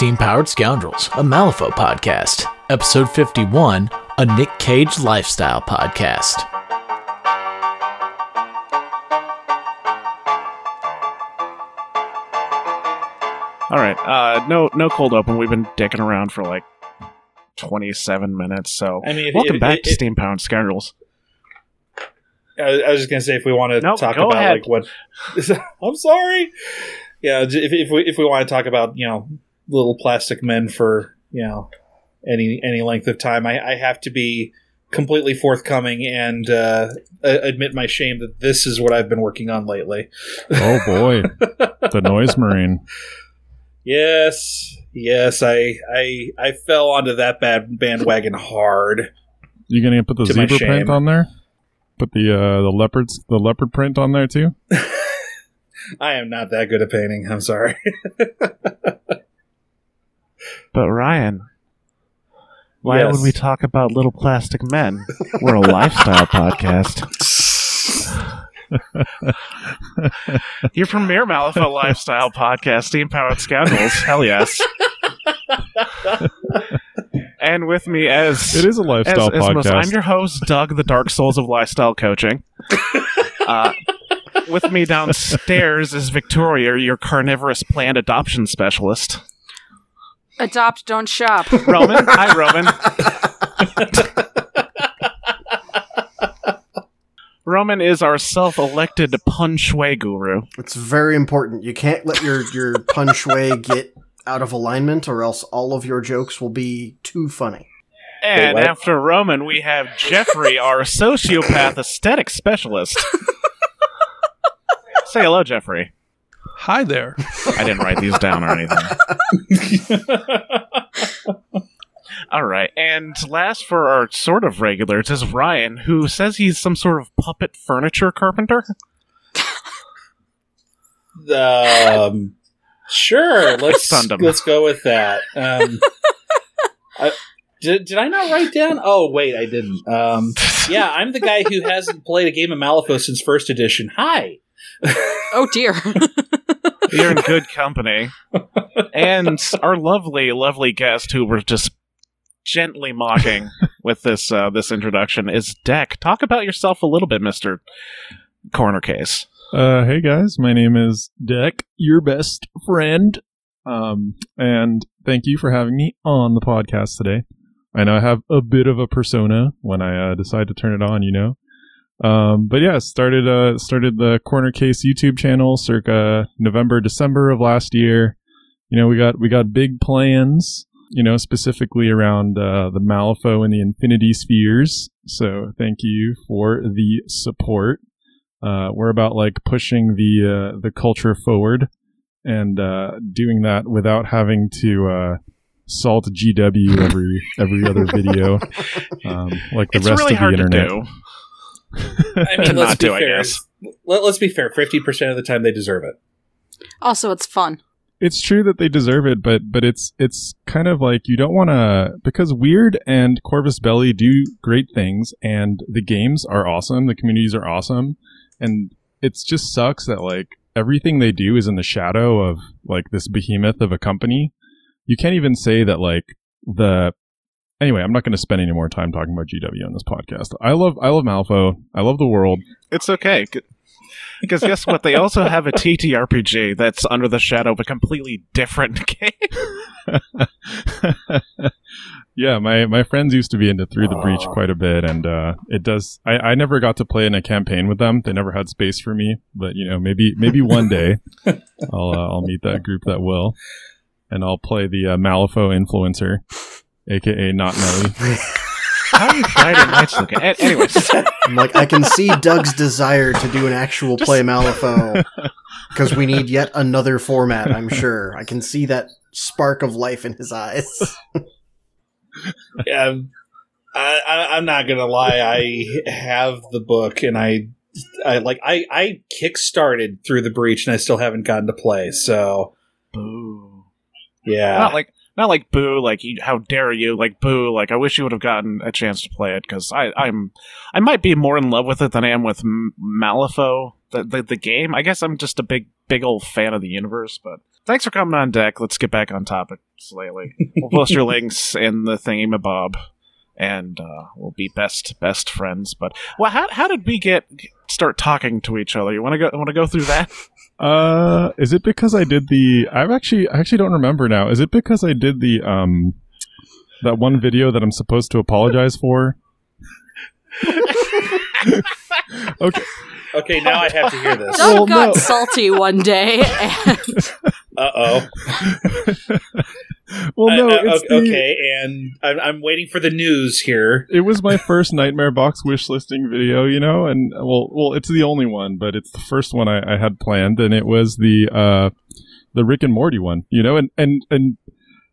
Welcome back to Steam Powered Scoundrels, a Malifaux podcast, episode 51, a Nick Cage lifestyle podcast. All right. Uh, no, no cold open. We've been dicking around for like twenty-seven minutes. So, I mean, if- welcome if- back if- to Steam Pound Scoundrels. I I was just gonna say if we want to Nope, talk go about ahead. like what I'm sorry. Yeah, j- if, if we if we want to talk about you know little plastic men for you know any any length of time, I, I have to be completely forthcoming and uh, admit my shame that this is what I've been working on lately. Oh boy, the noise marine. Yes, yes, I I I fell onto that bad bandwagon hard. You gonna put the To zebra print on there? Put the uh, the leopards the leopard print on there too. I am not that good at painting. I'm sorry. But Ryan, why Yes. would we talk about little plastic men? We're a lifestyle podcast. Your premier Malifaux lifestyle podcast, Steam Powered Scoundrels. Hell yes. and with me as It is a lifestyle as most- podcast. I'm your host, Doug, the Dark Souls of Lifestyle Coaching. Uh, with me downstairs is Victoria, your carnivorous plant adoption specialist. Adopt, don't shop. Roman, hi Roman. Roman is our self-elected pun shui guru. It's very important. You can't let your your punch way get out of alignment, or else all of your jokes will be too funny. And what? after Roman, we have Jeffrey, our sociopath aesthetic specialist. Say hello, Jeffrey. Hi there. I didn't write these down or anything. All right, and last for our sort of regulars is Ryan, who says he's some sort of puppet furniture carpenter. um, sure. Let's let's go with that. Um, I, did, did I not write down? Oh wait, I didn't. Um, yeah, I'm the guy who hasn't played a game of Malifaux since first edition. Hi. Oh dear. You're in good company. And our lovely, lovely guest, who we're just gently mocking with this uh, this introduction, is Deck. Talk about yourself a little bit, Mister Corner Case. Uh, hey guys, my name is Deck, your best friend. Um, and thank you for having me on the podcast today. I know I have a bit of a persona when I uh, decide to turn it on, you know. Um, but yeah, started uh started the Corner Case YouTube channel circa November December of last year. You know, we got we got big plans. You know, specifically around uh, the Malifaux and the Infinity Spheres. So thank you for the support. Uh, we're about like pushing the uh, the culture forward and uh, doing that without having to uh, salt GW every every other video, um, like the It's rest really of the internet. To do. I mean, let's not be do, I fair. guess. Let, let's be fair. Fifty percent of the time, they deserve it. also, it's fun. It's true that they deserve it, but but it's it's kind of like you don't want to because Wyrd and Corvus Belli do great things, and the games are awesome, the communities are awesome, and it just sucks that like everything they do is in the shadow of like this behemoth of a company. You can't even say that like the anyway. I'm not going to spend any more time talking about GW on this podcast. I love I love Malifaux. I love the world. It's okay. Because guess what? They also have a TTRPG that's under the shadow of a completely different game. yeah, my my friends used to be into Through the Breach quite a bit, and uh, it does. I, I never got to play in a campaign with them. They never had space for me, but you know, maybe maybe one day I'll uh, I'll meet that group that will, and I'll play the uh, Malifaux influencer, aka Not Nelly. How are you Friday nights looking? A- Anyways, I'm like, I can see Doug's desire to do an actual play Malifaux because we need yet another format. I'm sure I can see that spark of life in his eyes. Yeah, um, I, I, I'm not gonna lie. I have the book, and I, I like I I kickstarted through the breach, and I still haven't gotten to play. So boo. yeah, Not like not like boo. Like how dare you? Like boo. Like I wish you would have gotten a chance to play it because I I'm I might be more in love with it than I am with M- Malifaux the, the the game. I guess I'm just a big big old fan of the universe, but thanks for coming on deck. Let's get back on topic slightly. We'll post your links in the thingy bob, and uh, we'll be best best friends. But well, how how did we get start talking to each other? You want to go want to go through that? Uh, is it because I did the? I've actually, I actually don't remember now. Is it because I did the um, that one video that I'm supposed to apologize for? okay. Okay, now I have to hear this. Doug Well, got no. salty one day, and Uh oh. well, no, it's the, okay, and I'm, I'm waiting for the news here. it was my first Nightmare Box wish listing video, you know, and well, well, it's the only one, but it's the first one I, I had planned, and it was the uh, the Rick and Morty one, you know, and and and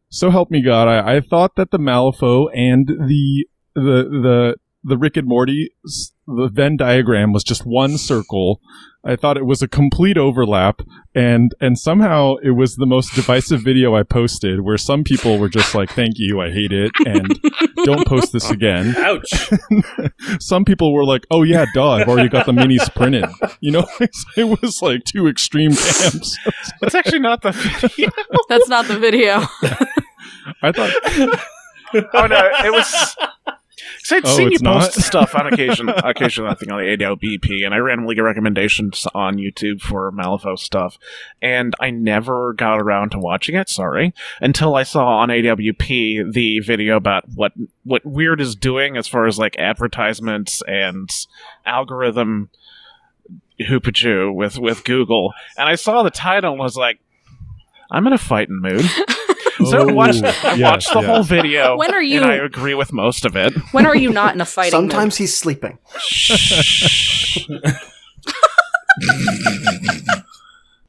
so help me God, I, I thought that the Malifaux and the the the the Rick and Morty s- the Venn diagram was just one circle. I thought it was a complete overlap, and and somehow it was the most divisive video I posted, where some people were just like, "Thank you, I hate it," and don't post this again Ouch. some people were like, "Oh yeah, duh, I've already got the minis printed." You know, it was like two extreme camps. That's actually not the video. that's not the video. I thought, oh no, it was. So I'd Oh, seen you not? post stuff on occasion, occasionally I think on the ADL BP, and I randomly get recommendations on YouTube for Malifaux stuff, and I never got around to watching it. Sorry, until I saw on AWP the video about what what Wyrd is doing as far as like advertisements and algorithm hoopachoo with with Google, and I saw the title and was like, I'm in a fighting mood. So I watched, I watched the yes. whole video. When are you- And I agree with most of it. When are you not in a fighting? mood? Sometimes he's sleeping.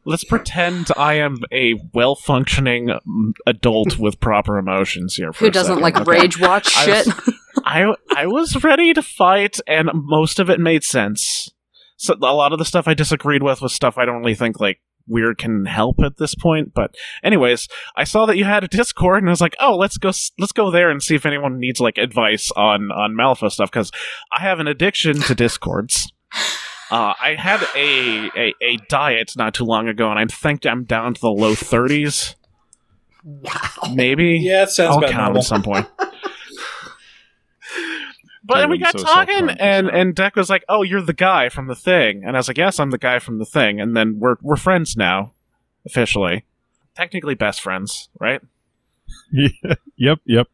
Let's pretend I am a well-functioning mm, adult with proper emotions here. For who a doesn't second, like okay? rage watch I shit? was- I I was ready to fight, and most of it made sense. So a lot of the stuff I disagreed with was stuff I don't really think like Wyrd can help at this point. But anyways, I saw that you had a Discord, and I was like, oh, let's go let's go there and see if anyone needs like advice on on Malifaux stuff because I have an addiction to Discords. Uh, I had a, a a diet not too long ago, and I'm think I'm down to the low 30s. Wow. Maybe. Yeah, it sounds I'll about count normal. at some point. But then we got so talking, and and Deck was like, "Oh, you're the guy from the thing," and I was like, "Yes, I'm the guy from the thing." And then we're we're friends now, officially, technically best friends, right? yep, yep.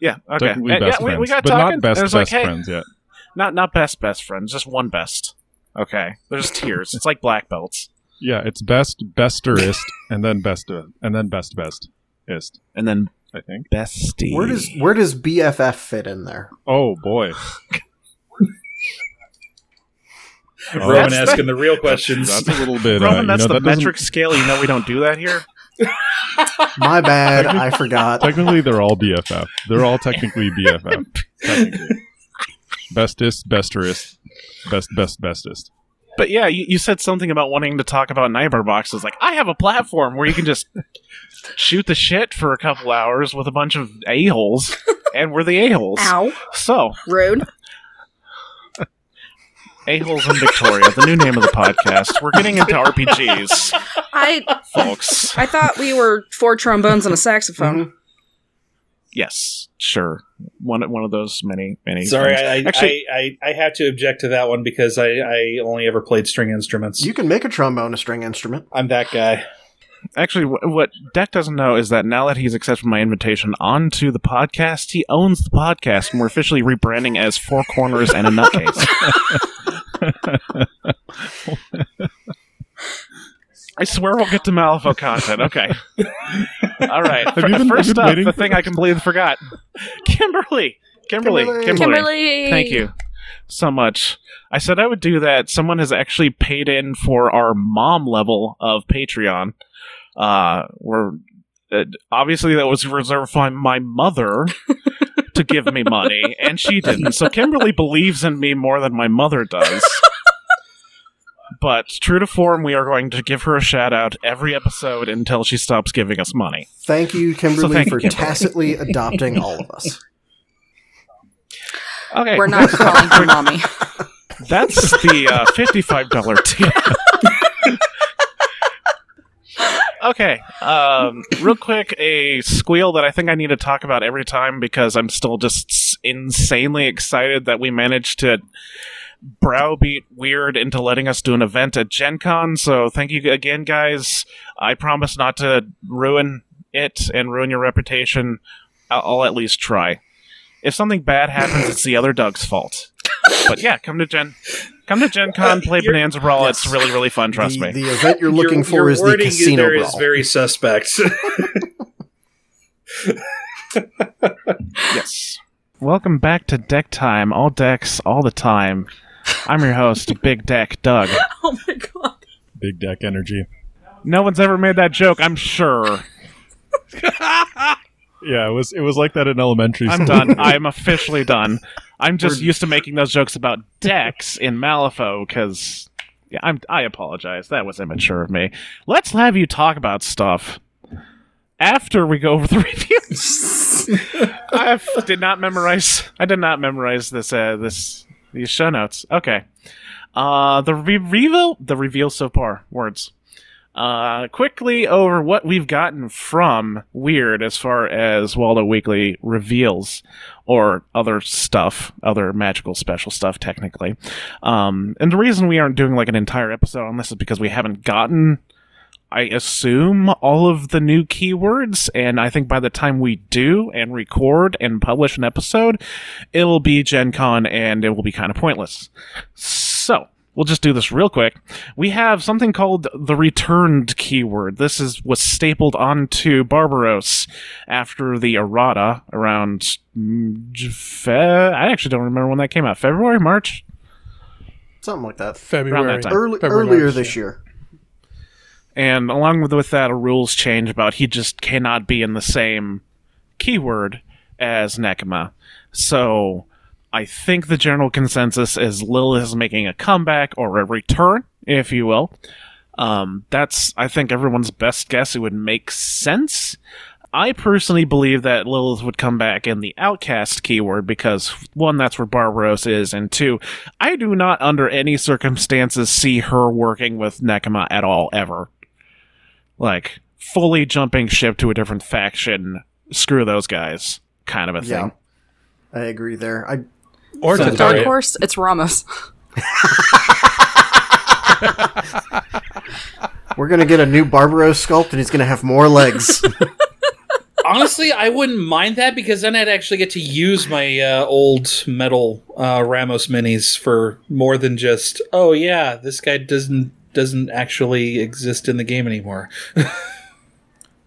Yeah. Okay. Technically And, best yeah, we, friends, we got but talking. not best and best like, hey, friends yet. not not best best friends, just one best. Okay. There's tiers. It's like black belts, Yeah, it's best besterist, and then best, and then best bestist. and then I think. bestie. Where does where does BFF fit in there? Oh boy, Roman That's the- asking the real questions. that's a little bit. Roman? uh, that's you know, the that doesn't- metric scale. You know we don't do that here. My bad, I forgot. Technically, they're all BFF. They're all technically BFF. technically. Bestest, besterist, best, best, bestest. But yeah, you, you said something about wanting to talk about nightmare boxes. Like, I have a platform where you can just shoot the shit for a couple hours with a bunch of a-holes, and we're the a-holes. Ow, So, rude. a-holes in Victoria, the new name of the podcast. We're getting into RPGs, I folks. I thought we were four trombones and a saxophone. Yes, sure. One one of those many many. Sorry. I, I, Actually- I, I, I have to object to that one because I, I only ever played string instruments. You can make a trombone a string instrument. I'm that guy. Actually, what Deck doesn't know is that now that he's accepted my invitation onto the podcast, he owns the podcast, and we're officially rebranding as Four Corners and a Nutcase. I swear we'll get to Malifaux content. Okay. All right. Have you been- have you First been up, waiting the for- thing I completely forgot. Kimberly. Kimberly. Kimberly. Kimberly. Kimberly, Thank you so much. I said I would do that. Someone has actually paid in for our mom level of Patreon. Uh, we're uh, obviously that was reserved for my mother to give me money, and she didn't. So Kimberly believes in me more than my mother does. But true to form, we are going to give her a shout out every episode until she stops giving us money. Thank you, Kimberly, thank you, for Kimberly. tacitly adopting all of us. Okay, We're not calling her mommy. That's the uh, fifty-five dollar tip. Okay, um, real quick, a squeal that I think I need to talk about every time because I'm still just insanely excited that we managed to browbeat Wyrd into letting us do an event at Gen Con. So thank you again, guys. I promise not to ruin it and ruin your reputation. I'll, I'll at least try. If something bad happens, it's the other Doug's fault. But yeah, come to Gen, come to Gen Con, uh, play You're- Bonanza Brawl. Yes. It's really, really fun. Trust the, me. the event you're looking Your- for your is the wording casino there brawl. is very suspect. Yes. Welcome back to Deck Time. All decks, all the time. I'm your host, Big Deck Doug. Oh my god. Big deck energy. No one's ever made that joke, I'm sure. Yeah, it was it was like that in elementary I'm school. done. I'm officially done. I'm just used to making those jokes about decks in Malifaux because yeah, I'm I apologize. That was immature of me. Let's have you talk about stuff after we go over the reviews. I f- did not memorize. I did not memorize this. Uh, this these show notes. Okay. Uh, the re- reveal. The reveal so far. Words. Uh, quickly over what we've gotten from Wyrd as far as Waldo Weekly reveals or other stuff, other magical special stuff, technically. Um, and the reason we aren't doing like an entire episode on this is because we haven't gotten, I assume, all of the new keywords. And I think by the time we do and record and publish an episode, it'll be Gen Con and it will be kind of pointless. So. We'll just do this real quick. We have something called the returned keyword. This is was stapled onto Barbaros after the errata around Fe- I actually don't remember when that came out. February, March. Something like that. February. time. Early, February, earlier March, this year. And along with, with that, a rules change about he just cannot be in the same keyword as Nekima. So I think the general consensus is Lilith is making a comeback or a return, if you will. Um, that's, I think, everyone's best guess. It would make sense. I personally believe that Lilith would come back in the outcast keyword because, one, that's where Barbaros is, and two, I do not under any circumstances see her working with Nekima at all, ever. Like, fully jumping ship to a different faction, screw those guys, kind of a thing. Yeah. I agree there. I Or So to Dark target. horse, it's Ramos. we're gonna get a new Barbaros sculpt, and he's gonna have more legs. Honestly, I wouldn't mind that because then I'd actually get to use my uh, old metal uh, Ramos minis for more than just oh yeah, this guy doesn't doesn't actually exist in the game anymore.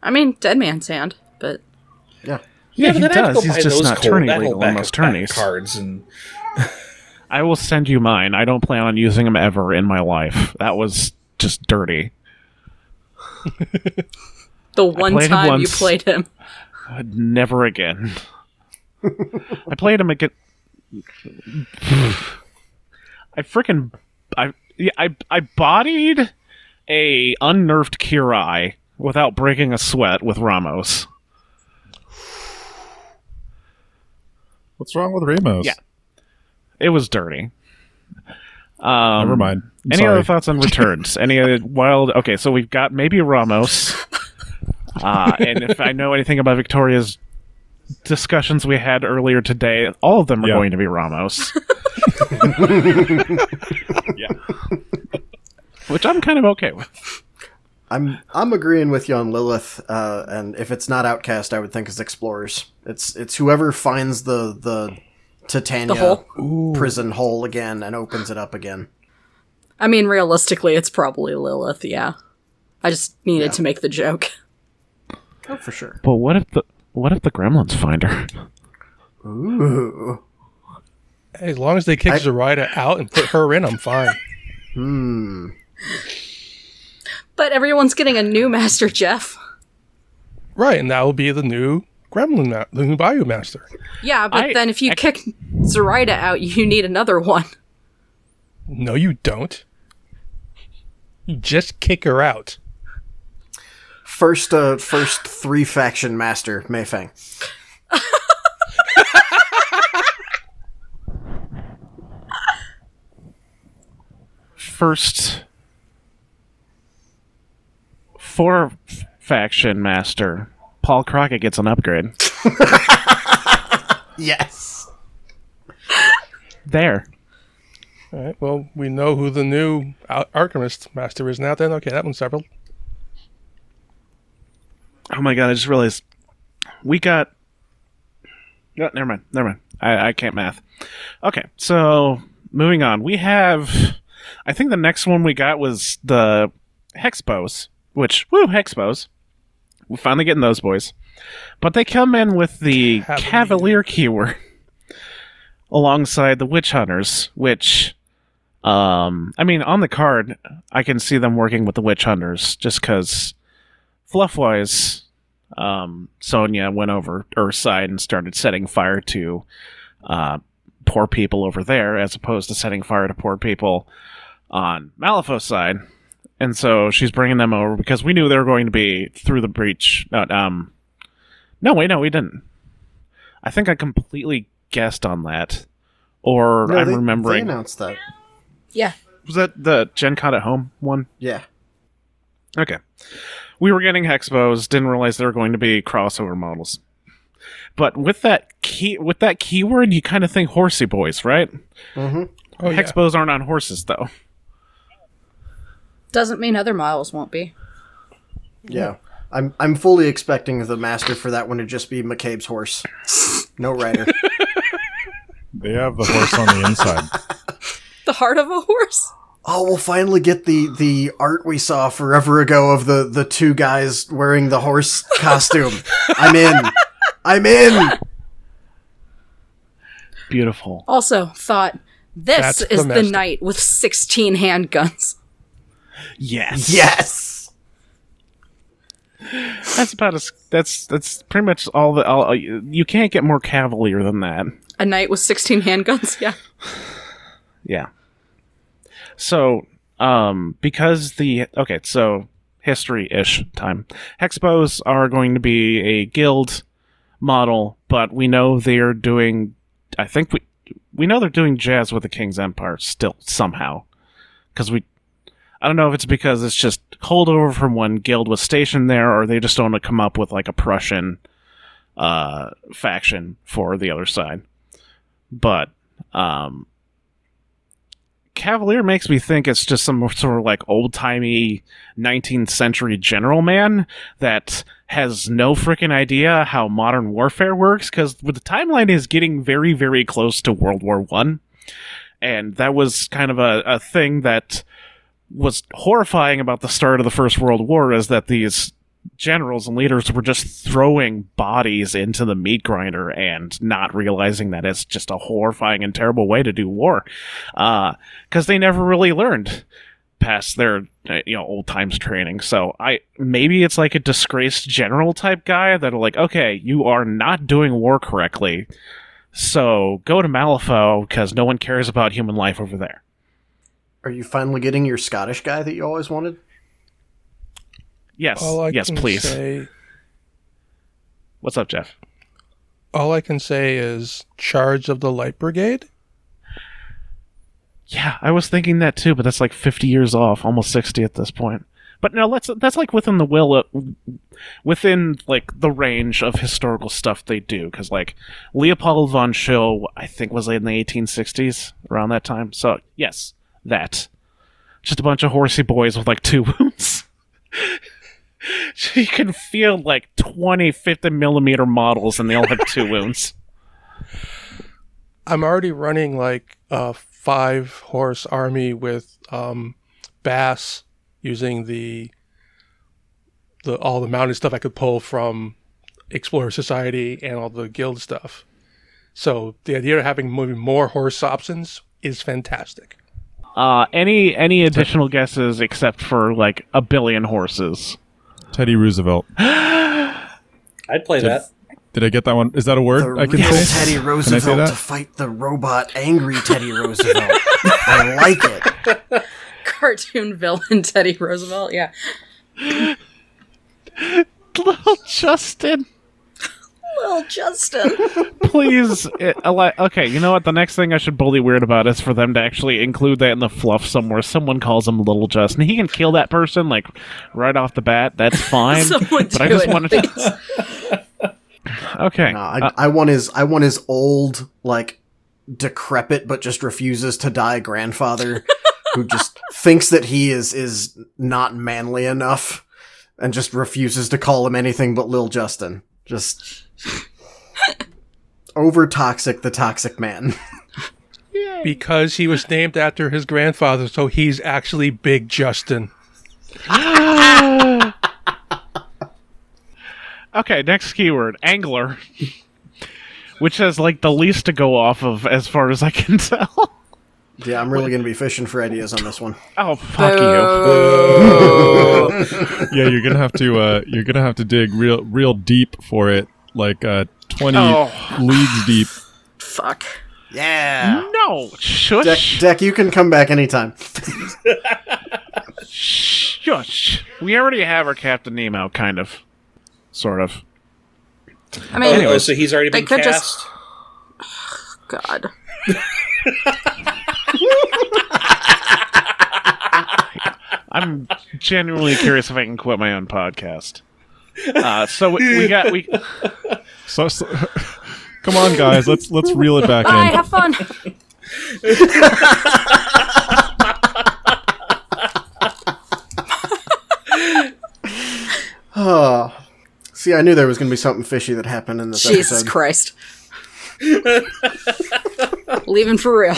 I mean, Dead Man's Hand, but Yeah, yeah, but he then I does. go He's buy just those not cool tourney legal in back- most back tourneys. cards and I will send you mine. I don't plan on using them ever in my life. That was just dirty. the one played him time you played him. Uh, Never again. I played him again. I freaking I yeah, I I bodied a unnerved Kirai without breaking a sweat with Ramos. What's wrong with Ramos? Yeah. It was dirty. Um, Never mind. I'm Any sorry. other thoughts on returns? Any wild? Okay, so we've got maybe Ramos, uh, and if I know anything about Victoria's discussions we had earlier today, all of them are Yeah. going to be Ramos. Yeah. which I'm kind of okay with. I'm I'm agreeing with you on Lilith, uh, and if it's not Outcast, I would think it's Explorers. It's it's whoever finds the the Titania The hole? prison hole again and opens it up again. I mean, realistically, it's probably Lilith, yeah. I just needed Yeah. to make the joke. Oh, for sure. But what if the what if the Gremlins find her? Ooh. As long as they kick I- Zoraida out and put her in, I'm fine. Hmm. But everyone's getting a new Master Jeff. Right, and that will be the new Gremlin, ma- the new Bayou Master. Yeah, but I- then if you I- kick Zoraida out, you need another one. No, you don't. You just kick her out. First, uh, first three faction master Mayfang. First, four faction master, Paul Crockett gets an upgrade. Yes. There. All right. Well, we know who the new Al- Alchemist Master is now. Then, okay, that one's settled. Oh my god, I just realized we got. No, never mind. Never mind. I, I can't math. Okay, so moving on. We have. I think the next one we got was the Hexpos, which, woo, Hexpos. We're finally getting those boys. But they come in with the Cavalier. Cavalier keyword alongside the Witch Hunters, which. Um, I mean, on the card, I can see them working with the Witch Hunters just because fluff wise, um, Sonnia went over Earth's side and started setting fire to uh, poor people over there, as opposed to setting fire to poor people on Malifaux's side. And so she's bringing them over because we knew they were going to be through the breach. Uh, um, no, wait, no, we didn't. I think I completely guessed on that, or No, I'm they, remembering. They announced that. Yeah. Was that the Gen Con at home one? Yeah. Okay. We were getting Hexpos, didn't realize there were going to be crossover models. But with that key with that keyword, you kind of think horsey boys, right? Mm-hmm. Oh, yeah. Hexpos aren't on horses though. Doesn't mean other models won't be. Yeah. I'm I'm fully expecting the master for that one to just be McCabe's horse. No rider. They have the horse on the inside. The heart of a horse? Oh, we'll finally get the the art we saw forever ago of the the two guys wearing the horse costume. I'm in. I'm in. Beautiful. Also, thought this That's is the the master. knight with 16 handguns. Yes. Yes. That's about as that's that's pretty much all the all, you you can't get more cavalier than that. A knight with 16 handguns? Yeah. Yeah. So, um, because the okay, so history-ish time. Hexpos are going to be a guild model, but we know they're doing. I think we we know they're doing jazz with the King's Empire still somehow, because we. I don't know if it's because it's just holdover from when guild was stationed there, or they just don't want to come up with like a Prussian uh, faction for the other side. But um, Cavalier makes me think it's just some sort of like old timey 19th century general man that has no freaking idea how modern warfare works because the timeline is getting very, very close to World War One, and that was kind of a, a thing that was horrifying about the start of the First World War is that these generals and leaders were just throwing bodies into the meat grinder and not realizing that it's just a horrifying and terrible way to do war. Because they never really learned past their uh, you know old times training. So i maybe it's like a disgraced general type guy that are like okay you are not doing war correctly so go to malifaux because no one cares about human life over there. Are you finally getting your Scottish guy that you always wanted? Yes yes please Say, what's up jeff all I can say is charge of the light brigade. Yeah, I was thinking that too, but that's like 50 years off, almost 60 at this point. But no, that's that's like within the will of, within like the range of historical stuff they do cuz like Leopold von Schill I think was in the 1860s around that time. So, yes, that. Just a bunch of horsey boys with like two wounds. you can field like 20 50 millimeter models and they all have two wounds. I'm already running like a five horse army with um, Bass using the the all the mounted stuff I could pull from Explorer Society and all the guild stuff. So the idea of having maybe more horse options is fantastic. Uh, any any additional guesses except for like a billion horses? Teddy Roosevelt. I'd play that. Did I get that one? Is that a word The I can real say? Teddy Can I say Roosevelt that? to fight the robot angry Teddy Roosevelt. I like it. Cartoon villain Teddy Roosevelt. Yeah. Little Justin. Lil Justin. Please, it, okay. You know what? The next thing I should bully Wyrd about is for them to actually include that in the fluff somewhere. Someone calls him Little Justin. He can kill that person like right off the bat. That's fine. Someone but I just it, wanted to. Okay. Nah, I, Uh, I want his I want his old like decrepit but just refuses to die grandfather who just thinks that he is is not manly enough and just refuses to call him anything but Lil Justin. Just over toxic the toxic man. Because he was named after his grandfather, so he's actually Big Justin. Ah! okay. Next keyword: angler, which has like the least to go off of as far as I can tell. Yeah, I'm really gonna be fishing for ideas on this one. Oh fuck you! Yeah, you're gonna have to uh, you're gonna have to dig real real deep for it, like uh, twenty Oh. leagues deep. Fuck. Yeah. No, shush, Deck, Deck, you can come back anytime. shush. We already have our Captain Nemo, kind of, sort of. I mean, Oh, so he's already They been could cast. just- God. I'm genuinely curious if I can quit my own podcast. Uh, so we, we got we. So, so come on, guys, let's let's reel it back Bye. in. Have fun. Oh. See, I knew there was gonna be something fishy that happened in this Jesus episode. Christ. Leaving for real.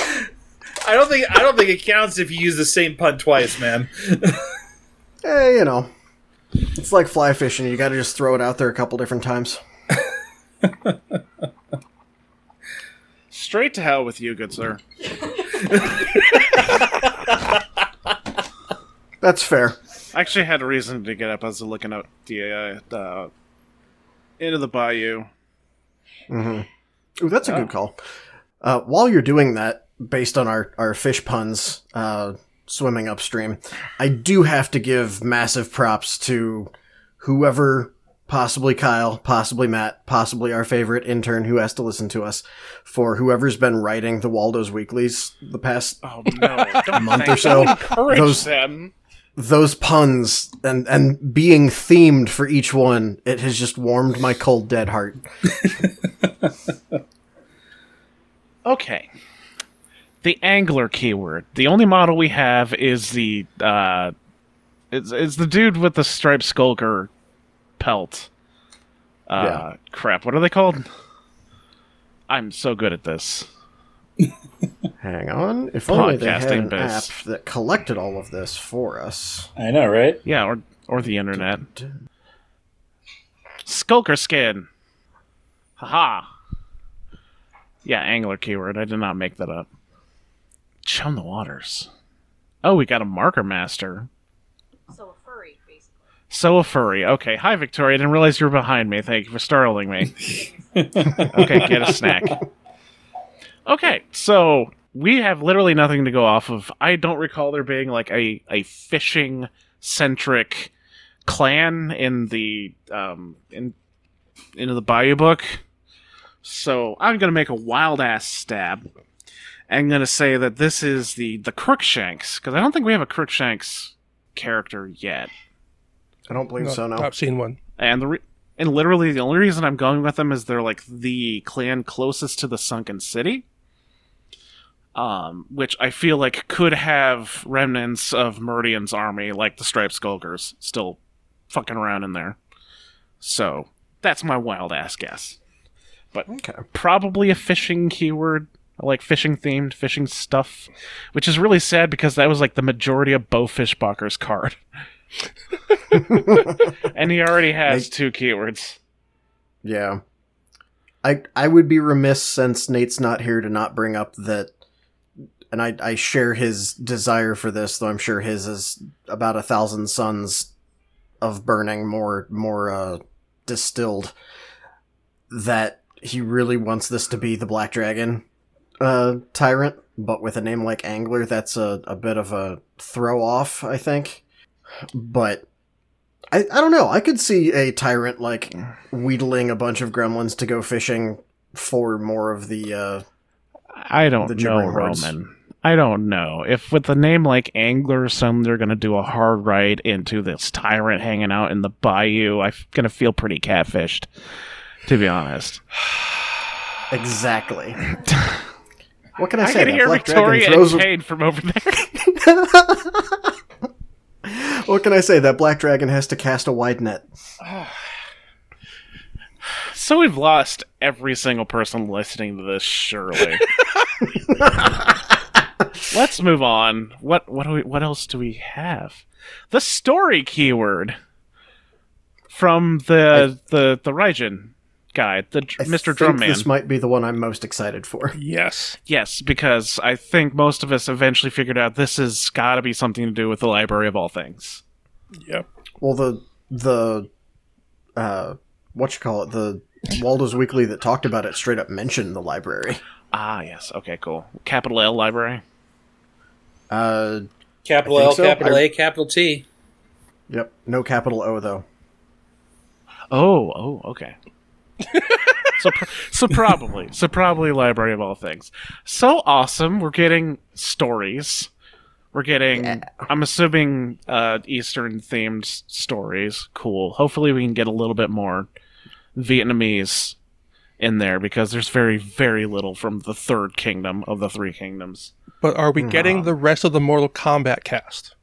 I don't think I don't think it counts if you use the same pun twice, man. Eh, you know. It's like fly fishing, you gotta just throw it out there a couple different times. Straight to hell with you, good sir. That's fair. I actually had a reason to get up. I was looking out the uh, the into the bayou. Ooh, that's a good call. Uh, while you're doing that, based on our, our fish puns uh, swimming upstream, I do have to give massive props to whoever, possibly Kyle, possibly Matt, possibly our favorite intern who has to listen to us, for whoever's been writing the Waldo's Weeklies the past Oh no! Don't month or so, encourage those- them. those puns and and being themed for each one it has just warmed my cold dead heart Okay. The angler keyword. The only model we have is the uh is, is the dude with the striped skulker pelt. Uh Yeah. crap, what are they called? I'm so good at this. hang on if only they had Podcasting an biz. app that collected all of this for us I know, right? Yeah, or or the internet. Skulker skin. Haha. Yeah, angler keyword. I did not make that up. Chum the waters. Oh, we got a marker master. So a furry, basically. So a furry. Okay. Hi, Victoria. I didn't realize you were behind me. Thank you for startling me. okay, get a snack. Okay, so we have literally nothing to go off of. I don't recall there being like a, a fishing centric clan in the um in into the Bayou book. So I'm gonna make a wild ass stab. I'm gonna say that this is the the Crookshanks because I don't think we have a Crookshanks character yet. i don't believe No, so no I've seen one. and the re- and literally the only reason I'm going with them is they're like the clan closest to the sunken city, um, which I feel like could have remnants of Meridian's army, like the Striped Skulkers, still fucking around in there. So that's my wild ass guess. But okay probably a fishing keyword. I like fishing themed, fishing stuff, which is really sad because that was like the majority of Bo Fishbocker's card. and he already has Make- two keywords. yeah i i would be remiss since nate's not here to not bring up that and i i share his desire for this though i'm sure his is about a thousand suns of burning more more uh distilled that he really wants this to be the black dragon uh tyrant but with a name like angler that's a, a bit of a throw off i think but I, I don't know. I could see a tyrant like wheedling a bunch of gremlins to go fishing for more of the. uh I don't The know. Roman. I don't know if with a name like Angler some they're gonna do a hard ride into this tyrant hanging out in the bayou. I'm gonna feel pretty catfished, to be honest. Exactly. what can I, I say? can That hear Black Victoria Dragon throws and a- from over there. What can I say? That black dragon has to cast a wide net. so we've lost every single person listening to this. Surely. Let's move on. What what do we, what else do we have? The story keyword from the the the Raijin guide, the I Mr. think Drumman. This might be the one I'm most excited for. Yes. Yes, because I think most of us eventually figured out this has got to be something to do with the Library of All Things. Yep. Well, the the uh, what you call it? The Waldo's Weekly that talked about it straight up mentioned the library. Ah, yes. Okay, cool. Capital L Library. Uh, Capital L, so. capital I- A, capital T. yep, no capital O though. Oh, oh, okay. So, so probably, so probably Library of All Things. So awesome. We're getting stories. We're getting. I'm assuming uh, Eastern themed stories. Cool. Hopefully, we can get a little bit more Vietnamese in there because there's very, very little from the third kingdom of the three kingdoms. But are we getting the rest of the Mortal Kombat cast?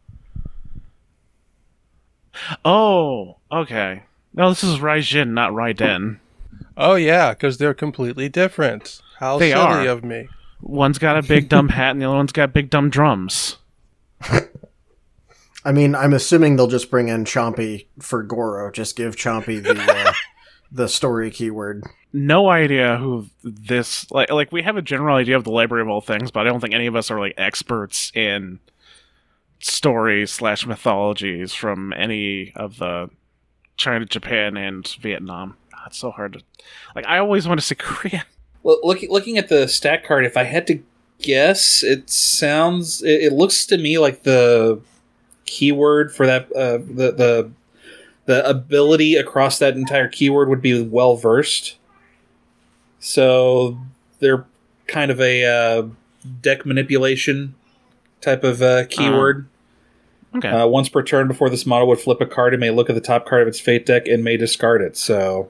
Oh, okay. No, this is Raijin, not Raiden. Oh yeah, because they're completely different. How They silly are. of me. One's got a big dumb hat, and the other one's got big dumb drums. I mean, I'm assuming they'll just bring in Chompy for Goro. Just give Chompy the uh, the story keyword. no idea who this like like we have a general idea of the library of all things but i don't think any of us are like experts in stories slash mythologies from any of the china japan and vietnam it's so hard to like i always want to say korea Well, look, looking at the stat card, if I had to guess, it sounds, it, it looks to me like the keyword for that, uh, the the the ability across that entire keyword would be well versed. So they're kind of a uh, deck manipulation type of uh, keyword. okay Uh, once per turn before this model would flip a card, it may look at the top card of its fate deck and may discard it. So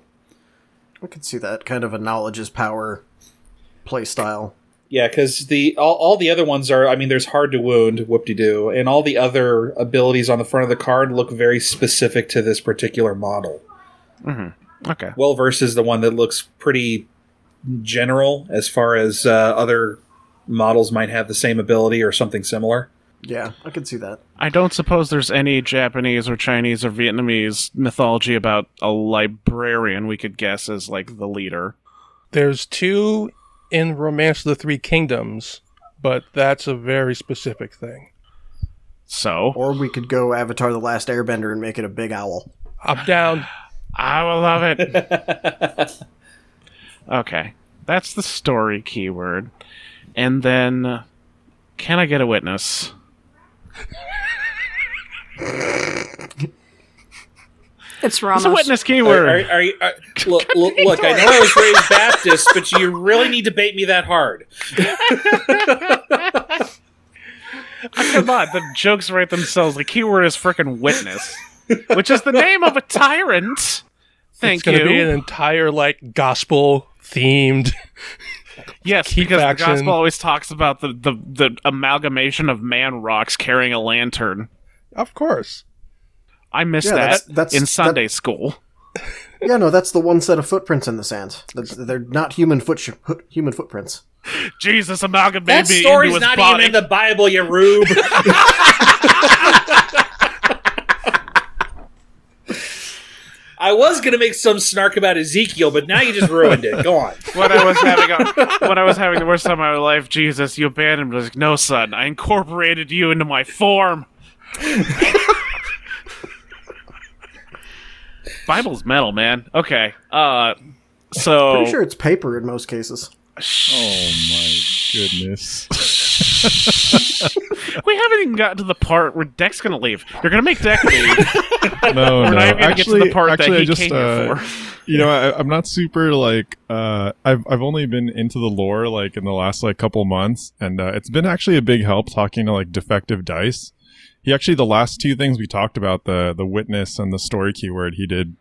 I could see that kind of a knowledge is power play style. Yeah, because the all, all the other ones are. I mean, there's hard to wound, whoop de doo, and all the other abilities on the front of the card look very specific to this particular model. Mm-hmm. okay Well versus the one that looks pretty general as far as uh, other models might have the same ability or something similar. Yeah, I can see that. i don't suppose there's any japanese or chinese or vietnamese mythology about a librarian we could guess as like the leader There's two in Romance of the Three Kingdoms, but that's a very specific thing. so Or we could go Avatar: The Last Airbender and make it a big owl. I'm down. i will love it Okay, that's the story keyword. And then, can I get a witness? It's Ramos. It's a witness keyword. are, are, you- are- look, look, look, I know I was raised Baptist, but you really need to bait me that hard. Come on, the jokes write themselves. The keyword is frickin' witness, which is the name of a tyrant. Thank you. it's going to be an entire like gospel themed. Yes, keep because action. the gospel always talks about the, the, the amalgamation of man rocks carrying a lantern. Of course. I missed Yeah, that that's- that's- in that- Sunday school. Yeah, no, that's the one set of footprints in the sand. They're not human foot sh- human footprints. Jesus amalgamated That me story's into his not body. even in the Bible, you rube. I was gonna make some snark about Ezekiel, but now you just ruined it. Go on. when I was having a, when I was having the worst time of my life, Jesus, you abandoned me. I was like, no, son, I incorporated you into my form. Bible's metal, man. Okay, uh, so Pretty sure it's paper in most cases. Oh my goodness. we haven't even gotten to the part where Deck's gonna leave. You're gonna make Deck leave. no, We're no. not even gonna get to actually, the part that actually, he I just, uh, you know, I, I'm not super like. Uh, I've I've only been into the lore like in the last like couple months, and uh, it's been actually a big help talking to like defective dice. He actually the last two things we talked about the the witness and the story keyword he did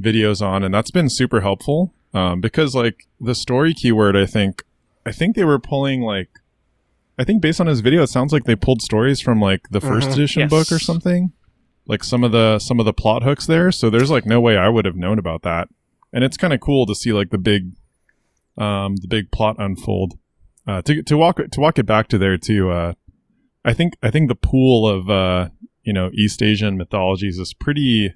videos on, and that's been super helpful. Um, because like the story keyword, I think I think they were pulling like. I think based on his video, it sounds like they pulled stories from like the 1st Mhm. edition Yes. book or something. Like some of the some of the plot hooks there. So there's like no way i would have known about that. And it's kind of cool to see like the big um the big plot unfold. Uh to to walk to walk it back to there too uh i think i think the pool of uh you know east asian mythologies is pretty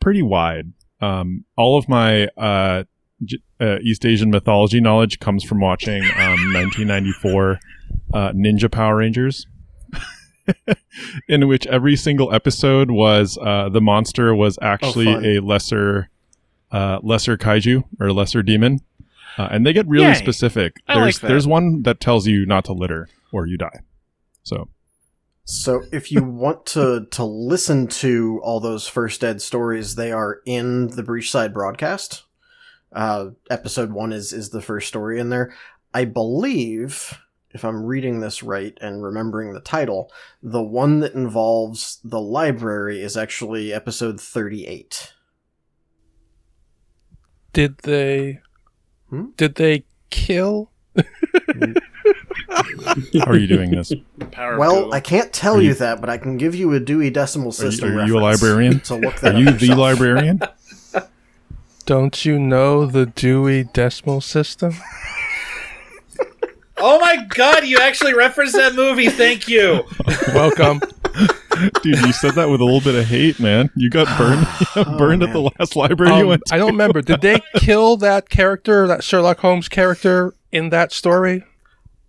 pretty wide. Um all of my uh, J- uh east asian mythology knowledge comes from watching um 1994 uh ninja power rangers in which every single episode was uh, the monster was actually fun. a lesser uh, lesser kaiju or lesser demon, uh, and they get really Yay. specific. I there's like that. there's one that tells you not to litter or you die. So So if you want to to listen to all those first ed stories, they are in the Breachside broadcast. Uh, episode one is is the first story in there. I believe, if I'm reading this right and remembering the title, the one that involves the library is actually episode 38. Did they? Hmm? Did they kill? how are you doing this? Power Well, Google. I can't tell you, you- that, but I can give you a Dewey Decimal System. are you a librarian? To look Are you up the librarian? Don't you know the Dewey Decimal System? Oh my god, you actually referenced that movie. Thank you. Welcome. Dude, you said that with a little bit of hate, man. You got burned, you got Oh, burned at the last library you Um, went. To. I don't remember. Did they kill that character, that Sherlock Holmes character, in that story?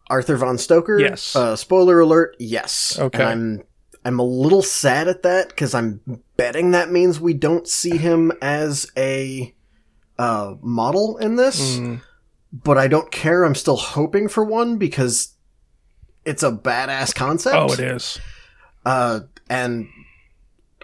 Arthur von Stoker. Yes. Uh, spoiler alert. Yes. Okay. And I'm I'm a little sad at that because I'm betting that means we don't see him as a uh, model in this. Mm, But I don't care. I'm still hoping for one because it's a badass concept. Oh, it is. Uh, and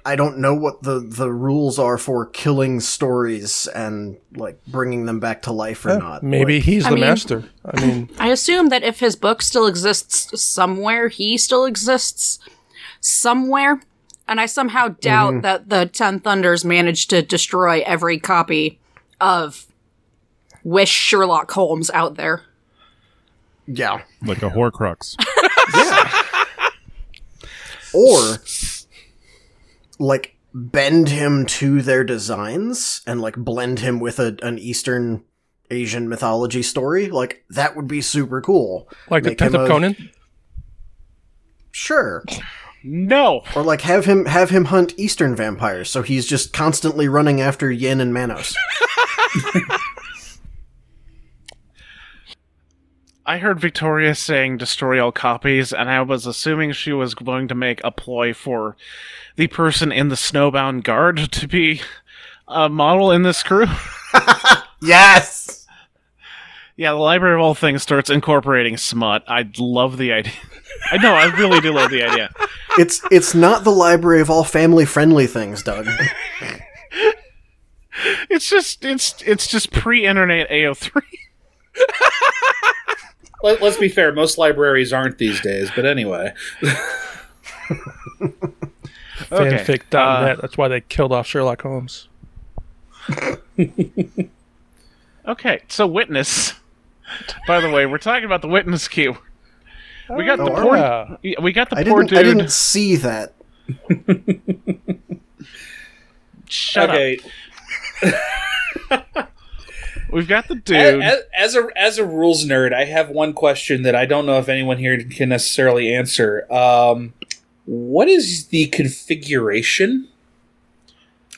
I don't know what the the rules are for killing stories and like bringing them back to life or Yeah, not. maybe Like, he's I the mean- master. I mean, I assume that if his book still exists somewhere, he still exists somewhere. And I somehow doubt that the Ten Thunders managed to destroy every copy of Wish Sherlock Holmes out there. yeah. like a Horcrux. Yeah. Or like bend him to their designs and like blend him with a, an eastern asian mythology story like that would be super cool like the Make him Tenth of a- Conan. sure no. or like have him have him hunt eastern vampires so he's just constantly running after yin and manos I heard Victoria saying destroy all copies, and I was assuming she was going to make a ploy for the person in the snowbound guard to be a model in this crew. yes Yeah, the Library of All Things starts incorporating smut. I love the idea. I know, I really do love the idea. it's it's not the library of all family friendly things doug It's just it's it's just pre-internet AO3. Let, let's be fair. Most libraries aren't these days, but anyway. Okay, Fanfic.net. Uh, that's why they killed off Sherlock Holmes. Okay, so witness. By the way, we're talking about the witness queue. We got the Oh, poor. yeah. We got the i poor didn't i didn't see that Shut okay. up. We've got the As, dude. as, as a as a rules nerd, I have one question that I don't know if anyone here can necessarily answer. Um, what is the configuration?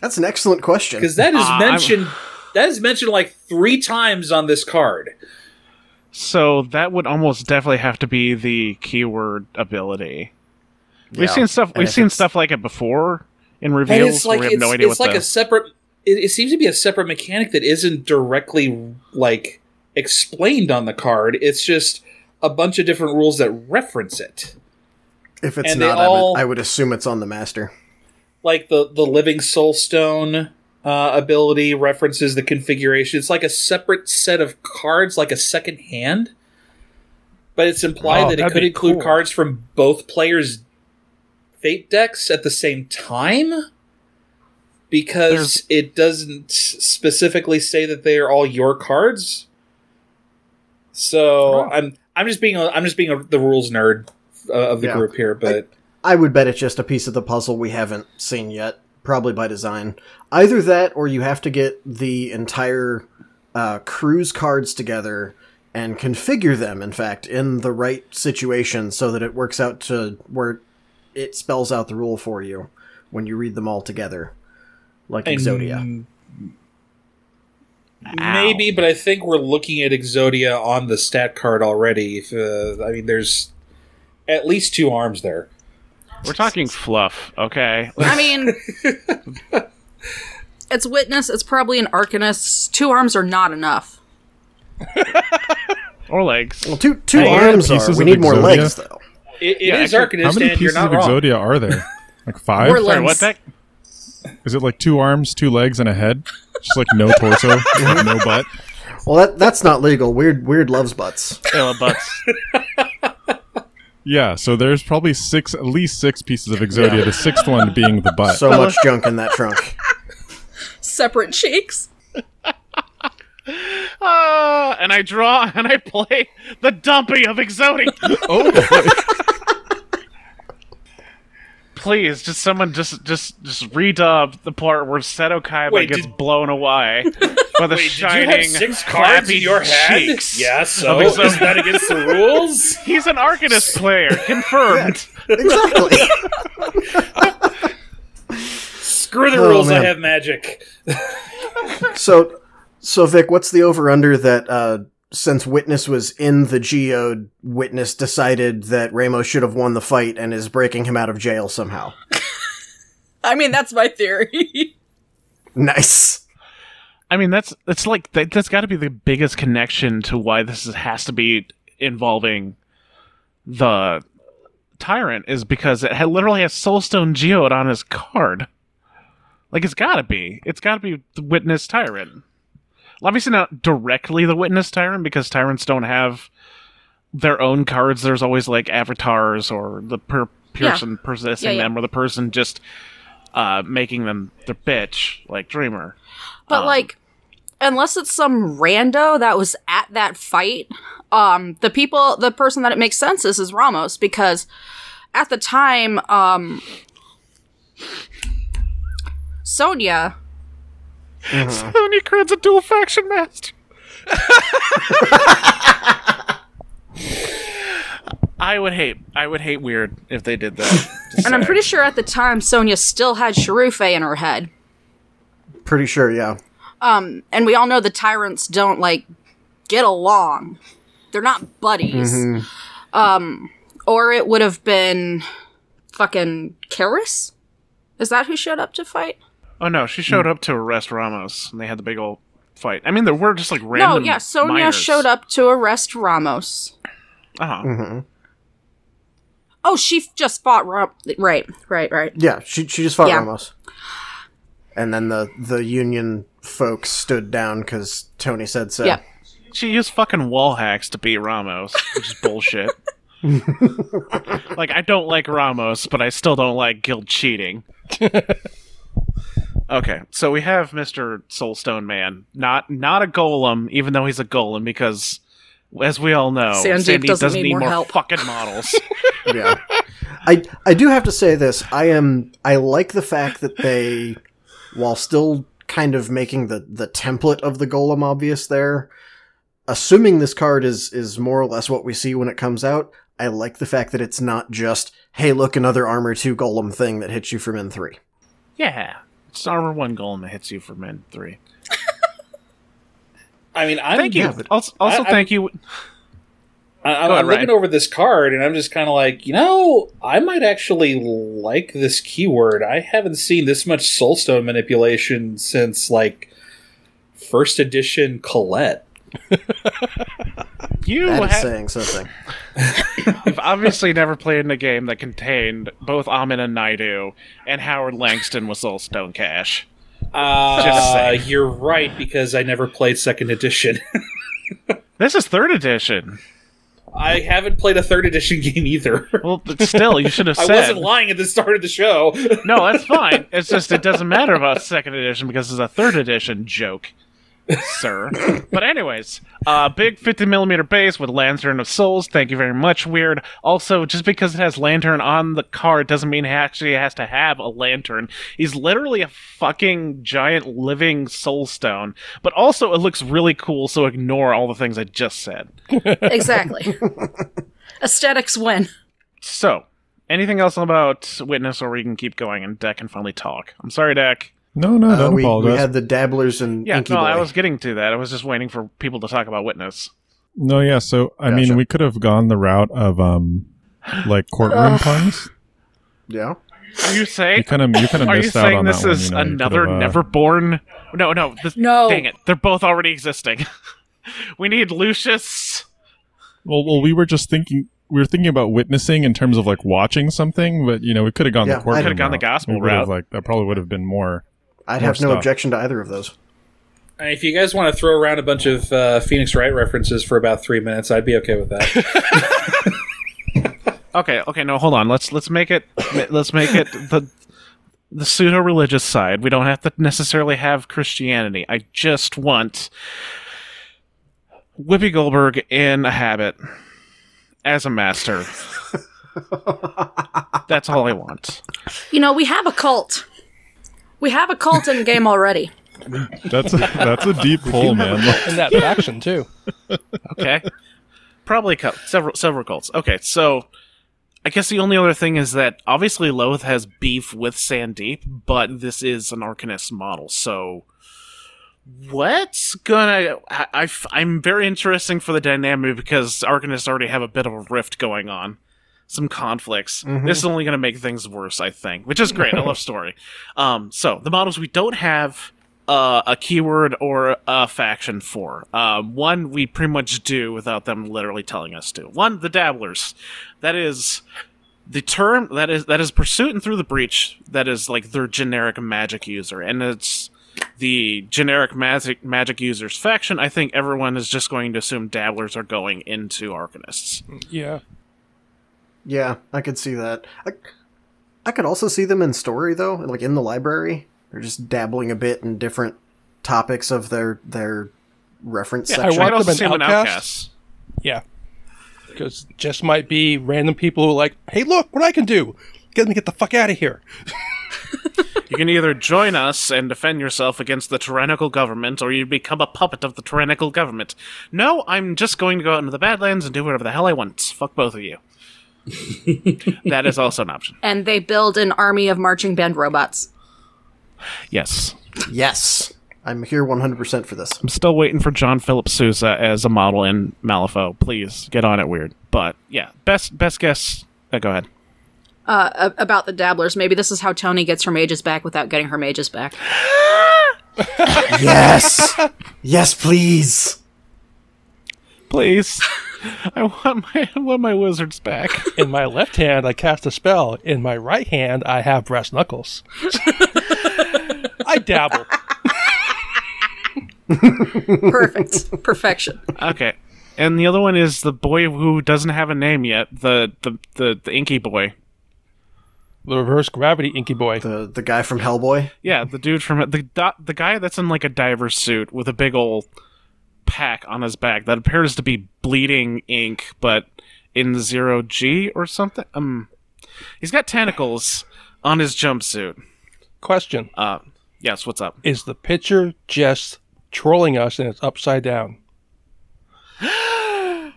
that's an excellent question Because that is I'm- mentioned. That is mentioned like three times on this card. so that would almost definitely have to be the keyword ability. We've seen stuff. And We've seen it's- stuff like it before in And reveals. it's like we have no idea it's what like the. a separate. It, it seems to be a separate mechanic that isn't directly like explained on the card. It's just a bunch of different rules that reference it. If it's And they not, I, all- would, I would assume it's on the master. Like the the living soul stone uh, ability references the configuration. It's like a separate set of cards, like a second hand. But it's implied Oh, that it could include cool. cards from both players' fate decks at the same time. Because There's- it doesn't specifically say that they are all your cards. So Oh. I'm I'm just being a, I'm just being a, the rules nerd uh, of the Yeah. group here, but I would bet it's just a piece of the puzzle we haven't seen yet, probably by design. Either that, or you have to get the entire uh, cruise cards together and configure them, in fact, in the right situation so that it works out to where it spells out the rule for you when you read them all together, like Exodia. And Maybe, but I think we're looking at Exodia on the stat card already. If, uh, I mean, there's at least two arms there. We're talking fluff, okay? I mean, it's witness. It's probably an arcanist. Two arms are not enough. Or legs. Well, two two Hey, arms are. We need more Exodia? legs, though. It, it Yeah, is actually, How Arcanist, many and you're pieces not of wrong. Exodia are there? Like five? Or Sorry, limbs. what that? Is it like two arms, two legs, and a head? Just like no torso, no butt. Well, that that's not legal. Weird Wyrd loves butts. Illa butts. Yeah, so there's probably six, at least six pieces of Exodia. The sixth one being the butt. So much junk in that trunk. Separate cheeks. Ah, and I draw and I play the dumpy of Exodia. oh boy. Please, just someone just just just redub the part where Seto Kaiba Wait, gets did- blown away by the Wait, did you shining, have six cards clappy in your head? cheeks. Yeah, so of is that against the rules? He's an Arcanist player, confirmed. Exactly. Screw the Oh, rules. I have magic. So, so Vic, what's the over under that uh, since Witness was in the geode, Witness decided that Ramos should have won the fight and is breaking him out of jail somehow? I mean, that's my theory. Nice. I mean, that's that's like that, that's got to be the biggest connection to why this is, has to be involving the tyrant is because it had, literally has Soulstone Geode on his card. Like it's got to be. It's got to be the Witness Tyrant. Obviously not directly the Witness Tyrant because tyrants don't have their own cards. There's always like avatars or the per- person possessing Yeah, yeah. them or the person just uh, making them their bitch like Dreamer. But Um, like, unless it's some rando that was at that fight, um, the people, the person that it makes sense is is Ramos because at the time, um, Sonnia. Sonnia Criid's a dual faction master. I would hate. I would hate weird if they did that. Just And I'm pretty sure at the time Sonnia still had Cherufe in her head. Pretty sure, yeah. Um, and we all know the tyrants don't like get along. They're not buddies. Um, or it would have been fucking Kaeris. Is that who showed up to fight? Oh no, she showed up to arrest Ramos, and they had the big old fight. I mean, there were just like random. no, yeah, Sonnia minors. showed up to arrest Ramos. Uh-huh. hmm Oh, she f- just fought Ram. Right, right, right. Yeah, she she just fought Yeah. Ramos, and then the the Union folks stood down because Tony said so. Yeah. She used fucking wall hacks to beat Ramos, which is bullshit. like I don't like Ramos, but I still don't like guild cheating. okay, so we have Mr. Soulstone Man, not not a golem, even though he's a golem, because as we all know, Sandeep doesn't need more help. fucking models. yeah. I I do have to say this. I am I like the fact that they, while still kind of making the the template of the golem obvious there, assuming this card is is more or less what we see when it comes out. I like the fact that it's not just hey look another armor two golem thing that hits you from N three. yeah, it's armor one golem that hits you for men three. I mean, I'm, Thank you. yeah, but- also, also I- I- thank you. I, I'm, Go I'm looking Ryan. over this card, and I'm just kind of like, you know, I might actually like this keyword. I haven't seen this much Soulstone manipulation since like first edition Colette. You That is have saying something. You've obviously never played in a game that contained both Amina Naidu, and Howard Langston was Soulstone Cache. Uh, you're right because I never played second edition. This is third edition. I haven't played a third edition game either. Well, but still, you should have said. I wasn't lying at the start of the show. No, that's fine. It's just it doesn't matter about second edition because it's a third edition joke, sir. But anyways, uh, big 50 millimeter base with Lantern of Souls. Thank you very much. Weird. Also, just because it has Lantern on the card doesn't mean it actually has to have a lantern. He's literally a fucking giant living soul stone. But also, it looks really cool. So ignore all the things I just said. Exactly. Aesthetics win. So. Anything else about Witness, or we can keep going and Deck can finally talk? I'm sorry, Deck. No, no, Uh, don't we, apologize. we had the dabblers and Yeah, Inky no, Boy. I was getting to that. I was just waiting for people to talk about Witness. No, yeah. So I Gotcha. mean, we could have gone the route of um, like courtroom puns. yeah. Are you You saying? kind of you kind of Are missed out on this that one, is you know, another could've, uh, Neverborn? No, no. This, No. Dang it! They're both already existing. we need Lucius. Well, well, we were just thinking. We were thinking about witnessing in terms of like watching something, but you know, we could have gone Yeah, the courtroom. I- Could've gone the gospel We would've, route. Like that probably would have been more. I'd More have no stuff. objection to either of those. If you guys want to throw around a bunch of uh, Phoenix Wright references for about three minutes, I'd be okay with that. Okay, okay. No, hold on. Let's let's make it. Let's make it the the pseudo religious side. We don't have to necessarily have Christianity. I just want Whoopi Goldberg in a habit as a master. That's all I want. You know, we have a cult. We have a cult in the game already. That's a, that's a deep pull, man. In that faction too. Okay. Probably cult, several several cults. Okay, so I guess the only other thing is that obviously Loth has beef with Sandeep, but this is an Arcanist model, so what's gonna? I I'm very interesting for the dynamic because Arcanists already have a bit of a rift going on. Some conflicts. This is only going to make things worse, I think, which is great. I love story. Um, so the models we don't have uh, a keyword or a faction for. Uh, one we pretty much do without them literally telling us to. One, the dabblers. That is the term that is that is pursuit and through the breach. That is like their generic magic user, and it's the generic magic magic users faction. I think everyone is just going to assume dabblers are going into arcanists. Yeah. Yeah, I could see that. I, I could also see them in story though, like in the library. They're just dabbling a bit in different topics of their their reference Yeah, section. I'd want also them see in them in Outcast. outcasts. Yeah. Because just might be random people who are like, hey, look what I can do. Get me get the fuck out of here. You can either join us and defend yourself against the tyrannical government, or you become a puppet of the tyrannical government. No, I'm just going to go out into the Badlands and do whatever the hell I want. Fuck both of you. that is also an option. And they build an army of marching band robots. Yes. yes, I'm here 100% for this. I'm still waiting for John Philip Sousa as a model in Malifaux. Please get on it, Wyrd. But yeah, best best guess. Uh, go ahead. Uh, about the dabblers. Maybe this is how Tony gets her mages back without getting her mages back. yes, yes, please. Please, I want my I want my wizards back. In my left hand, I cast a spell. In my right hand, I have brass knuckles. I dabble. Perfect. Perfection. Okay. And the other one is the boy who doesn't have a name yet. The the the, the inky boy. The reverse gravity inky boy. The the guy from Hellboy. Yeah, the dude from the do- the guy that's in like a diver suit with a big old pack on his back that appears to be bleeding ink, but in zero G or something. Um, he's got tentacles on his jumpsuit. Question Uh, yes. What's up? Is the picture just trolling us and it's upside down?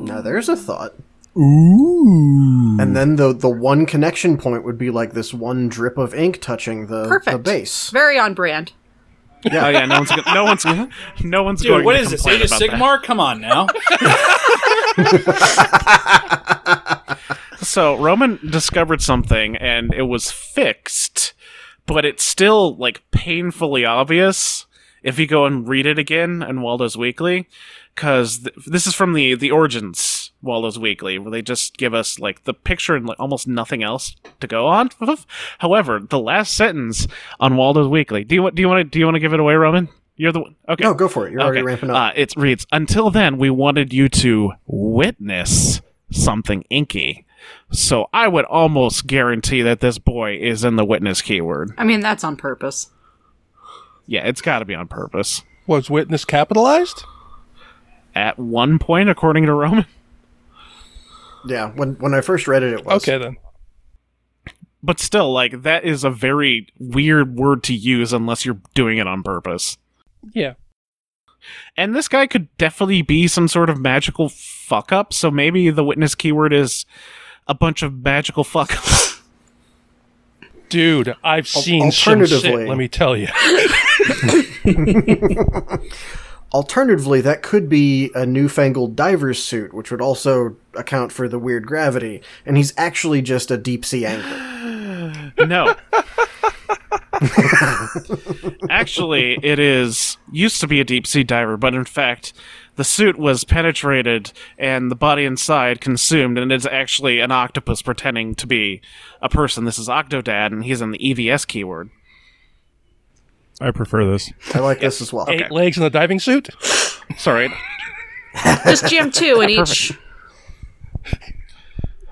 Now there's a thought. Ooh. And then the the one connection point would be like this one drip of ink touching the Perfect. the base. Very on brand. Oh yeah, no one's go- no one's no one's Dude, going. what to is this? complain Age of about that. Sigmar? Come on now. So Roman discovered something and it was fixed, but it's still like painfully obvious if you go and read it again in Waldo's Weekly. because th- this is from the the origins Waldo's Weekly, where they just give us like the picture and like almost nothing else to go on. However, the last sentence on Waldo's Weekly. Do you want? Do you want to? Do you want to give it away, Roman? You're the one. Okay. No, go for it. You're already Okay. ramping up. Uh, it reads, Until then, we wanted you to witness something inky. So I would almost guarantee that this boy is in the witness keyword. I mean, that's on purpose. Yeah, it's got to be on purpose. Was witness capitalized? At one point, according to Roman. Yeah, when when I first read it, it was. Okay then. But still, like, that is a very weird word to use unless you're doing it on purpose. Yeah. And this guy could definitely be some sort of magical fuck up, so maybe the witness keyword is a bunch of magical fuck ups. Dude, I've seen some shit, let me tell you. Alternatively, that could be a newfangled diver's suit, which would also account for the weird gravity, and he's actually just a deep sea angler. No. Actually, it is used to be a deep sea diver, but in fact, the suit was penetrated and the body inside consumed, and it's actually an octopus pretending to be a person. This is Octodad, and he's in the EVS keyword. I prefer this. I like this as well. Eight legs in the diving suit? Sorry. Just jam two in each.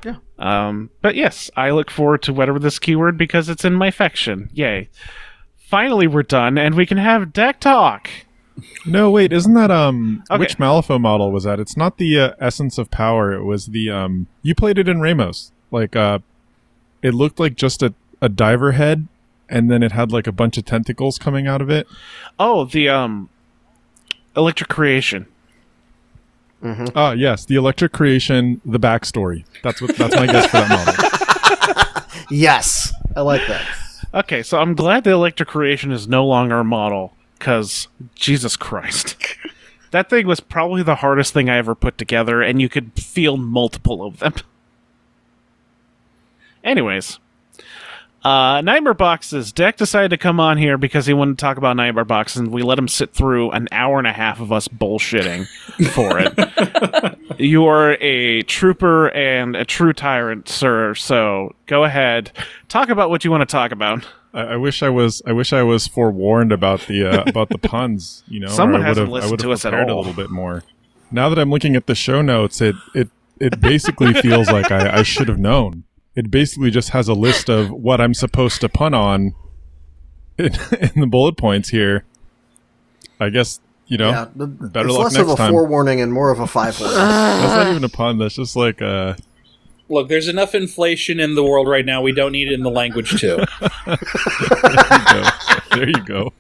Yeah. Um, but yes, I look forward to whatever this keyword because it's in my faction. Yay. Finally, we're done, and we can have deck talk. No, wait, isn't that um Okay. which Malifaux model was that? It's not the uh, Essence of Power. It was the um you played it in Ramos. Like uh it looked like just a a diver head and then it had like a bunch of tentacles coming out of it. Oh, the um, electric creation. Ah, yes, the Electric Creation, the backstory. That's what that's my guess for that model. Yes, I like that. Okay, so I'm glad the electric creation is no longer a model, because Jesus Christ. that thing was probably the hardest thing I ever put together, and you could feel multiple of them. Anyways. Uh, Nightmare Boxes. Deck decided to come on here because he wanted to talk about Nightmare Boxes, and we let him sit through an hour and a half of us bullshitting for it. you are a trooper and a true tyrant, sir. So go ahead, talk about what you want to talk about. I, I wish I was I wish I was forewarned about the uh, about the puns, you know. Someone hasn't would've- listened to us at all. a little bit more. Now that I'm looking at the show notes, it it it basically feels like I, I should have known. It basically just has a list of what I'm supposed to pun on in, in the bullet points here. I guess you know Yeah, the, better it's luck less next of a time. forewarning and more of a five warning. that's not even a pun. That's just like uh Look, there's enough inflation in the world right now. We don't need it in the language too. there you go.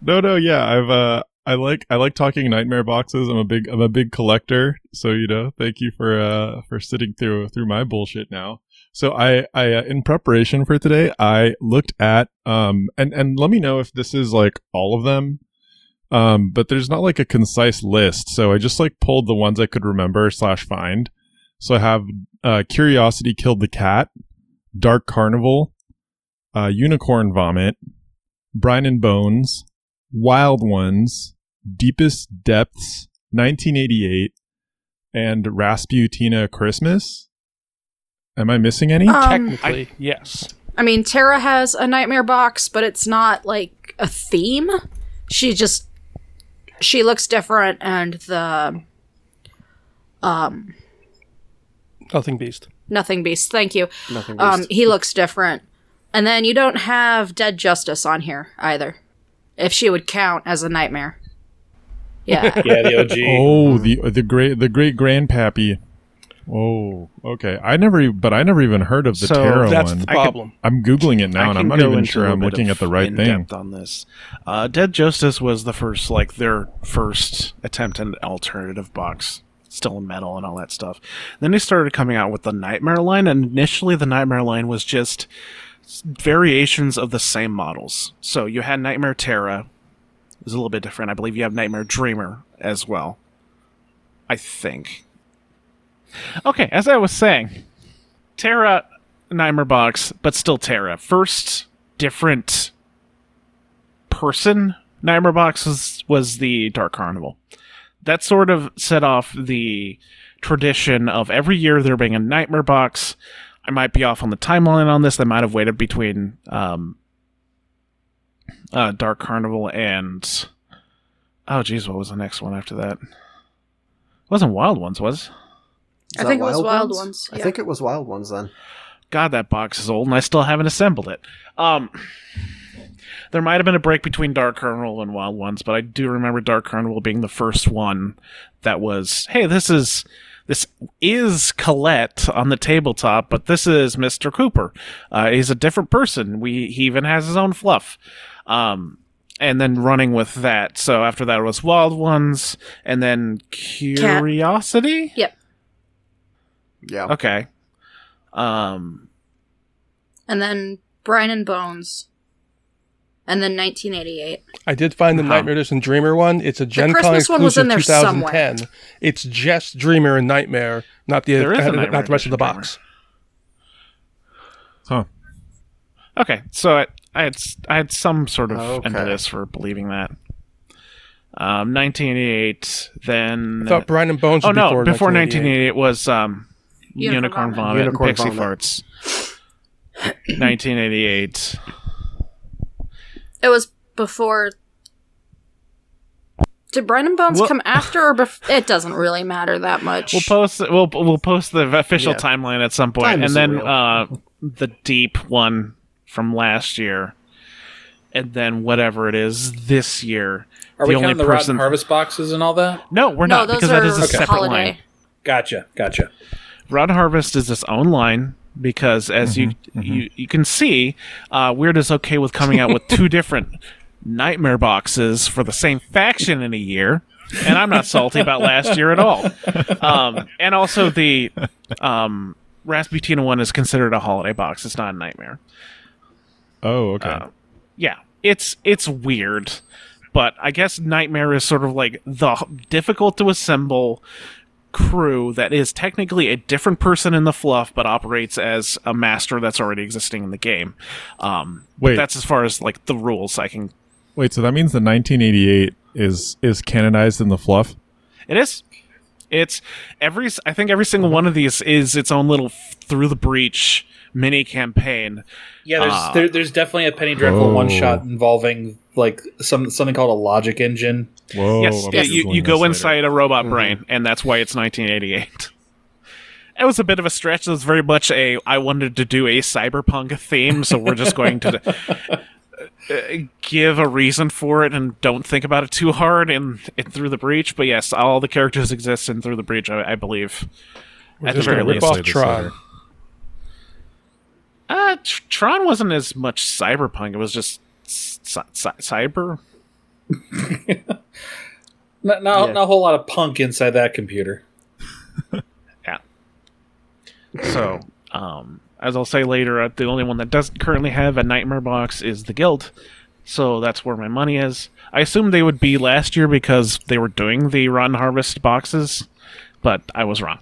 no, no, yeah, I've uh I like I like talking nightmare boxes. I'm a big I'm a big collector, so you know, thank you for uh for sitting through through my bullshit now. So I I uh, in preparation for today, I looked at um and and let me know if this is like all of them. Um but there's not like a concise list, so I just like pulled the ones I could remember slash find. So I have uh Curiosity killed the cat, Dark Carnival, uh, Unicorn Vomit, Brine and Bones, Wild Ones, Deepest Depths, 1988, and Rasputina Christmas. Am I missing any? Um, Technically, yes. I mean, Tara has a nightmare box, but it's not like a theme. She just she looks different, and the um Nothing beast. nothing beast. Thank you. Nothing. Um, beast. he looks different, and then you don't have Dead Justice on here either. If she would count as a nightmare, yeah. yeah, the OG. oh, the the great the great grandpappy. Oh, okay. I never, but I never even heard of the So tarot That's one. the I could- problem. I'm googling it now, and I'm not even sure I'm looking at the right thing. in-depth on this. Uh, Dead Justice was the first, like their first attempt at an alternative box, still in metal and all that stuff. Then they started coming out with the Nightmare line, and initially the Nightmare line was just variations of the same models. So you had Nightmare Tara, was a little bit different. I believe you have Nightmare Dreamer as well. I think. Okay, as I was saying, Tara Nightmare box, but still Tara. First different person Nightmare Box was, was the Dark Carnival. That sort of set off the tradition of every year there being a Nightmare Box. I might be off on the timeline on this. They might have waited between um, uh, Dark Carnival and oh, geez, what was the next one after that? It wasn't Wild Ones, was? Is I think it was Wild Ones, I yeah. think it was Wild Ones then. God, that box is old, and I still haven't assembled it. Um, there might have been a break between Dark Carnival and Wild Ones, but I do remember Dark Carnival being the first one that was, hey, this is this is Colette on the tabletop, but this is Mister Cooper. Uh, he's a different person. We he even has his own fluff. Um, and then running with that. So after that was Wild Ones, and then Curiosity. Yep. Yeah. Okay. Um, And then Brine and Bones. And then 1988. I did find the Huh. Nightmare Edition Dreamer one. It's a Gen Con Christmas one was in exclusive there 2010. It's just Dreamer and Nightmare, not the There is a not the rest of the Edition box. Huh. Okay, so I, I had s- I had some sort of Okay. impetus for believing that. Um, 1988, then. I thought Brine and Bones oh was no, before, before 1988. 1988 was um, Unicorn Unicorn, Vomit. Vomit, Unicorn and Pixie Vomit. Farts. 1988. It was before. Did Brine and Bones Well- come after or before? It doesn't really matter that much. We'll post we'll we'll post the official Yeah. timeline at some point, Time and then uh, the deep one from last year, and then whatever it is this year. Are The we only counting the person- Rotten Harvest boxes and all that? No, we're no, not because are that is a separate holiday. line. Gotcha, gotcha. Rotten Harvest is its own line because, as you, you you can see, uh, Wyrd is okay with coming out with two different nightmare boxes for the same faction in a year, and I'm not salty about last year at all. Um, and also, the um, Rasputina one is considered a holiday box; it's not a nightmare. Oh, okay. Uh, yeah, it's it's weird, but I guess Nightmare is sort of like the difficult to assemble crew that is technically a different person in the fluff, but operates as a master that's already existing in the game. Um, Wait. that's as far as like the rules I can. Wait, so that means the 1988 is is canonized in the fluff? It is. It's every. I think every single one of these is its own little through the breach mini campaign. Yeah, there's Ah. there, there's definitely a Penny Dreadful Oh. one shot involving like some something called a logic engine. Whoa. yes, yeah, you, you this go later. inside a robot brain, and that's why it's 1988. It was a bit of a stretch. It was very much a I wanted to do a cyberpunk theme, so we're just going to uh, give a reason for it and don't think about it too hard in, in Through the Breach. But yes, all the characters exist in Through the Breach, I, I believe. We're At the very gonna least. off Say Tron. Uh, Tron wasn't as much cyberpunk. It was just c- c- cyber. Not, not, Yeah. not a whole lot of punk inside that computer. Yeah. So, um, as I'll say later, uh, the only one that doesn't currently have a Nightmare box is the Guild. So that's where my money is. I assumed they would be last year because they were doing the Rotten Harvest boxes, but I was wrong.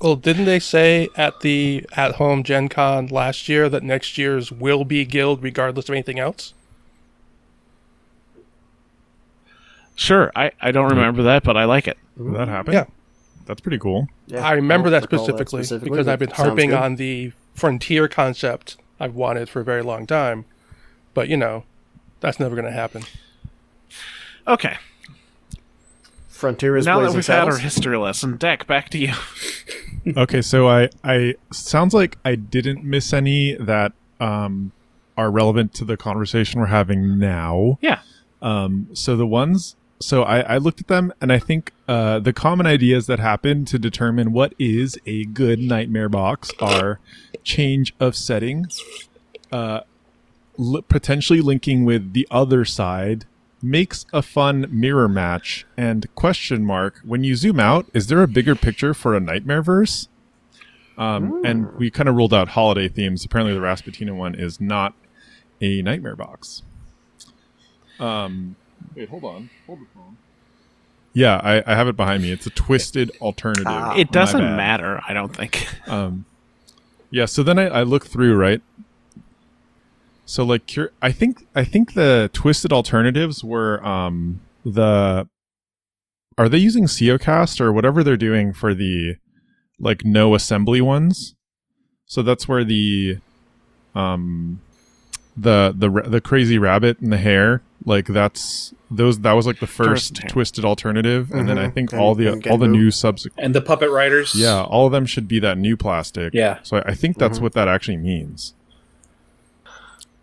Well, didn't they say at the at home Gen Con last year that next year's will be Guild regardless of anything else? Sure, I, I don't remember that, but I like it. Did that happened. Yeah. That's pretty cool. Yeah, I remember don't that specifically, because I've been harping on the frontier concept I've wanted for a very long time. But you know, that's never going to happen. Okay, Frontier is now that we've had our history lesson, Deck, back to you. okay, so I I sounds like I didn't miss any that um are relevant to the conversation we're having now. Yeah. Um so the ones so I, I looked at them and I think uh, the common ideas that happen to determine what is a good nightmare box are change of setting, uh, li- potentially linking with the other side, makes a fun mirror match, and question mark. When you zoom out, is there a bigger picture for a nightmare verse? Um, and we kind of ruled out holiday themes. Apparently, the Rasputina one is not a nightmare box. Um, wait, hold on, hold the phone. Yeah, I, I have it behind me. It's a twisted alternative. Ah. It doesn't matter, I don't think. Um, yeah, so then I, I look through, right? So like, I think I think the twisted alternatives were um the are they using CeoCast or whatever they're doing for the like no assembly ones? So that's where the um the the the crazy rabbit and the hare like that's those that was like the first Twisted. twisted alternative and then I Mhm. think And- all the all the Genbu. new subsequent And the puppet riders. yeah all of them should be that new plastic Yeah. so I, I think that's Mhm. what that actually means.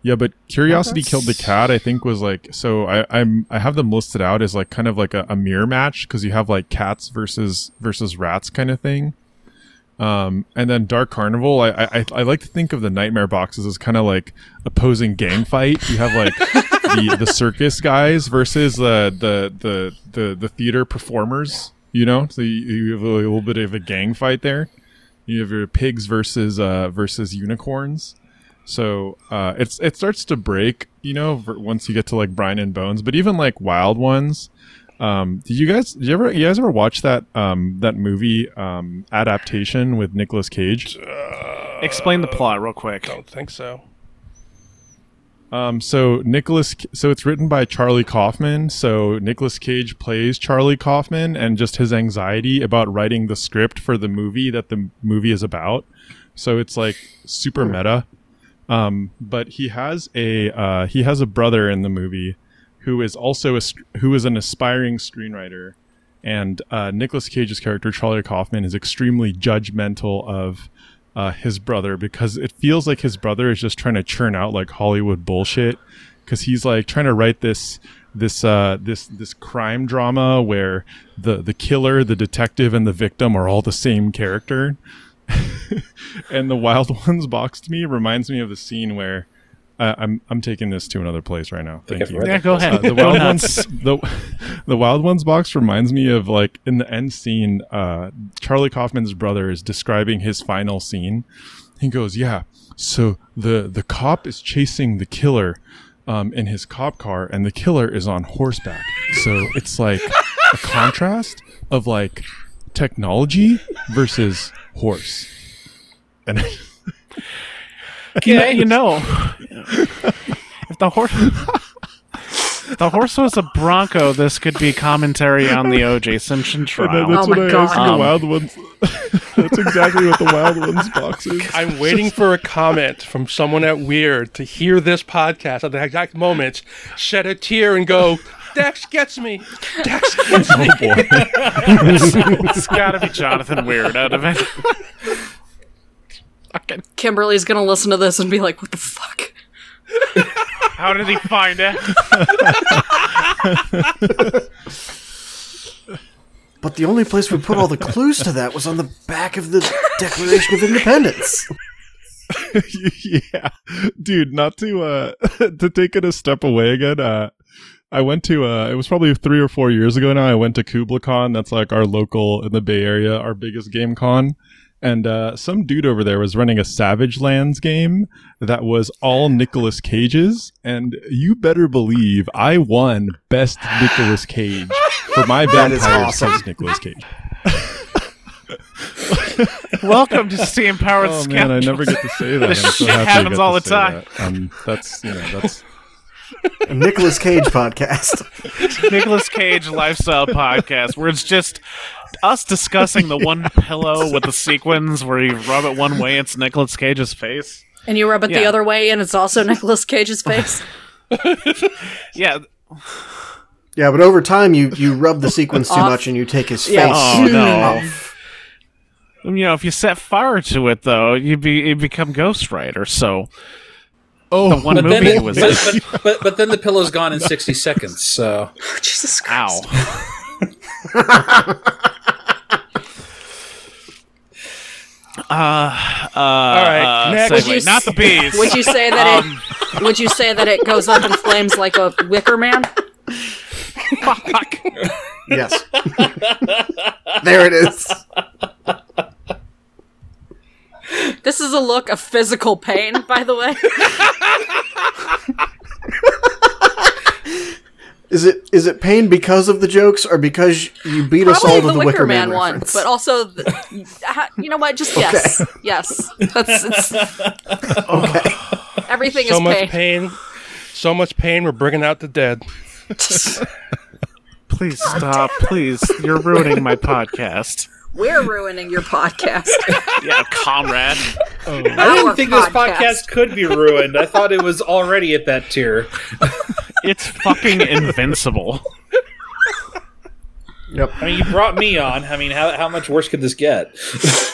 Yeah, but Curiosity Killed the Cat, I think, was like so. I I'm I have them listed out as like kind of like a, a mirror match because you have like cats versus versus rats kind of thing. Um, and then Dark Carnival, I, I I like to think of the Nightmare boxes as kind of like opposing gang fight. You have like the the circus guys versus the the the the the theater performers. You know, so you, you have a little bit of a gang fight there. You have your pigs versus uh versus unicorns. So uh, it's it starts to break, you know, once you get to like Brine and Bones. But even like Wild Ones, um, did you guys did you ever you guys ever watch that um that movie um adaptation with Nicolas Cage? Explain the plot real quick. Don't think so. Um, so Nicolas, so it's written by Charlie Kaufman. So Nicolas Cage plays Charlie Kaufman, and just his anxiety about writing the script for the movie that the movie is about. So it's like super meta. Um, but he has a uh, he has a brother in the movie who is also a who is an aspiring screenwriter, and uh, Nicolas Cage's character Charlie Kaufman is extremely judgmental of uh, his brother because it feels like his brother is just trying to churn out like Hollywood bullshit. Because he's like trying to write this this uh this this crime drama where the the killer the detective and the victim are all the same character and the wild ones box to me reminds me of the scene where uh, I'm I'm taking this to another place right now. Thank you. Yeah, go ahead. Uh, the wild ones the the wild ones box reminds me of like in the end scene uh charlie kaufman's brother is describing his final scene he goes yeah so the the cop is chasing the killer um, in his cop car and the killer is on horseback so it's like a contrast of like technology versus horse and You know, you know, if the horse, the horse was a bronco, this could be commentary on the O.J. Simpson trial. that's Oh what my I God. asked the Um, wild ones that's exactly what the wild ones box is I'm waiting for a comment from someone at Wyrd to hear this podcast at the exact moment, shed a tear, and go, Dex gets me. Dex gets me. oh boy it's got to be Jonathan Weird out of it. Fucking- Kimberly's gonna listen to this and be like, "What the fuck?" How did he find it? But the only place we put all the clues to that was on the back of the Declaration of Independence. yeah, dude. Not to uh to take it a step away again. Uh, I went to uh, it was probably three or four years ago now. I went to KublaCon. That's like our local in the Bay Area, our biggest game con. And uh, some dude over there was running a Savage Lands game that was all Nicolas Cage's, and you better believe I won best Nicolas Cage for my vampire awesome. says Nicolas Cage. Welcome to Steam Powered Oh man, I never get to say that. This I'm so shit happy happens all the time. that. Um, that's you know that's A Nicolas Cage podcast. Nicolas Cage lifestyle podcast where it's just us discussing the one pillow with the sequins where you rub it one way, it's Nicolas Cage's face. And you rub it the other way, and it's also Nicolas Cage's face. Yeah. Yeah, but over time you you rub the sequins too Off. much and you take his face. Yeah. Oh no. off. You know, if you set fire to it though, you'd be you'd become Ghost Rider. So oh the one But then, movie it, was but, but, but, but then the pillow's gone in 60 seconds, so. Jesus Christ. ow. Uh, uh, All right, next. Would you not the bees. Would you say that Um, it? Would you say that it goes up in flames like a wicker man? fuck. Yes. there it is. This is a look of physical pain, by the way. Is it is it pain because of the jokes or because you beat us all to the, the, Wicker, Man, reference? one, but also, the, you know what? Just yes, yes. That's it's, okay. Everything so is much pain. pain. So much pain. We're bringing out the dead. Please stop. Please. You're ruining my podcast. We're ruining your podcast. Yeah, comrade. Oh. I didn't Our think this podcast. podcast could be ruined. I thought it was already at that tier. It's fucking invincible. Yep. I mean, you brought me on. I mean, how, how much worse could this get?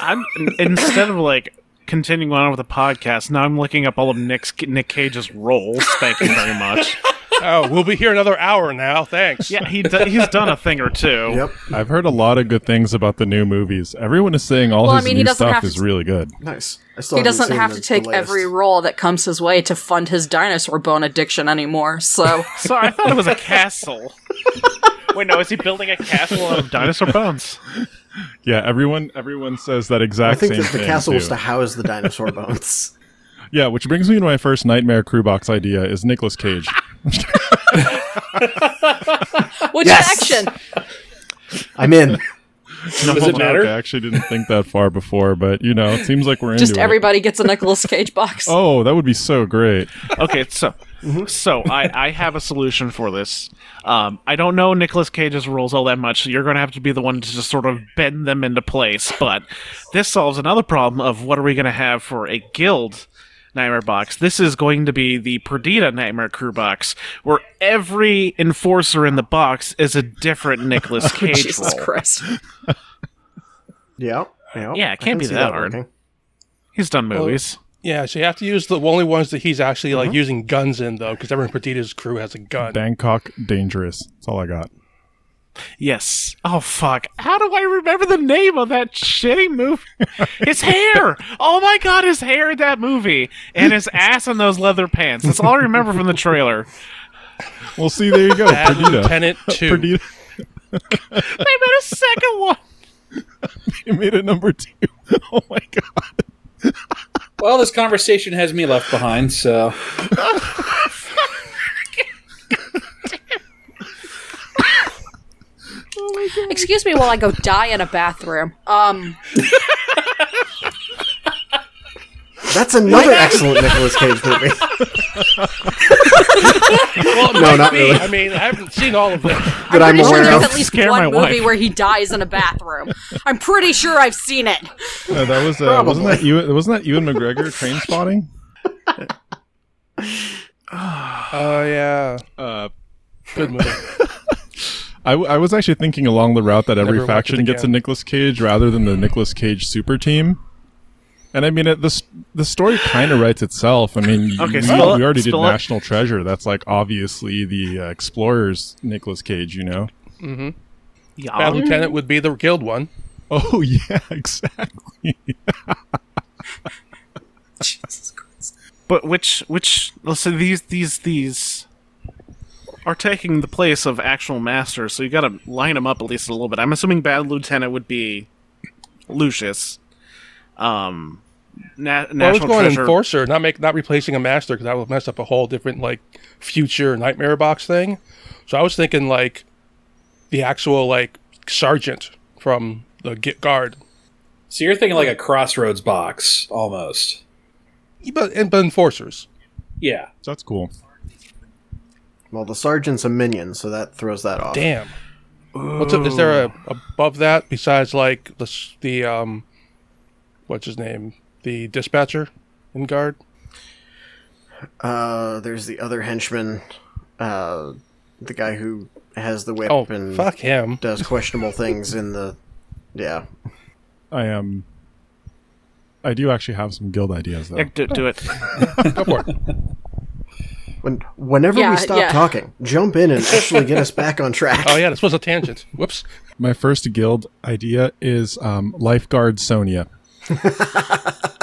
I'm instead of like continuing on with the podcast, now I'm looking up all of Nick's Nick Cage's roles. Thank you very much. Oh, we'll be here another hour now. Thanks. Yeah, he do, he's done a thing or two. Yep. I've heard a lot of good things about the new movies. Everyone is saying all Well, I his mean, he new doesn't stuff have is to- really good. Nice. I still he haven't doesn't seen have the- to the take latest. every role that comes his way to fund his dinosaur bone addiction anymore. So So I thought it was a castle. Wait, no, is he building a castle out of dinosaur bones? Yeah, everyone everyone says that exact I think same that the thing, castle was too. to house the dinosaur bones. Yeah, which brings me to my first Nightmare Crew Box idea is Nicolas Cage. which Yes! action? I'm in. No, Does it matter? I actually didn't think that far before, but you know, it seems like we're in. Just into it. everybody gets a Nicolas Cage box. Oh, that would be so great. Okay, so so I, I have a solution for this. Um, I don't know Nicolas Cage's rules all that much. So you're going to have to be the one to just sort of bend them into place. But this solves another problem of what are we going to have for a guild nightmare box. This is going to be the Perdita Nightmare Crew box, where every enforcer in the box is a different Nicholas oh, Cage Jesus role. Christ. Yeah. Yeah. Yeah, it can't can be see that hard. working. He's done movies. Yeah, so you have to use the only ones that he's actually like uh-huh. using guns in though, because everyone in Perdita's crew has a gun. Bangkok Dangerous. That's all I got. Yes. Oh fuck. How do I remember the name of that shitty movie? his hair. Oh my god, his hair in that movie and his ass in those leather pants. That's all I remember from the trailer. Well, see, there you go. Bad Perdita. Lieutenant Two. Perdita. They made a second one. You made a number two. Oh my god. Well, this conversation has me left behind, so Excuse me while I go die in a bathroom. Um, That's another excellent Nicolas Cage movie. Well, No, not be. really. I mean, I haven't seen all of them. that I'm pretty sure aware there's of. at least Scare one movie wife. where he dies in a bathroom. I'm pretty sure I've seen it. No, that was uh, wasn't that you? wasn't that Ewan McGregor train spotting? Oh yeah, Uh, good movie. I, w- I was actually thinking along the route that every Never faction gets a again. Nicolas Cage rather than the Nicolas Cage super team. And I mean, it, the the story kind of writes itself. I mean, Okay, we, spill we already did spill it. National Treasure. That's like obviously the uh, Explorers Nicolas Cage, you know? Bad Yeah. Lieutenant would be the guild one. Oh yeah, exactly. But which which let's say these these these are taking the place of actual masters, so you got to line them up at least a little bit. I'm assuming Bad Lieutenant would be Lucius. Um, Na- Well, I was going Treasure. enforcer, not make not replacing a master because that would mess up a whole different like future nightmare box thing. So I was thinking like the actual like sergeant from the Get Guard, so you're thinking like a crossroads box almost. but and but enforcers. Yeah. That's cool. Well, the sergeant's a minion, so that throws that off. Damn. What's up? Is there a above that besides like the the um, what's his name? The dispatcher in guard. Uh, there's the other henchman, uh, the guy who has the whip Oh, and fuck him. does questionable things in the. Yeah. I am. I do actually have some guild ideas though. Yeah, do, do it. Go for it. When whenever Yeah, we stop yeah. talking, jump in and actually get us back on track. Oh yeah, this was a tangent. Whoops. My first guild idea is um, lifeguard Sonnia.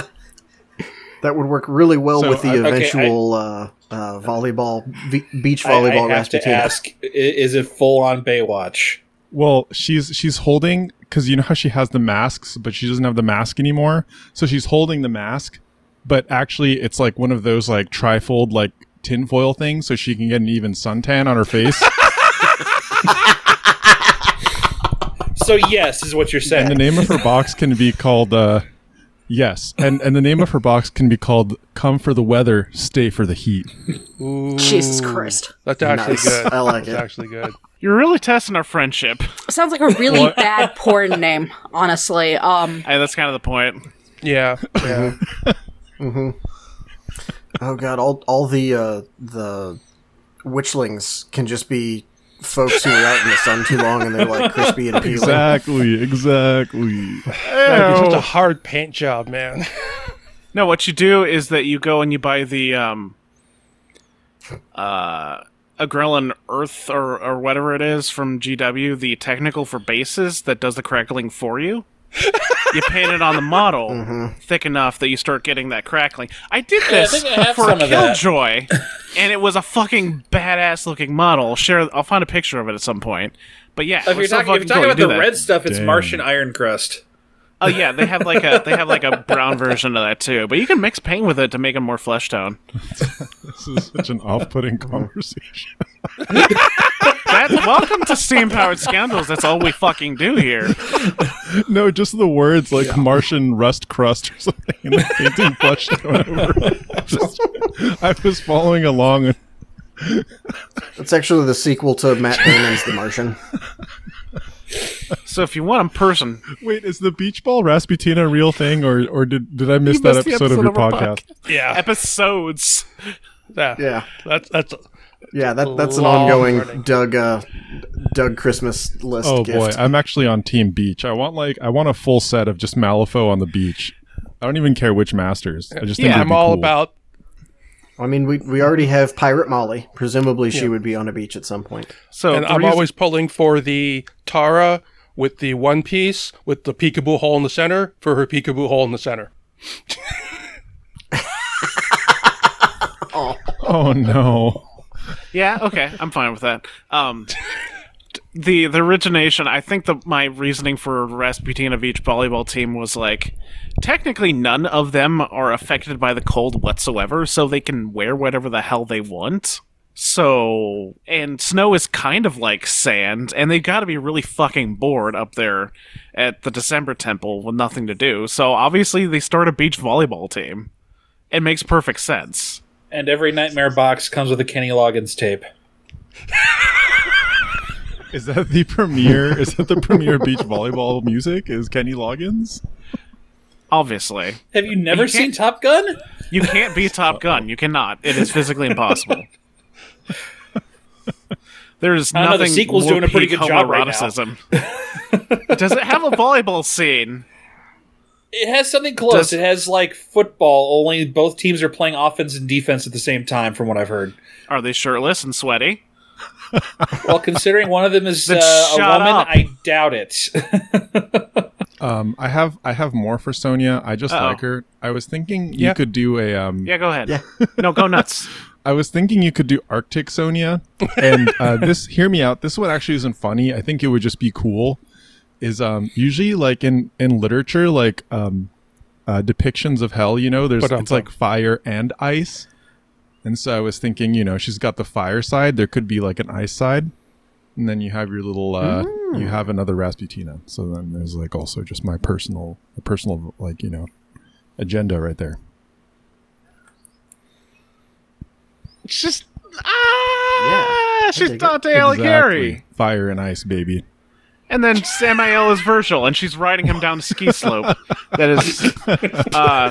That would work really well So, with the I- okay, eventual uh, uh, volleyball, v- beach volleyball I have to Rasputina. ask: Is it full on Baywatch? Well, she's she's holding because you know how she has the masks, but she doesn't have the mask anymore. So she's holding the mask, but actually it's like one of those like trifold like tinfoil thing so she can get an even suntan on her face. So yes, is what you're saying. and the name of her box can be called uh, Yes, and and the name of her box can be called "Come for the weather, stay for the heat." Ooh, Jesus Christ. That's actually Nice. good. I like That's it. actually good. You're really testing our friendship. Sounds like a really bad porn name, honestly. Um, Hey, that's kind of the point. Yeah, yeah. Oh god, all all the uh, the witchlings can just be folks who are out in the sun too long and they're like crispy and appealing. Exactly, exactly. That'd be such a hard paint job, man. No, what you do is that you go and you buy the um uh Agrellan Earth or or whatever it is from GW, the technical for bases that does the crackling for you. you paint it on the model mm-hmm. thick enough that you start getting that crackling. I did Yeah, I this think I for some of that. Killjoy, and it was a fucking badass looking model. I'll share, I'll find a picture of it at some point. But yeah, If you're talking, if you're talking about the that. red stuff, it's Damn. Martian Iron Crust. Oh yeah, they have like a they have like a brown version of that too. But you can mix paint with it to make them more flesh tone. This is such an off-putting conversation. That's welcome to Steam Powered Scoundrels. That's all we fucking do here. No, just the words like Martian rust crust or something, and the painting flushed it over. Just- I was following along. And It's actually the sequel to Matt Damon's The Martian. So if you want a person, wait, is the beach ball Rasputina a real thing, or or did did I miss You that missed the episode, of your of our podcast? Yeah, episodes. yeah, Yeah. That's that's Yeah, that that's an ongoing running. Doug uh, Doug Christmas list Oh gift. boy, I'm actually on Team Beach. I want like I want a full set of just Malifaux on the beach. I don't even care which masters. i just think yeah, i'm all cool. about. I mean, we we already have Pirate Molly. Presumably, she would be on a beach at some point. So And I'm always pulling for the Tara with the one piece with the peekaboo hole in the center for her peekaboo hole in the center. Oh no. Yeah, okay, I'm fine with that. Um, the the origination, I think the my reasoning for Rasputina each volleyball team was like, technically none of them are affected by the cold whatsoever, so they can wear whatever the hell they want. So, and snow is kind of like sand, and they've got to be really fucking bored up there at the December Temple with nothing to do. So obviously they start a beach volleyball team. It makes perfect sense. And every Nightmare box comes with a Kenny Loggins tape. Is that the premiere? is that the premiere beach volleyball music? Is Kenny Loggins? Obviously. Have you never You seen Top Gun? You can't be Top Gun. You cannot. It is physically impossible. There's don't know, the nothing. sequel's doing a pretty good job right now. Does it have a volleyball scene? It has something close. Does- it has like football, only both teams are playing offense and defense at the same time, from what I've heard. Are they shirtless and sweaty? Well, considering one of them is uh, a woman, up. I doubt it. Um, I have I have more for Sonnia. I just Uh-oh. like her. I was thinking Yeah. you could do a um. Yeah, go ahead. Yeah. no, go nuts. I was thinking you could do Arctic Sonnia, and uh, this. Hear me out. This one actually isn't funny. I think it would just be cool. Is um usually like in in literature like um uh, depictions of hell. You know, there's But, um, it's like fire and ice, and so I was thinking, you know, she's got the fire side. There could be like an ice side, and then you have your little uh you have another Rasputina. So then there's like also just my personal personal like you know agenda right there. It's just ah, she's dig it. Dante Alighieri, Fire and ice, baby. and then Samael is Virgil, and she's riding him down a ski slope. That is, uh,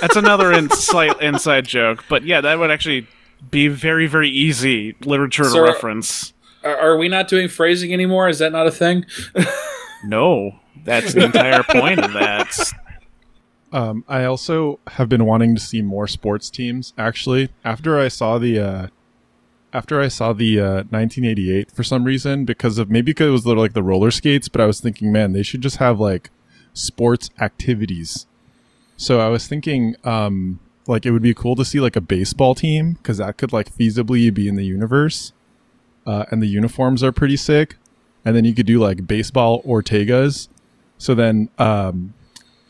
that's another in- slight inside joke. But yeah, that would actually be very, very easy literature to reference. are, are we not doing phrasing anymore? Is that not a thing? No, that's the entire point of that. Um, I also have been wanting to see more sports teams. Actually, after I saw the, uh, after I saw the uh, 1988 for some reason, because of maybe because it was the, like the roller skates, but I was thinking, man, they should just have like sports activities. So I was thinking, um, like it would be cool to see like a baseball team because that could like feasibly be in the universe, uh, and the uniforms are pretty sick. And then you could do like baseball Ortegas. So then, um,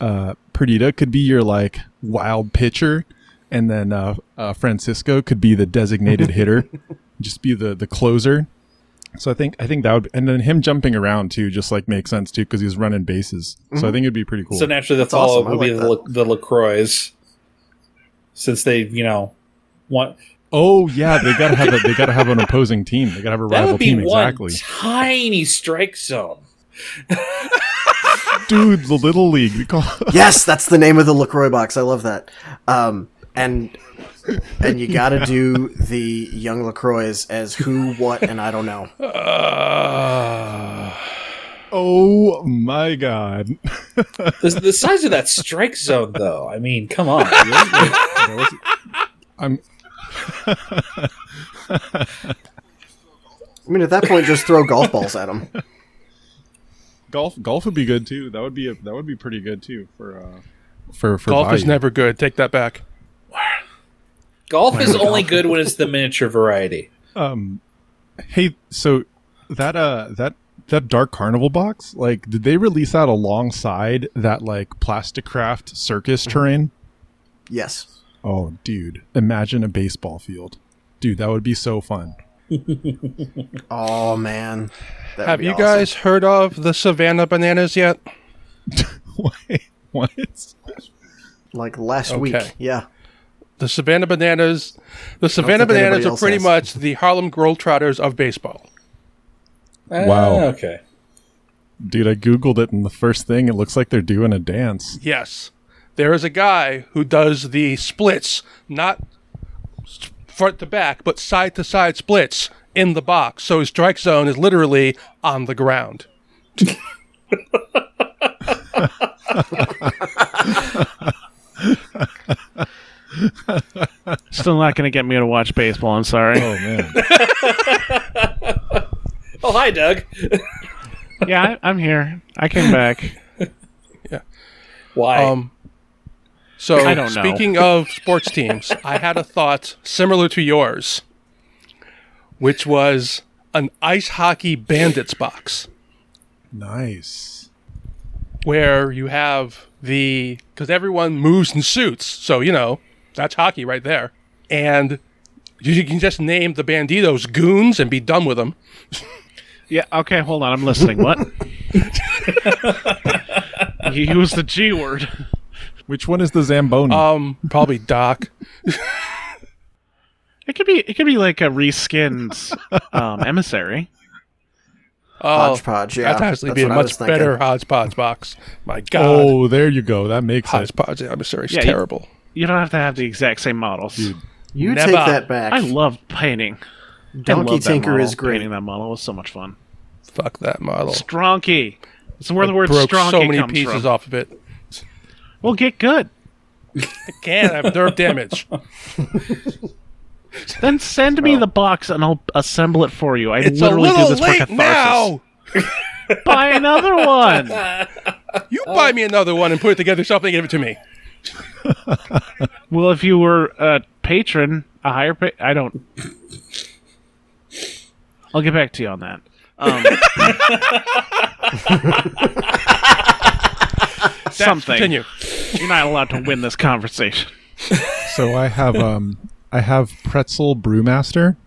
uh, Perdita could be your like wild pitcher, and then uh, uh, Francisco could be the designated hitter, just be the the closer. So I think I think that would, and then him jumping around too, just like makes sense too because he's running bases. So I think it'd be pretty cool. So naturally, the That's all awesome. I up would be like the, La- the Lacroix, since they, you know, want oh yeah, they gotta have a, they gotta have an opposing team. They gotta have a that rival would be team one exactly. tiny strike zone. Dude, the little league. Call yes, that's the name of the Lacroix box. I love that. Um, and and you got to do the young Lacroix as who, what, and I don't know. Uh, Oh my god. The, the size of that strike zone, though. I mean, come on. I'm I mean, at that point, just throw golf balls at them. golf golf would be good too. That would be a, that would be pretty good too for uh for for golf is never good. Take that back. Golf is only good when it's the miniature variety. Um, hey, so that uh that that Dark Carnival box, like, did they release that alongside that like plastic craft circus Mm-hmm. terrain? Yes. Oh, dude, imagine a baseball field, dude. That would be so fun. Oh man. That Have you awesome. guys heard of the Savannah bananas yet? Wait, what? like last Okay. week? Yeah. The Savannah bananas, the Savannah bananas are pretty has. much the Harlem Globetrotters of baseball. Wow. Ah, okay. Dude, I googled it, and the first thing it looks like they're doing a dance. Yes. There is a guy who does the splits, not front to back, but side to side splits in the box. So his strike zone is literally on the ground. Still not going to get me to watch baseball. I'm sorry. Oh man, Oh, hi, Doug. yeah, I, I'm here. I came back. Yeah. Why? Um, so I don't know. speaking of sports teams, I had a thought similar to yours, which was an ice hockey bandits box. nice. where you have the because everyone moves in suits, so you know that's hockey right there, and you can just name the banditos goons and be done with them. Yeah, okay, hold on. I'm listening. What? you used the G word. Which one is the Zamboni? Um, probably Doc. It could be. It could be like a reskinned um, emissary. Oh, Hodgepodge. Yeah. that'd actually that's be a much better hodgepodge box. My God, oh, there you go. That makes it. hodgepodge. I'm sorry, it's you- terrible. You don't have to have the exact same models. Dude. You Never. take that back. I love painting. I Donkey Tinker is great. Painting that model was so much fun. Fuck that model. Stronky. That's where the I word broke stronky so many comes pieces from. off of it. Well, get good. I can't I have nerve damage. Then send me the box and I'll assemble it for you. I It's a literally do this for late catharsis. now. Buy another one. You buy me another one and put it together yourself and give it to me. well, if you were a patron, a higher pay, I don't. I'll get back to you on that. Um, something. Continue. You're not allowed to win this conversation. So I have um I have pretzel brewmaster,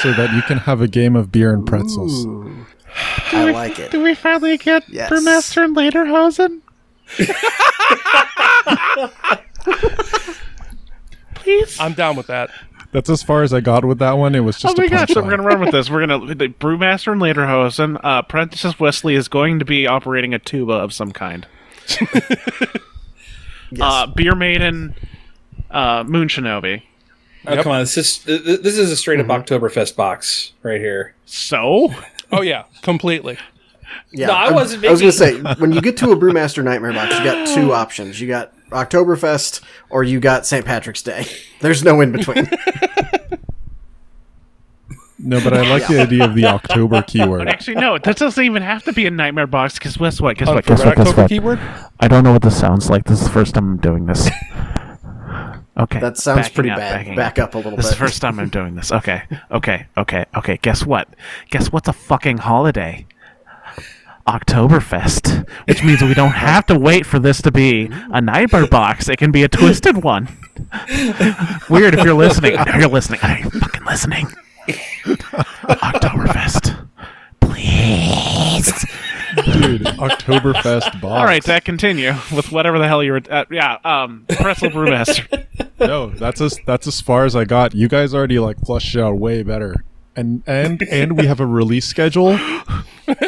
so that you can have a game of beer and pretzels. Ooh. I like it. Do we finally get Yes. Brewmaster and Lederhosen? Please. I'm down with that. That's as far as I got with that one. It was just. Oh just my a gosh, so we're gonna run with this. We're gonna the Brewmaster and Lederhosen. Uh, Prentice Wesley is going to be operating a tuba of some kind. Yes. Uh, Beer Maiden, uh, Moon Shinobi. oh, come on. This is th- th- this is a straight up Mm-hmm. Oktoberfest box right here. So Oh yeah, completely. yeah. no, I wasn't I was gonna say when you get to a Brewmaster Nightmare box, you got two options. You got Oktoberfest or you got St. Patrick's Day. There's no in between. No, but I like the idea of the October keyword. actually, no, that doesn't even have to be a nightmare box. Because guess what? Guess Oh, what? Guess what? Guess what? keyword? I don't know what this sounds like. This is the first time I'm doing this. Okay. That sounds backing pretty up, bad. backing Back up a little This is bit. the first time I'm doing this. Okay. Okay. Okay. Okay. Guess what? Guess what's a fucking holiday? Oktoberfest, which means we don't have to wait for this to be a nightmare box. It can be a twisted one. Wyrd if you're listening. I know you're listening. I know you're fucking listening. Oktoberfest. Please. Dude, Oktoberfest box. All right, Dak, continue with whatever the hell you were. Uh, yeah, um, Pretzel Brewmaster. No, that's as that's as far as I got. You guys already like flushed it out way better. And and and we have a release schedule.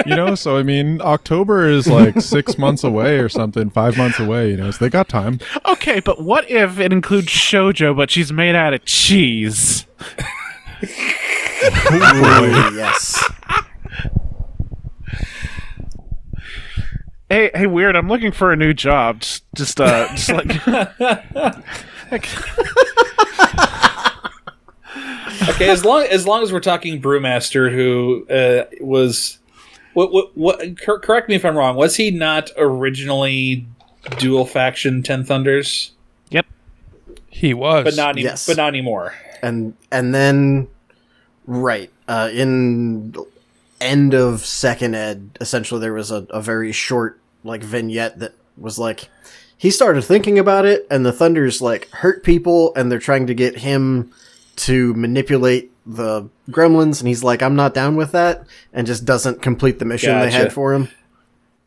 You know, so I mean October is like six months away or something, five months away, you know, so they got time. Okay, but what if it includes shojo, but she's made out of cheese? Ooh, yes. Hey, hey, Wyrd. I'm looking for a new job. Just, just, uh, just like. okay, as long as long as we're talking Brewmaster, who uh, was what what what? cor- Correct me if I'm wrong. Was he not originally dual faction Ten Thunders, yep. He was. but not any- Yes. but not anymore? and and then right uh, in end of second ed essentially there was a, a very short like vignette that was like he started thinking about it and the thunders like hurt people and they're trying to get him to manipulate the gremlins and he's like i'm not down with that and just doesn't complete the mission they had for him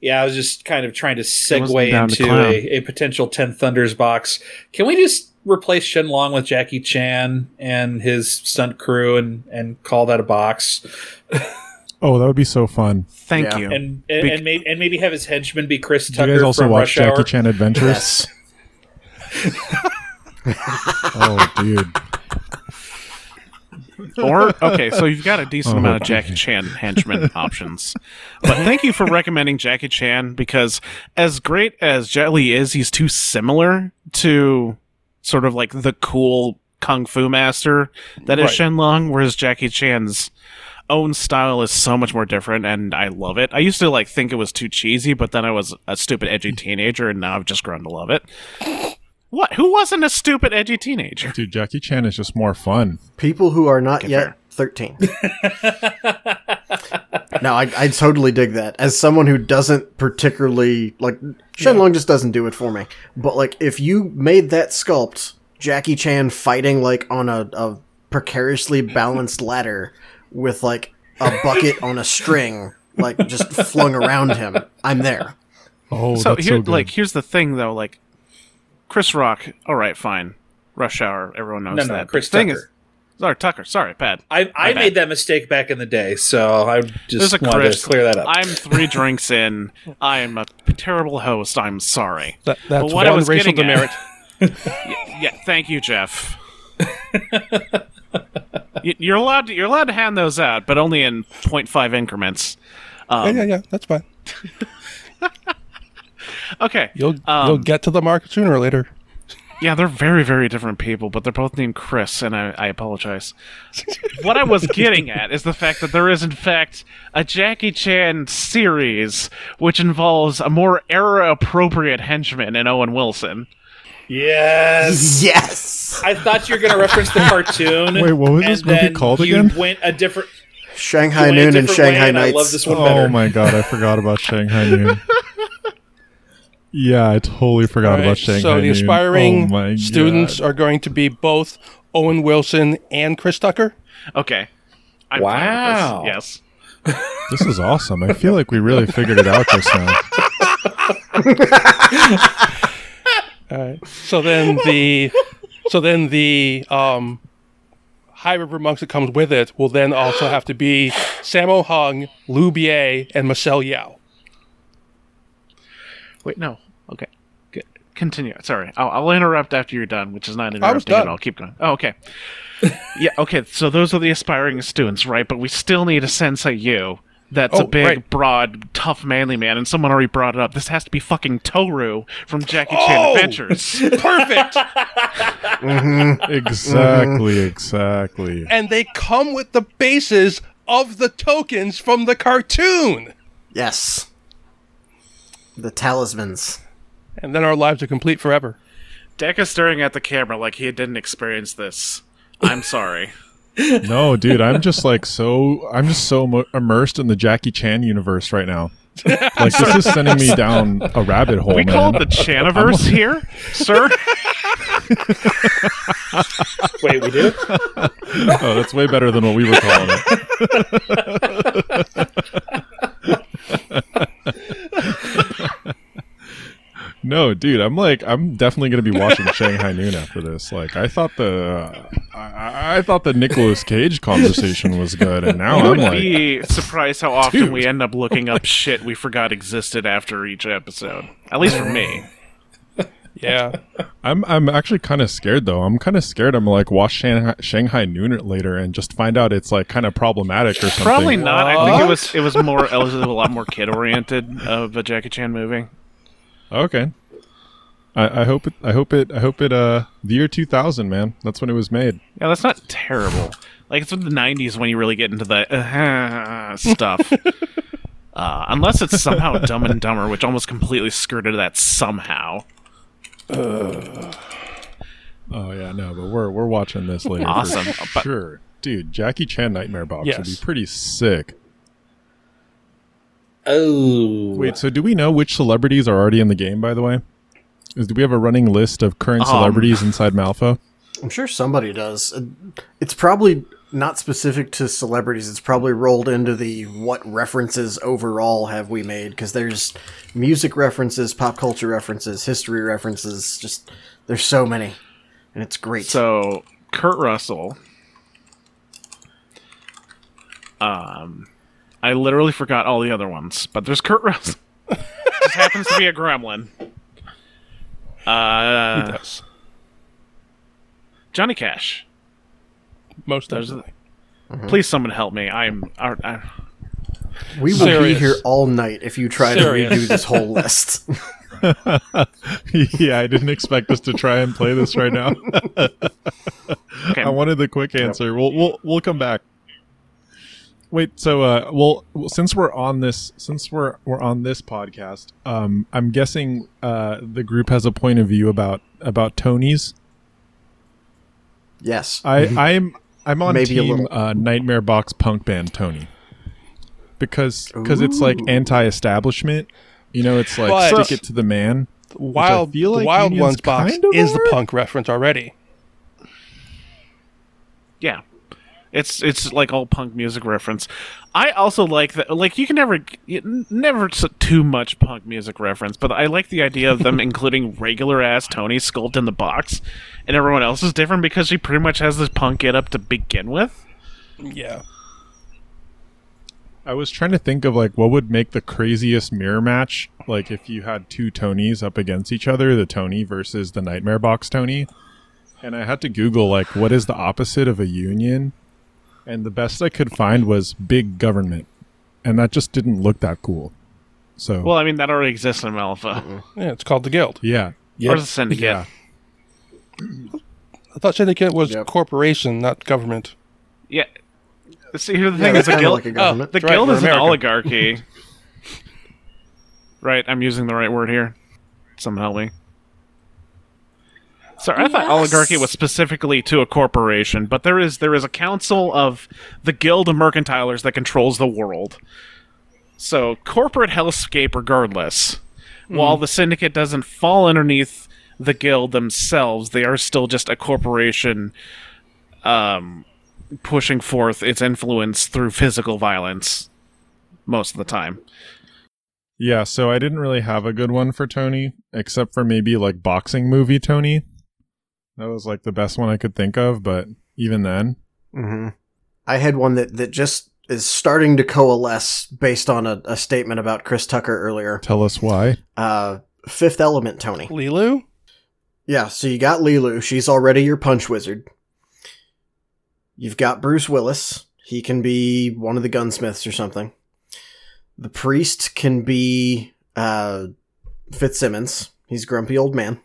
Yeah, I was just kind of trying to segue down to into a, a potential Ten Thunders box. Can we just replace Shenlong with Jackie Chan and his stunt crew and and call that a box? Oh, that would be so fun. Thank Yeah. you. And and, Bec- and, maybe, and maybe have his henchman be Chris Do Tucker you guys also from watch Rush Jackie Hour. Chan Adventures? Oh, dude. Or okay, so you've got a decent Oh. amount of Jackie Chan henchman options. But thank you for recommending Jackie Chan because as great as Jet Li is, he's too similar to sort of like the cool kung fu master that is Right. Shenlong, whereas Jackie Chan's own style is so much more different and I love it. I used to like think it was too cheesy, but then I was a stupid edgy teenager and now I've just grown to love it. What? Who wasn't a stupid edgy teenager? Dude, Jackie Chan is just more fun. people who are not Okay, yet fair. 13 no I, I totally dig that as someone who doesn't particularly like shenlong just doesn't do it for me but like if you made that sculpt jackie chan fighting like on a, a precariously balanced ladder with like a bucket on a string like just flung around him i'm there Oh, so that's here, so good. like, here's the thing, though. Like, Chris Rock. All right, fine. Rush Hour. Everyone knows No, no, that. Chris the thing Tucker. is, sorry, Tucker. Sorry, bad. I, I bad. made that mistake back in the day, so I just a wanted Chris. to clear that up. I'm three drinks in. I'm a terrible host. I'm sorry. That, that's what I was racial getting at- demerit. Yeah, thank you, Jeff. You're allowed. To, you're allowed to hand those out, but only in 0.5 increments. yeah, Um, yeah, yeah. That's fine. Okay. You'll Um, you'll get to the mark sooner or later. Yeah, they're very, very different people, but they're both named Chris, and I, I apologize. what I was getting at is the fact that there is, in fact, a Jackie Chan series which involves a more era appropriate henchman in Owen Wilson. yes. yes I thought you were going to reference the cartoon. Wait, what was this and movie called you again? Went a different. shanghai you went a noon and different way, shanghai and I nights love this one Oh better. my god, I forgot about Shanghai Noon. Yeah, I totally forgot All right, about Shanghai so the Noon. aspiring oh students God. are going to be both Owen Wilson and Chris Tucker. Okay. I'm Wow. this. Yes. This is awesome. I feel like we really figured it out just now. All right. So then the so then the um, High River monks that comes with it will then also have to be Sammo Hung, Liu Bie, and Marcel Yao. Wait, no. Okay. G- Continue. Sorry. I'll, I'll interrupt after you're done, which is not interrupting at all. Keep going. Oh, okay. yeah, okay. So those are the aspiring students, right? But we still need a Sensei you that's a Oh, big, right. broad, tough, manly man. And someone already brought it up. This has to be fucking Tohru from Jackie Oh! Chan Adventures. Perfect. Mm-hmm. Exactly, exactly. and they come with the bases of the tokens from the cartoon. yes the talismans And then our lives are complete forever. Deck is staring at the camera like he didn't experience this. I'm sorry. No, dude, I'm just like so. I'm just so mo- immersed in the Jackie Chan universe right now. Like this is sending me down a rabbit hole, we man. call it the Chaniverse here, sir. Wait, we do? oh, that's way better than what we were calling it. No, dude, I'm like, I'm definitely gonna be watching Shanghai Noon after this. Like, I thought the, I- I, I thought the Nicolas Cage conversation was good, and now You I'm would like, be surprised how often Dude. we end up looking up shit we forgot existed after each episode. At least for me. Yeah. I'm, I'm actually kind of scared though. I'm kind of scared. I'm like, watch Shanghai, Shanghai Noon later and just find out it's like kind of problematic or something. Probably not. I think it was it was more it was a lot more kid oriented of a Jackie Chan movie. Okay. I, I hope it. I hope it. I hope it. Uh, the year 2000, man. That's when it was made. Yeah, that's not terrible. Like it's in the '90s when you really get into the uh, stuff. uh, unless it's somehow Dumb and Dumber, which almost completely skirted that somehow. Oh yeah, no, but we're we're watching this later. Awesome. Sure, dude. Jackie Chan Nightmare Box would be pretty sick. Oh. Wait, so do we know which celebrities are already in the game? By the way, is do we have a running list of current Um, celebrities inside Malifaux? I'm sure somebody does. Uh, It's probably not specific to celebrities. It's probably rolled into the what references overall have we made because there's music references, pop culture references, history references. Just there's so many, and it's great. So Kurt Russell. Um, I literally forgot all the other ones, but there's Kurt Russell. Just happens to be a gremlin. Uh, yes. Johnny Cash. Most Those are definitely. Please, someone help me. I'm. I, I, we will be here all night if you try Serious. to redo this whole list. yeah, I didn't expect us to try and play this right now. okay. I wanted the quick answer. We'll we'll we'll come back. Wait, so uh, well, well, since we're on this, since we're we're on this podcast, um, I'm guessing uh, the group has a point of view about about Tony's. yes, I I'm I'm on Maybe a team little. uh, Nightmare Box punk band Tony because because it's like anti-establishment. You know, it's like But- stick it to the man. Wild, feel the like Wild Ones box kind of is the punk reference already. Yeah. It's it's like all punk music reference. I also like that. Like you can never never too much punk music reference, but I like the idea of them including regular ass Tony sculpt in the box, and everyone else is different because she pretty much has this punk get up to begin with. Yeah. I was trying to think of like what would make the craziest mirror match, like if you had two Tonys up against each other, the Tony versus the Nightmare Box Tony. And I had to Google like what is the opposite of a union, and the best I could find was big government, and that just didn't look that cool. So Well, I mean that already exists in Malifaux. Mm-hmm. Yeah, it's called the Guild. yeah, Or the Syndicate. yeah, I thought Syndicate was Yep. corporation, not government. Yeah. See, here's the yeah, thing: that's is a kind of guild. like a government. the That's right, guild we're is an American. oligarchy. right, I'm using the right word here. Someone help me. Sorry, I thought oligarchy was specifically to a corporation, but there is there is a council of the guild of mercantilers that controls the world. So corporate hellscape, regardless. While the syndicate doesn't fall underneath the guild themselves, they are still just a corporation um, pushing forth its influence through physical violence most of the time. yeah. So I didn't really have a good one for Tony, except for maybe like boxing movie Tony. That was like the best one I could think of, but even then, hmm I had one that, that just is starting to coalesce based on a, a statement about Chris Tucker earlier. tell us why. Uh, Fifth Element, Tony. Leeloo? Yeah, so you got Leeloo. She's already your punch wizard. You've got Bruce Willis. He can be one of the gunsmiths or something. The priest can be uh, Fitzsimmons. He's grumpy old man.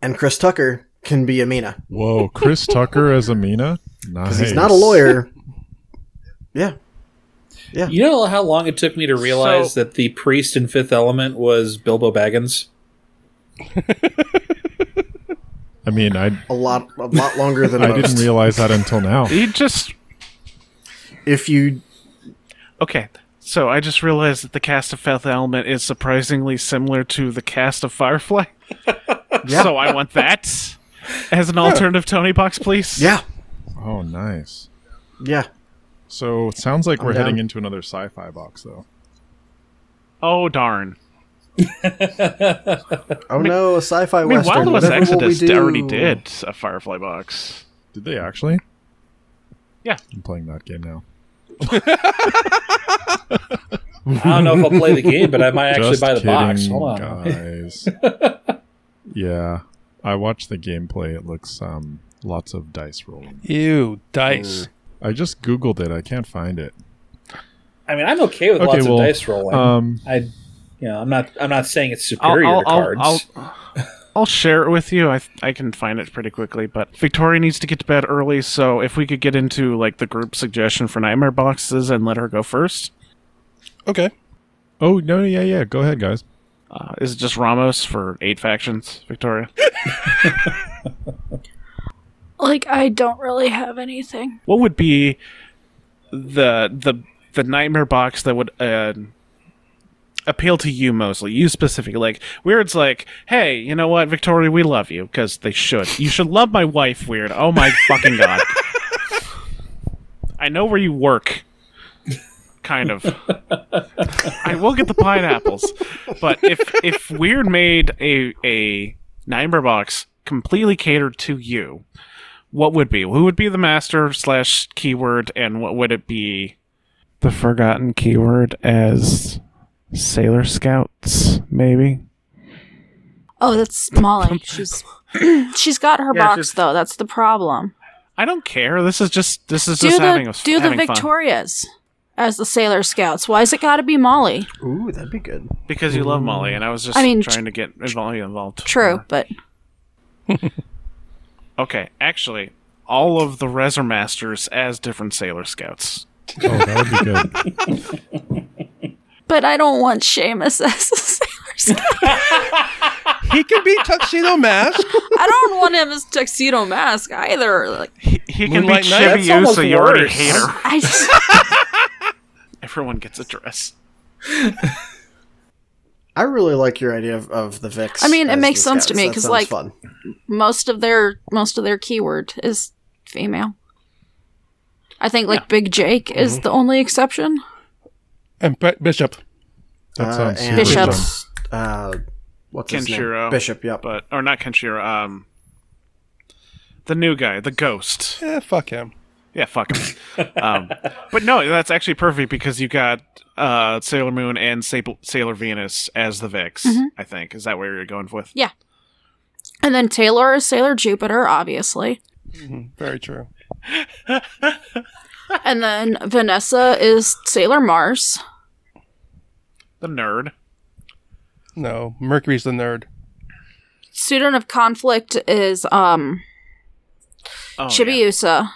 And Chris Tucker can be Amina. Whoa, Chris Tucker as Amina? Nice. Because he's not a lawyer. Yeah. Yeah. You know how long it took me to realize So- that the priest in Fifth Element was Bilbo Baggins? I mean, I A lot a lot longer than I most. didn't realize that until now. You just if you okay. So I just realized that the cast of Fifth Element is surprisingly similar to the cast of Firefly. Yeah. So I want that as an alternative Tony box, please. Yeah. Oh, nice. Yeah. So it sounds like I'm we're heading into another sci-fi box, though. Oh darn. Oh no, a sci-fi I mean, western. Wild West Whatever will we Exodus already did a Firefly box. Did they actually? Yeah. I'm playing that game now. I don't know if I'll play the game, but I might actually Just buy the box. Hold on. guys. yeah, I watched the gameplay. It looks um lots of dice rolling. Ew, dice. I just googled it. I can't find it. I mean, I'm okay with Okay, lots well, of dice rolling. Um, I, you know, I'm not. I'm not saying it's I'll, superior I'll, to I'll, cards. I'll, I'll share it with you. I I can find it pretty quickly, but Victoria needs to get to bed early. So if we could get into like the group suggestion for nightmare boxes and let her go first. Okay. oh no, yeah, yeah. Go ahead, guys. Uh, is it just Ramos for eight factions, Victoria? Like, I don't really have anything. what would be the the the nightmare box that would uh, appeal to you mostly you specifically? Like Wyrd's like hey you know what victoria we love you because they should. You should love my wife Wyrd. Oh my fucking god. I know where you work kind of i will get the pineapples but if if Wyrd made a a nightmare box completely catered to you what would be? Who would be the master slash keyword, and what would it be? The forgotten keyword as Sailor Scouts, maybe. Oh, that's Molly. She's she's got her Yeah, box she's- though. That's the problem. I don't care. This is just this is Do just the having a do the Viktorias. fun. Viktorias as the Sailor Scouts. Why is it got to be Molly? Ooh, that'd be good. because you love Molly, and I was just I mean, trying to get Molly involved. True, but Okay, actually, all of the Reser Masters as different Sailor Scouts. Oh, that would be good. but I don't want Seamus as a Sailor Scout. He can be Tuxedo Mask. I don't want him as Tuxedo Mask either. Like He, he can be Moonlight Knight? Chibi That's almost so you already hate her. I just Everyone gets a dress. I really like your idea of, of the Vix. I mean, it makes the sense to me, because like- fun. most of their most of their keyword is female. I think like Big Jake Mm-hmm. is the only exception. and Bi- Bishop. That Uh, sounds and, Bishop. fun. Uh, what's his name? Bishop. Yep. but or not Kenshiro, um, the new guy, the ghost. Yeah, fuck him. Yeah, fuck him. um, but no, that's actually perfect because you got uh, Sailor Moon and Sa- Sailor Venus as the Vix. I think is that where you're going with? Yeah. And then Taelor is Sailor Jupiter, obviously. Very true. And then Vanessa is Sailor Mars. The nerd. No, Mercury's the nerd. Student of Conflict is um Oh, yeah.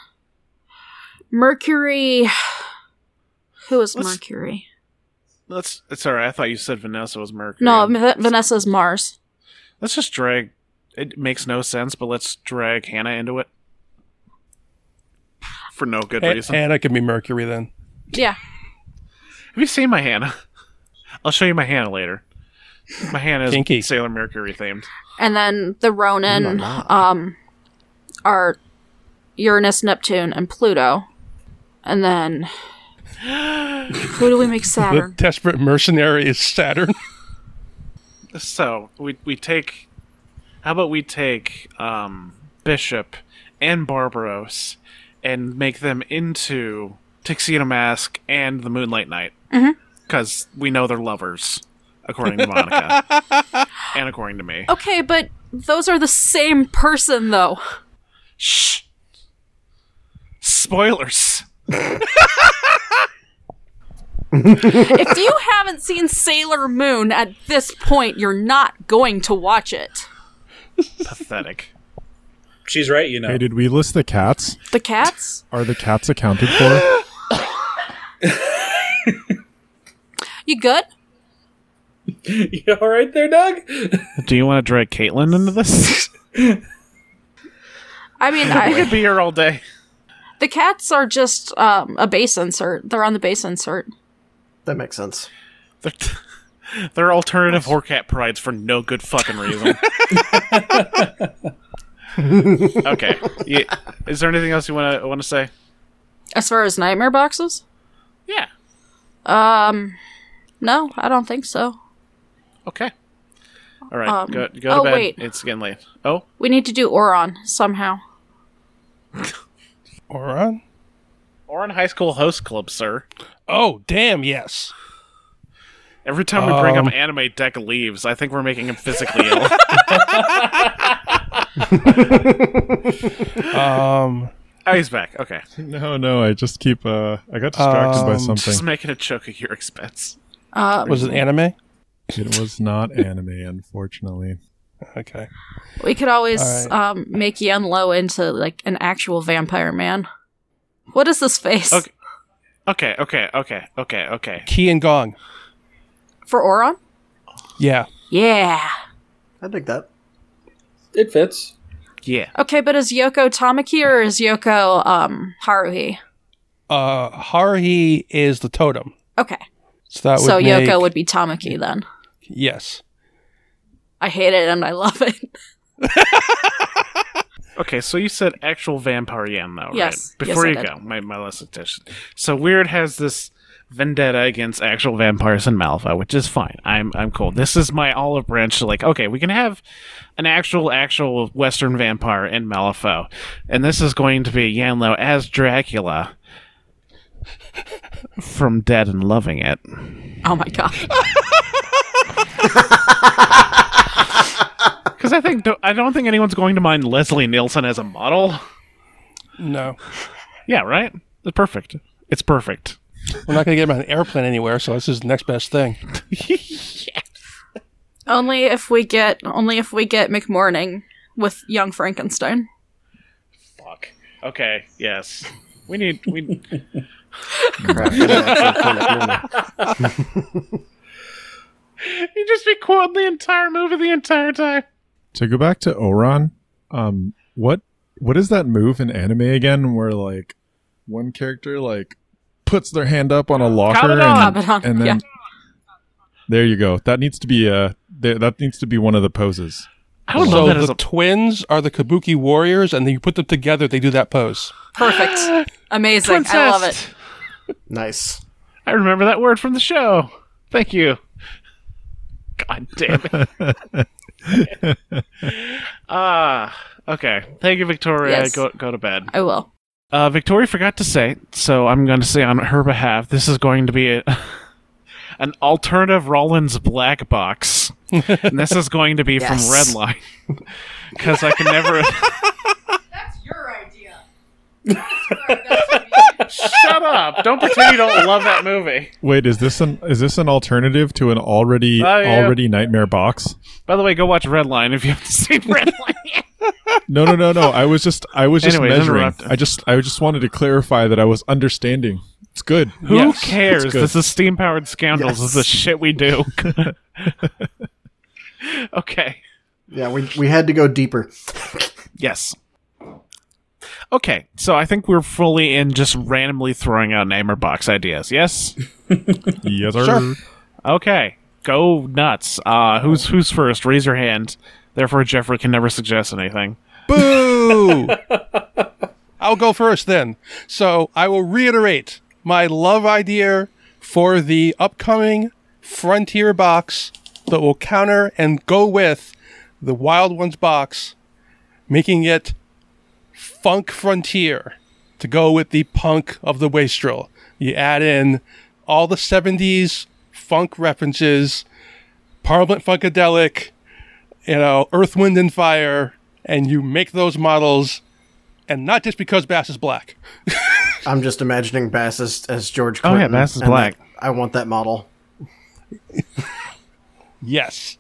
Mercury Who is Let's- Mercury? Let's. It's alright. I thought you said Vanessa was Mercury. No, V- Vanessa's Mars. Let's just drag. It makes no sense, but let's drag Hannah into it for no good A- reason. Hannah can be Mercury then. Yeah. Have you seen my Hannah? I'll show you my Hannah later. My Hannah is Kinky. Sailor Mercury themed. And then the Ronin Ooh la um are Uranus, Neptune, and Pluto. And then who do we make The Saturn? desperate mercenary is Saturn. So we we take. How about we take um, Bishop and Barbaros and make them into Tuxedo Mask and the Moonlight Knight because we know they're lovers, according to Monica and according to me. Okay, but those are the same person though. Shh. Spoilers. if you haven't seen Sailor Moon at this point, you're not going to watch it. Pathetic. She's right, you know. Hey, did we list the cats? The cats? Are the cats accounted for? You good? you all right there, Doug? Do you want to drag Caitlin into this? I mean, I could be here all day. the cats are just um, a base insert. They're on the base insert. That makes sense. They're, they're alternative Hoarcat prides for no good fucking reason. okay. Yeah. Is there anything else you want to want to say? As far as nightmare boxes, Yeah. um, no, I don't think so. Okay. All right. Um, go go to oh, bed. wait. It's getting late. Oh, We need to do Ouran somehow. Ouran? Ouran High School Host Club, sir. Oh, damn, yes. Every time we bring Um, up anime, Deck leaves. I think we're making him physically ill. Um, oh, he's back. Okay. No, no, I just keep. Uh, I got distracted by Um, something. Just making a joke at your expense. Uh, was it anime? It was not anime, unfortunately. Okay. we could always Alright. um make Yan Lo into like an actual vampire man. What is this face Okay. Okay, okay, okay, okay, okay. Key and Gong. for Ouran? Yeah. Yeah. I dig that. It fits. Yeah. Okay, but is Yoko Tamaki or is Yoko um Haruhi? Uh, Haruhi is the totem. Okay, So that would so make, Yoko would be Tamaki then. Yes. I hate it and I love it. Okay, so you said actual vampire Yan, though, Yes. right? Yes, Before I you did. go, my, my last suggestion. So Wyrd has this vendetta against actual vampires in Malifaux, which is fine. I'm I'm cool. This is my olive branch to like, okay, we can have an actual, actual Western vampire in Malifaux. And this is going to be Yanlo as Dracula from Dead and Loving It. Oh my god. Because I think I don't think anyone's going to mind Leslie Nielsen as a model. No. Yeah, right? It's perfect. It's perfect. We're not going to get him on an airplane anywhere, so this is the next best thing. yes. only if we get only if we get McMourning with young Frankenstein. Fuck. Okay. Yes. We need. We. Crap. yeah, actually, you just be quoting the entire movie the entire time. To go back to Ouran, um, what what is that move in anime again? Where like one character like puts their hand up on a locker and, Kabedon, and then yeah. there you go. That needs to be uh that needs to be one of the poses. I don't so know that the a. twins are the Kabuki warriors, and then you put them together, they do that pose. Perfect. Amazing. I love it. nice. I remember that word from the show. Thank you. God damn it. Ah. okay. Thank you, Victoria. Yes. Go go to bed. I will. Uh, Victoria forgot to say, so I'm going to say on her behalf, this is going to be a, an alternative Rollins black box. and this is going to be Yes. from Redline. Because I can never. That's your idea. Shut up! Don't pretend you don't love that movie. Wait, is this an is this an alternative to an already Oh, yeah. already nightmare box? By the way, go watch Redline if you haven't seen Redline yet. No, no, no, no. I was just I was just Anyways, measuring. interrupt. I just I just wanted to clarify that I was understanding. It's good. Who Yes, cares? good. This is steam powered scoundrels. This is the shit we do. okay. Yeah, we we had to go deeper. Yes. Okay, so I think we're fully in just randomly throwing out name or box ideas. Yes. Yes, sir. Sure. Okay, go nuts. Uh, who's who's first? Raise your hand. Therefore, Jeffrey can never suggest anything. Boo! I'll go first then. So I will reiterate my love idea for the upcoming Frontier box that will counter and go with the Wild Ones box, making it Funk Frontier to go with the punk of the Wastrel. You add in all the 70s funk references, Parliament Funkadelic, you know, Earth, Wind, and Fire, and you make those models, and not just because Bass is black. I'm just imagining Bass as, as George Oh, yeah, Bass is black. I want that model. Yes.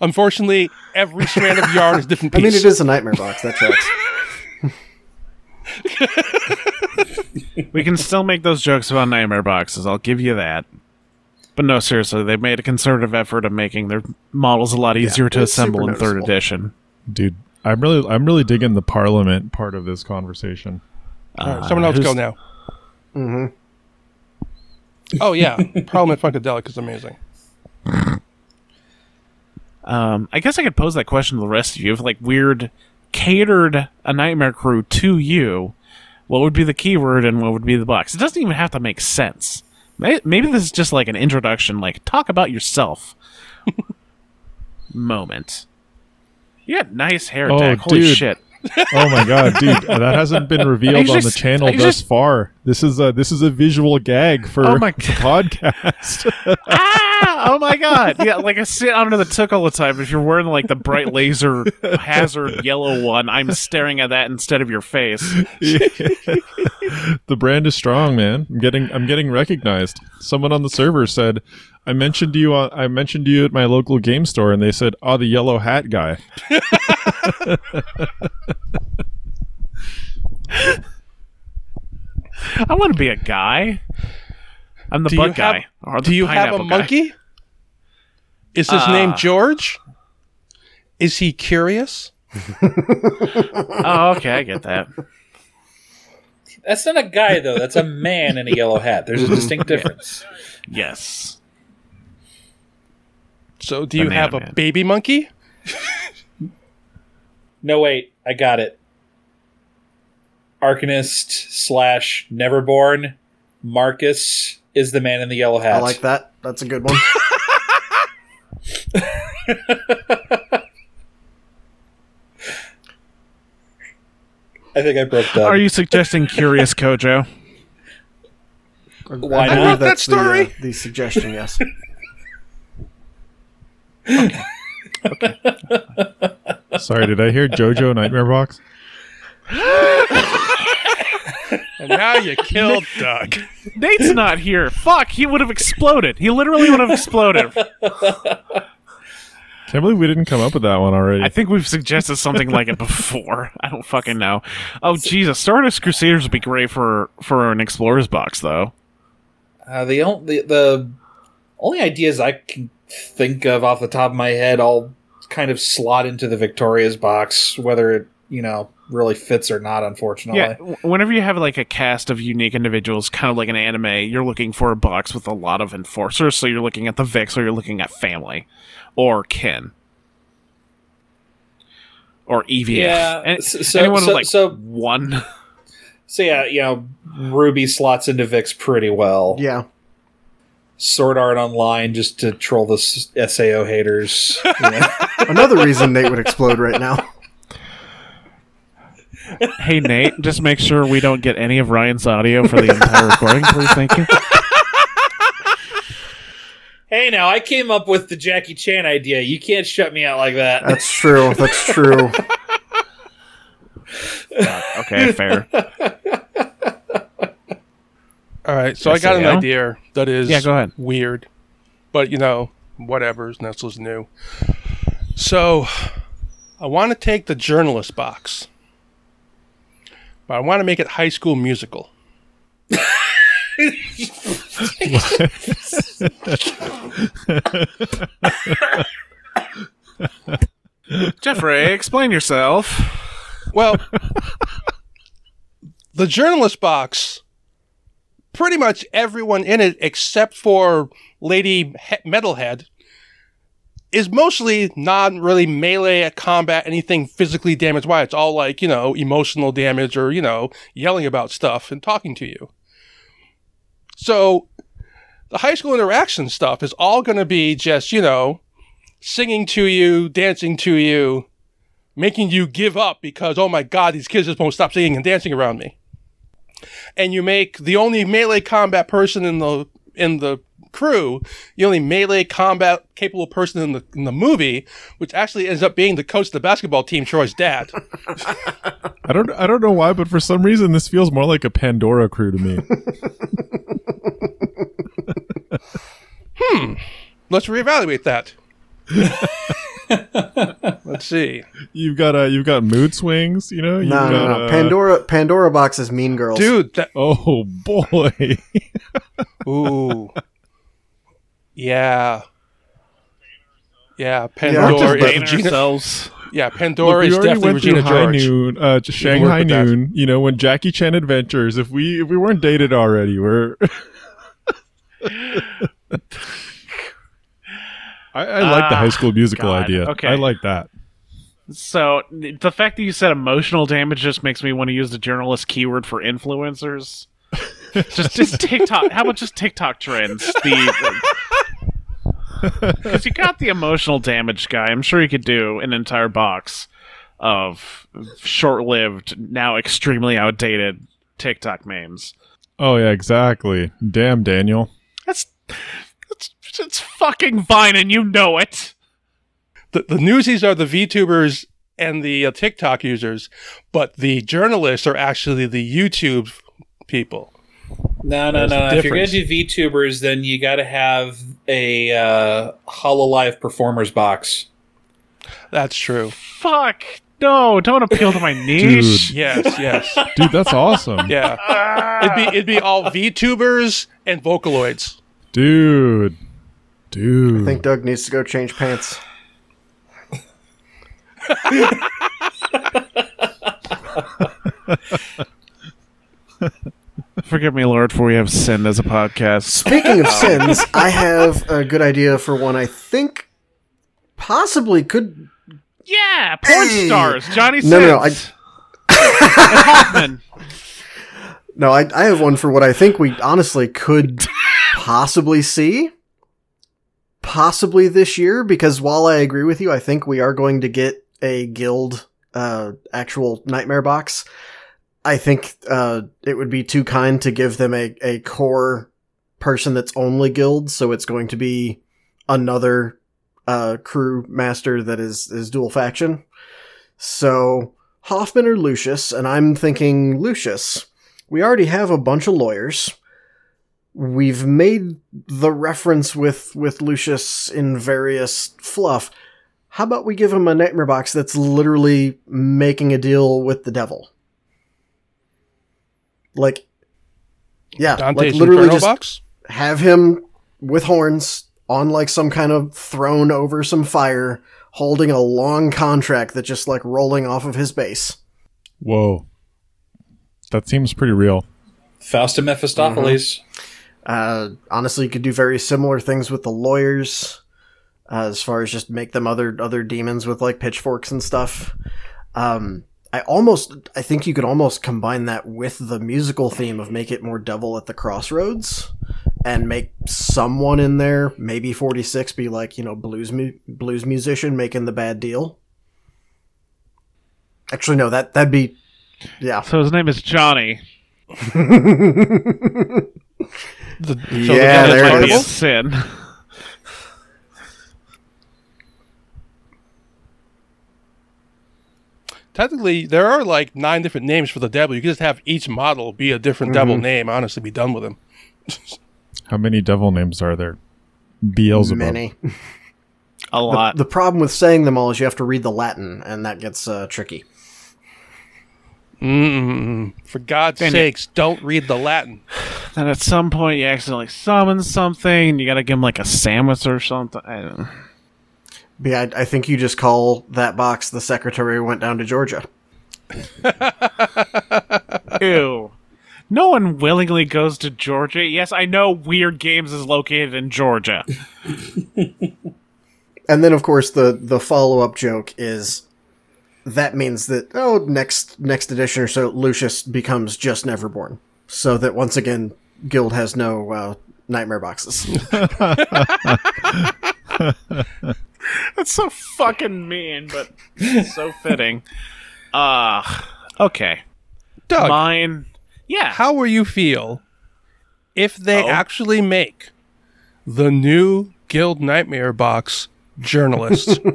Unfortunately, every strand of yarn is a different I mean, it is a nightmare box. That tracks. We can still make those jokes about nightmare boxes. I'll give you that. But no, seriously, they made a concerted effort of making their models a lot easier to assemble in third edition. Dude, I'm really I'm really digging the parliament part of this conversation. All right, someone else go now. Mm-hmm. Oh yeah, Parliament Funkadelic is amazing. Um, I guess I could pose that question to the rest of you. If like Wyrd catered a nightmare crew to you, what would be the keyword and what would be the box? It doesn't even have to make sense. Maybe this is just like an introduction, like talk about yourself moment. You got nice hair, Oh. Holy dude. shit! Oh my god, dude, that hasn't been revealed on the just- channel thus just- far. This is a this is a visual gag for Oh my the podcast. ah! Oh my god! Yeah, like I sit under the took all the time. If you're wearing like the bright laser hazard yellow one, I'm staring at that instead of your face. the brand is strong, man. I'm getting I'm getting recognized. Someone on the server said, "I mentioned you on I mentioned you at my local game store," and they said, "Oh, the yellow hat guy." I want to be a guy. I'm the Do you bug guy. have- or the Do you have a guy. monkey? Is his Ah. name George? Is he curious? Oh, okay, I get that. That's not a guy though. That's a man in a yellow hat. There's a distinct difference. Yes. So do you Banana have a Man. baby monkey? No, wait, I got it. Arcanist slash Neverborn. Marcus is the man in the yellow hat. I like that. That's a good one. I think I broke that. Are you suggesting Curious Kojo? Why I not? believe that that's the, story. uh, the suggestion. Yes. Sorry, did I hear JoJo Nightmare Box? And now you killed Doug. Nate's not here. Fuck, he would have exploded. He literally would have exploded. Can't believe we didn't come up with that one already. I think we've suggested something like it before. I don't fucking know. Oh Jesus, Stardust Crusaders would be great for for an Explorer's box though. Uh, the, only, the the only ideas I can think of off the top of my head all kind of slot into the Victoria's box, whether it you know really fits or not. Unfortunately, Yeah, whenever you have like a cast of unique individuals, kind of like an anime, you're looking for a box with a lot of enforcers. So you're looking at the Vix, or you're looking at family, or kin, or EVF. Yeah, And- so- anyone so- with like so- one. So yeah, you know, Ruby slots into Vix pretty well. Yeah. Sword Art Online just to troll the Sao haters. you know. Another reason Nate would explode right now. hey Nate, just make sure we don't get any of Ryan's audio for the entire recording, please. Thank you. hey, now I came up with the Jackie Chan idea. You can't shut me out like that. That's true. That's true. Uh, okay, fair. All right, so I got an SAO? idea that is Yeah, go ahead. weird, but you know, whatever. Nestle's new. So, I want to take the journalist box, but I want to make it High School Musical. Jeffrey, explain yourself. Well, the journalist box, pretty much everyone in it except for Lady he- Metalhead is mostly not really melee combat, anything physically damaged. Why? It's all like, you know, emotional damage or, you know, yelling about stuff and talking to you. So the high school interaction stuff is all going to be just, you know, singing to you, dancing to you, making you give up because oh my god these kids just won't stop singing and dancing around me and you make the only melee combat person in the in the crew the only melee combat capable person in the in the movie which actually ends up being the coach of the basketball team troy's dad I don't I don't know why, but for some reason this feels more like a Pandora crew to me. Hmm. Let's reevaluate that let's see you've got uh, you've got mood swings, you know. You've No, got, no, no. uh, Pandora Pandora box is Mean Girls. dude that Oh boy. ooh yeah yeah Aren't pandora just is Explain Regina, ourselves. yeah pandora Look, we is already definitely went through regina High george Noon, uh, to work Shanghai with that. Noon. You know, when Jackie Chan Adventures. If we if we weren't dated already, we're I, I like the Ah, high school musical God. idea. Okay. I like that. So the fact that you said emotional damage just makes me want to use the journalist keyword for influencers. just just TikTok. How about just TikTok trends? The because you got the emotional damage guy. I'm sure you could do an entire box of short-lived, now extremely outdated TikTok memes. Oh yeah, exactly. Damn, Daniel. That's that's it's fucking Vine, and you know it. The, the newsies are the VTubers and the uh, TikTok users, but the journalists are actually the YouTube people. No, no, There's no. If you're gonna difference. do VTubers, then you got to have a uh, Hololive performers box. That's true. Fuck no! Don't appeal to my niche. Dude. Yes, yes. Dude, that's awesome. Yeah. It'd be it'd be all VTubers and Vocaloids. Dude. Dude. I think Doug needs to go change pants. Forgive me, Lord, for we have sinned as a podcast. Speaking of sins, I have a good idea for one I think possibly could. Yeah, porn Hey. stars, Johnny Sins. No, no, no, I- and Hoffman. No, I, I have one for what I think we honestly could possibly see. Possibly this year, because while I agree with you, I think we are going to get a guild uh, actual nightmare box. I think uh, it would be too kind to give them a, a core person that's only guild, so it's going to be another uh, crew master that is, is dual faction. So Hoffman or Lucius, and I'm thinking Lucius. We already have a bunch of lawyers. We've made the reference with with Lucius in various fluff. How about we give him a nightmare box that's literally making a deal with the devil? Like, yeah, Dante's like literally Inferno just box. have him with horns on like some kind of throne over some fire, holding a long contract that just like rolling off of his base. Whoa. That seems pretty real. Faust and Mephistopheles. Uh, honestly, you could do very similar things with the lawyers, uh, as far as just make them other other demons with like pitchforks and stuff. Um, I almost, I think you could almost combine that with the musical theme of make it more devil at the crossroads, and make someone in there, maybe forty six, be like you know blues mu- blues musician making the bad deal. Actually, no, that that'd be, yeah. So his name is Johnny. The, so Yeah, the there it Might Devil be a sin. Technically, there are like nine different names for the devil. You can just have each model be a different devil name. Honestly, be done with him. How many devil names are there? Beelzebub. Many. A The, lot. the problem with saying them all is you have to read the Latin, and that gets uh, tricky. Mm-mm. For God's Dang it. sakes, don't read the Latin. then at some point you accidentally summon something. and You got to give him like a sandwich or something. I don't know. But yeah, I, I think you just call that box the secretary went down to Georgia. Ew. No one willingly goes to Georgia. Yes, I know Wyrd Games is located in Georgia. And then, of course, the the follow up joke is that means that oh, next next edition or so, Lucius becomes just Neverborn, so that once again, Guild has no uh, nightmare boxes. That's so fucking mean, but so fitting. Uh okay. Doug, Mine. Yeah. how will you feel if they Oh. actually make the new Guild Nightmare box journalists?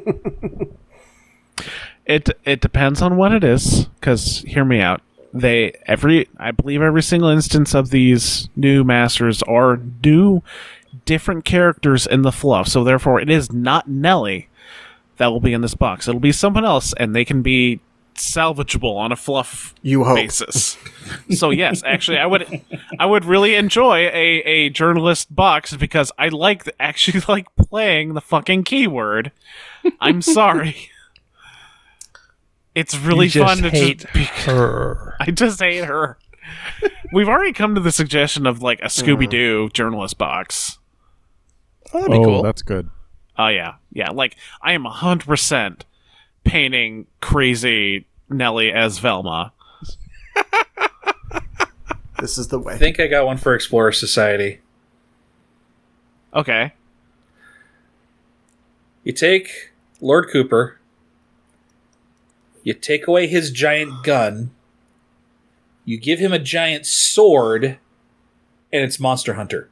It it depends on what it is. Because hear me out. They every I believe every single instance of these new masters are new, different characters in the fluff. So therefore, it is not Nelly that will be in this box. It'll be someone else, and they can be salvageable on a fluff You hope. basis. so yes, actually, I would I would really enjoy a a journalist box because I like actually like playing the fucking keyword. I'm sorry. It's really You just fun to hate just be, her. I just hate her. We've already come to the suggestion of like a Scooby Doo journalist box. Oh, that'd be oh, cool. that's good. Oh yeah, yeah. Like I am hundred percent painting crazy Nelly as Velma. This is the way. I think I got one for Explorer Society. Okay. You take Lord Cooper, you take away his giant gun, you give him a giant sword, and it's Monster Hunter.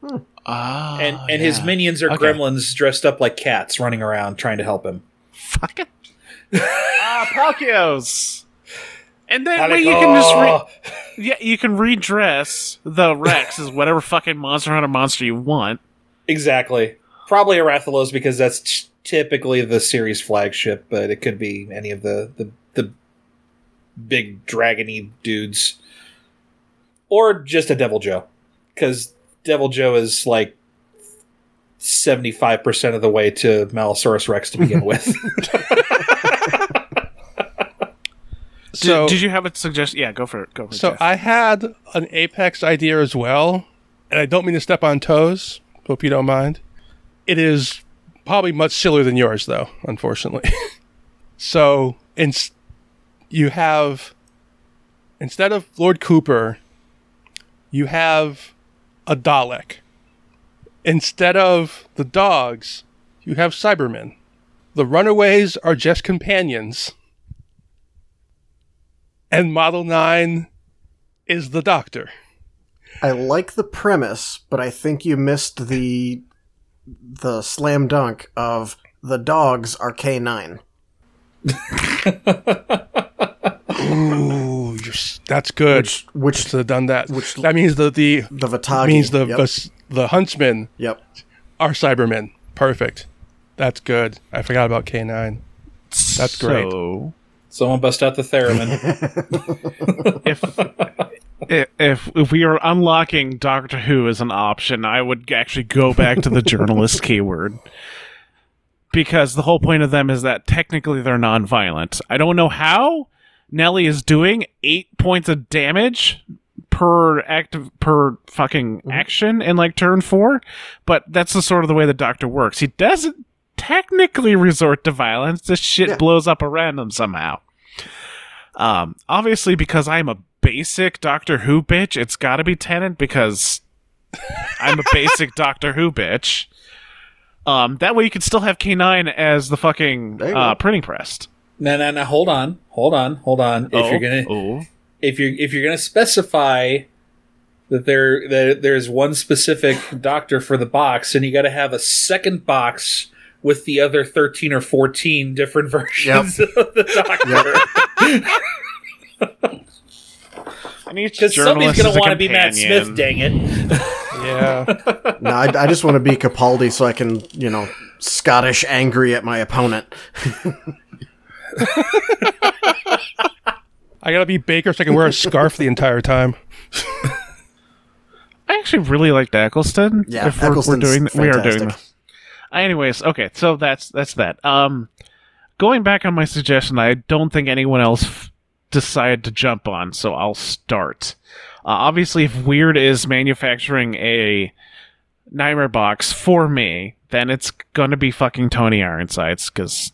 Hmm. Ah, and and his minions are Okay. gremlins dressed up like cats running around trying to help him. fucking ah Palicos. And then well, you can just re- yeah you can redress the Rex as whatever fucking Monster Hunter monster you want. Exactly. Probably a Rathalos because that's t- typically the series flagship, but it could be any of the the, the big dragony dudes, or just a Deviljho, because Deviljho is like seventy five percent of the way to Malosaurus Rex to begin with. so did, did you have a suggestion? Yeah, go for it. Go for it. So Jeff. I had an Apex idea as well, and I don't mean to step on toes. Hope you don't mind. It is probably much sillier than yours, though, unfortunately. so in, you have instead of Lord Cooper, you have a Dalek. Instead of the dogs, you have Cybermen. The Runaways are just companions. And Model 9 is the Doctor. I like the premise, but I think you missed the the slam dunk of the dogs are K9. Ooh, that's good. Which which Should have done that. which- that means the the the Vitagi means the yep, the, the huntsmen yep. are Cybermen. Perfect. That's good. I forgot about K nine. That's great. So, Someone bust out the theremin. if if if we are unlocking Doctor Who as an option, I would actually go back to the journalist keyword. Because the whole point of them is that technically they're non-violent. I don't know how Nelly is doing eight points of damage per active per fucking action in like turn four, but that's the sort of the way the Doctor works. He doesn't technically resort to violence. This shit Yeah. blows up around him somehow. Um, obviously, because I'm a basic Doctor Who bitch, it's got to be Tennant because I'm a basic Doctor Who bitch. Um, that way you can still have K9 as the fucking uh, printing press. No, no, no. Hold on, hold on, hold on. If you're oh, gonna oh. if you're if you're gonna specify that there that there's one specific doctor for the box, and you got to have a second box with the other thirteen or fourteen different versions of the doctor. And each Because somebody's journalist gonna want to be Matt. Smith. Dang it! Yeah. No, I, I just want to be Capaldi so I can, you know, Scottish angry at my opponent. I gotta be Baker so I can wear a scarf the entire time. I actually really liked Eccleston. Yeah, if we're, we're Eccleston's doing, we are doing. fantastic. Anyways, okay, so that's that's that. Um, going back on my suggestion, I don't think anyone else f- decided to jump on, so I'll start. Uh, obviously, if Wyrd is manufacturing a Nightmare box for me, then it's gonna be fucking Tony Ironsides because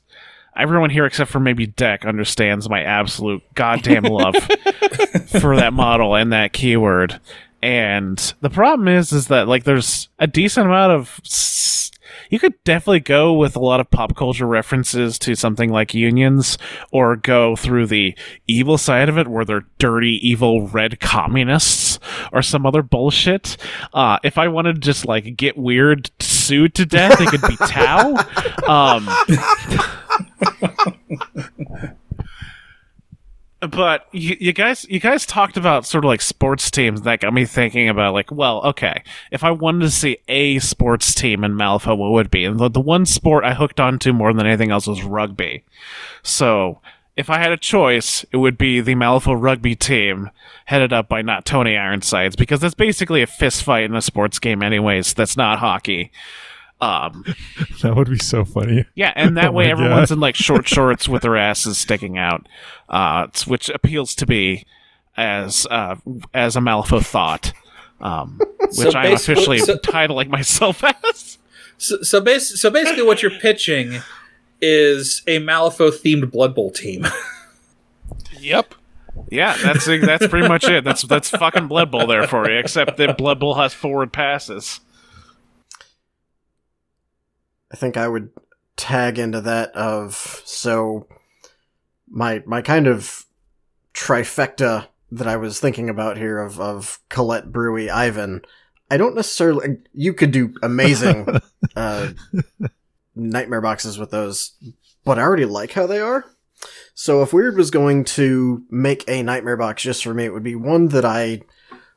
everyone here except for maybe Deck understands my absolute goddamn love for that model and that keyword. And the problem is, is that like there's a decent amount of. s- You could definitely go with a lot of pop culture references to something like unions, or go through the evil side of it, where they're dirty, evil red communists, or some other bullshit. Uh, if I wanted to just like get Wyrd, sued to death, it could be Tao. Um, but you, you guys you guys talked about sort of like sports teams that got me thinking about like well okay if i wanted to see a sports team in malifaux what would it be? And the, the one sport i hooked onto more than anything else was rugby. So if i had a choice it would be the malifaux rugby team headed up by not tony ironsides because that's basically a fist fight in a sports game anyways that's not hockey um That would be so funny. yeah, and that Oh way everyone's God. in like short shorts with their asses sticking out, uh, which appeals to me. as uh, as a Malifaux thought, um, which So I'm officially so- titling myself as. So, so, bas- so basically, what you're pitching is a Malifaux themed Blood Bowl team. Yep. Yeah, that's that's pretty much it. That's that's fucking Blood Bowl there for you. Except that Blood Bowl has forward passes. I think I would tag into that of so my my kind of trifecta that I was thinking about here of of Colette Brewy Ivan. I don't necessarily you could do amazing uh, nightmare boxes with those, but I already like how they are. So if Wyrd was going to make a nightmare box just for me, it would be one that I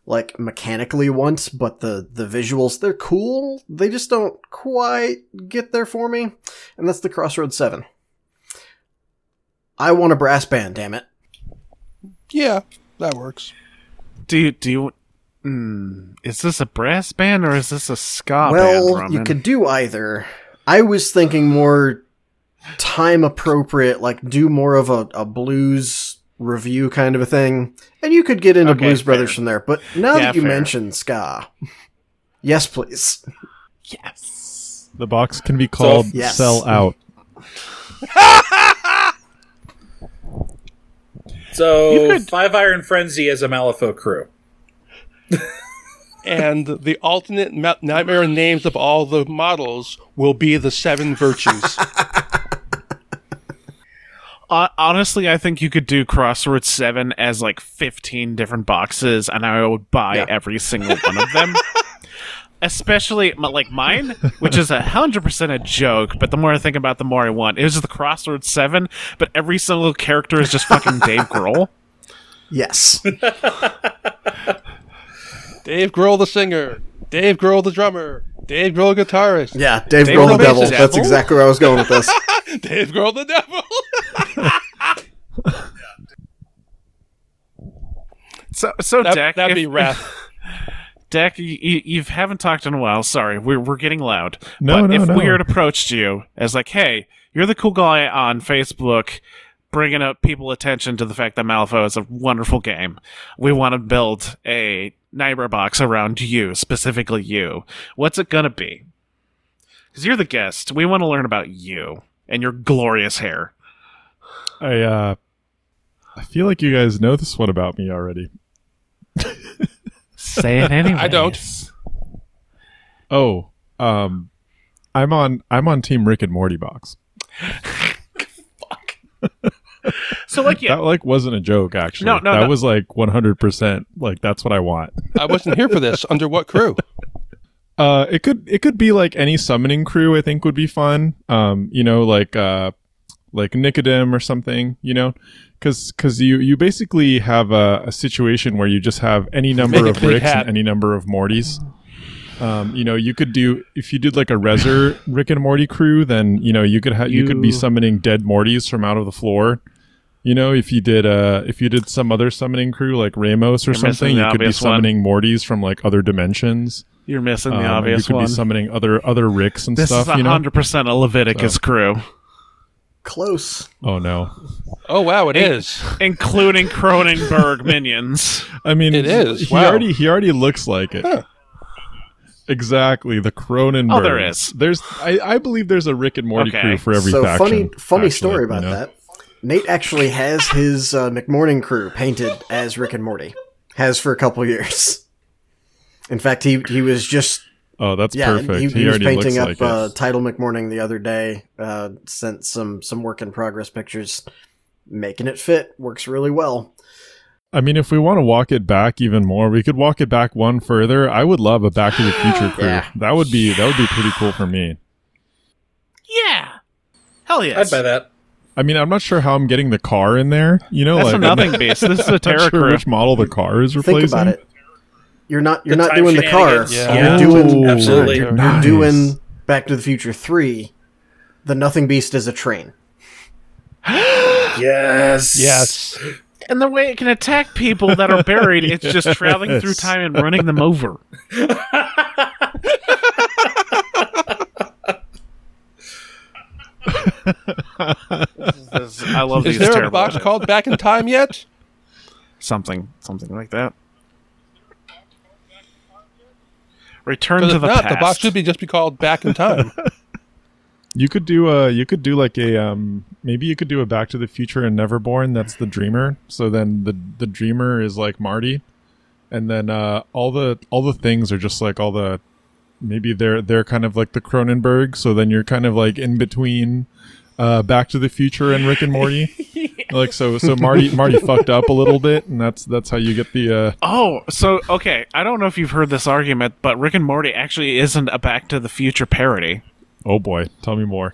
like mechanically once, but the the visuals they're cool. They just don't quite get there for me, and that's the Crossroads Seven. I want a brass band, damn it. Yeah, that works. Do you do you? Mm, is this a brass band or is this a ska well, band? you could do either. I was thinking more time appropriate, like do more of a, a blues review kind of a thing, and you could get into Okay, Blues Brothers fair. from there. But now Yeah, that you fair. mentioned ska, yes, please. Yes. The box can be called yes. Sell Out. So You could- Five Iron Frenzy as a Malifaux crew. And the alternate ma- nightmare names of all the models will be the seven virtues. Hon- honestly, I think you could do Crossroads Seven as like fifteen different boxes, and I would buy Yeah. every single one of them. Especially m- like mine, which is a hundred percent a joke. But the more I think about, it, the more I want. It was just the Crossroads Seven, but every single character is just fucking Dave Grohl. Yes. Dave Grohl the singer, Dave Grohl the drummer, Dave Grohl guitarist, Yeah, Dave, Dave Grohl the Grohl Devil. That's exactly where I was going with this. Dave Grohl the devil. So, so That, Deck, that'd if- be wrath. Deck, you, you, you haven't talked in a while. Sorry, we're, we're getting loud. No, but no, if no. Wyrd approached you as like, hey, you're the cool guy on Facebook, bringing up people attention to the fact that Malifaux is a wonderful game. We want to build a neighbor box around you, specifically you. What's it gonna be? Because you're the guest. We want to learn about you and your glorious hair. I uh, I feel like you guys know this one about me already. Say it anyway. I don't. Oh, um, I'm on I'm on Team Rick and Morty box. Fuck. so like, yeah, That like wasn't a joke actually. No, no, that no. was like 100 percent like that's what I want. I wasn't here for this. Under what crew? Uh, it could it could be like any summoning crew. I think would be fun. Um, you know, like uh, like Nicodem or something. You know, because because you you basically have a, a situation where you just have any number of big Ricks hat. and any number of Mortys. Um, you know, you could do if you did like a Rezer Rick and Morty crew, then you know you could have you, could be summoning dead Mortys from out of the floor. You know, if you did uh if you did some other summoning crew like Ramos or You're something, you could be obvious one. summoning Mortys from like other dimensions. You're missing the Um, and obvious you could one. be summoning other other Ricks and this stuff. is you know. hundred percent a Leviticus So. crew. Close. Oh no! Oh wow, it is. including Cronenberg minions. I mean, It is, He wow. already he already looks like it. Exactly, the Cronenberg. Oh, there is. There's, I, I believe there's a Rick and Morty Okay. crew for every so faction. funny, funny actually, story about you know? that. Nate actually has his uh, McMourning crew painted as Rick and Morty. Has for a couple years. In fact, he he was just Oh, that's yeah perfect. he, He, he was painting up like uh. Title McMourning the other day. Uh, sent some some work in progress pictures, making it fit. Works really well. I mean, if we want to walk it back even more, we could walk it back one further. I would love a Back to the Future crew. Yeah. That would be that would be pretty cool for me. Yeah. Hell yes, I'd buy that. I mean, I'm not sure how I'm getting the car in there. You know, That's like a nothing base. This is a I'm Terra sure crew. which model the car is replacing. Think about it. You're not you're The not doing the car. shenanigans. Yeah. You're doing Absolutely. You're, nice. you're doing Back to the Future three. The Nothing Beast is a train. Yes. Yes. And the way it can attack people that are buried, it's just traveling through time and running them over. This is- I love Is these there a box ideas. called Back in Time yet? something something like that. Return to if the not, past. the box should be just be called Back in Time. You could do a you could do like a um maybe you could do a Back to the Future and Neverborn. That's the Dreamer. So then the the Dreamer is like Marty, and then uh all the all the things are just like all the maybe they're they're kind of like the Cronenberg. So then you're kind of like in between uh Back to the Future and Rick and Morty. Like so so Marty Marty fucked up a little bit, and that's that's how you get the uh Oh, so okay. I don't know if you've heard this argument, but Rick and Morty actually isn't a Back to the Future parody. oh boy, tell me more.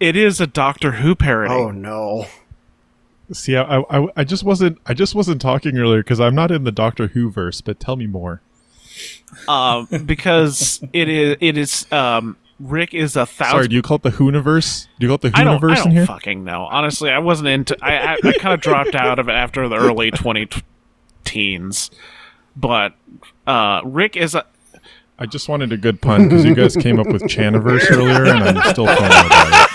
It is a Doctor Who parody. Oh no. See, I, I, I just wasn't I just wasn't talking earlier because I'm not in the Doctor Who verse. But tell me more. um, because it is it is um, Rick is a thousand. Sorry, do you call it the Whoniverse? Do you call it the I don't, I Whoniverse don't in here? fucking know. Honestly, I wasn't into. I I, I kind of dropped out of it after the early twenty teens, but uh, Rick is a. I just wanted a good pun because you guys came up with Chaniverse earlier, and I'm still throwing it.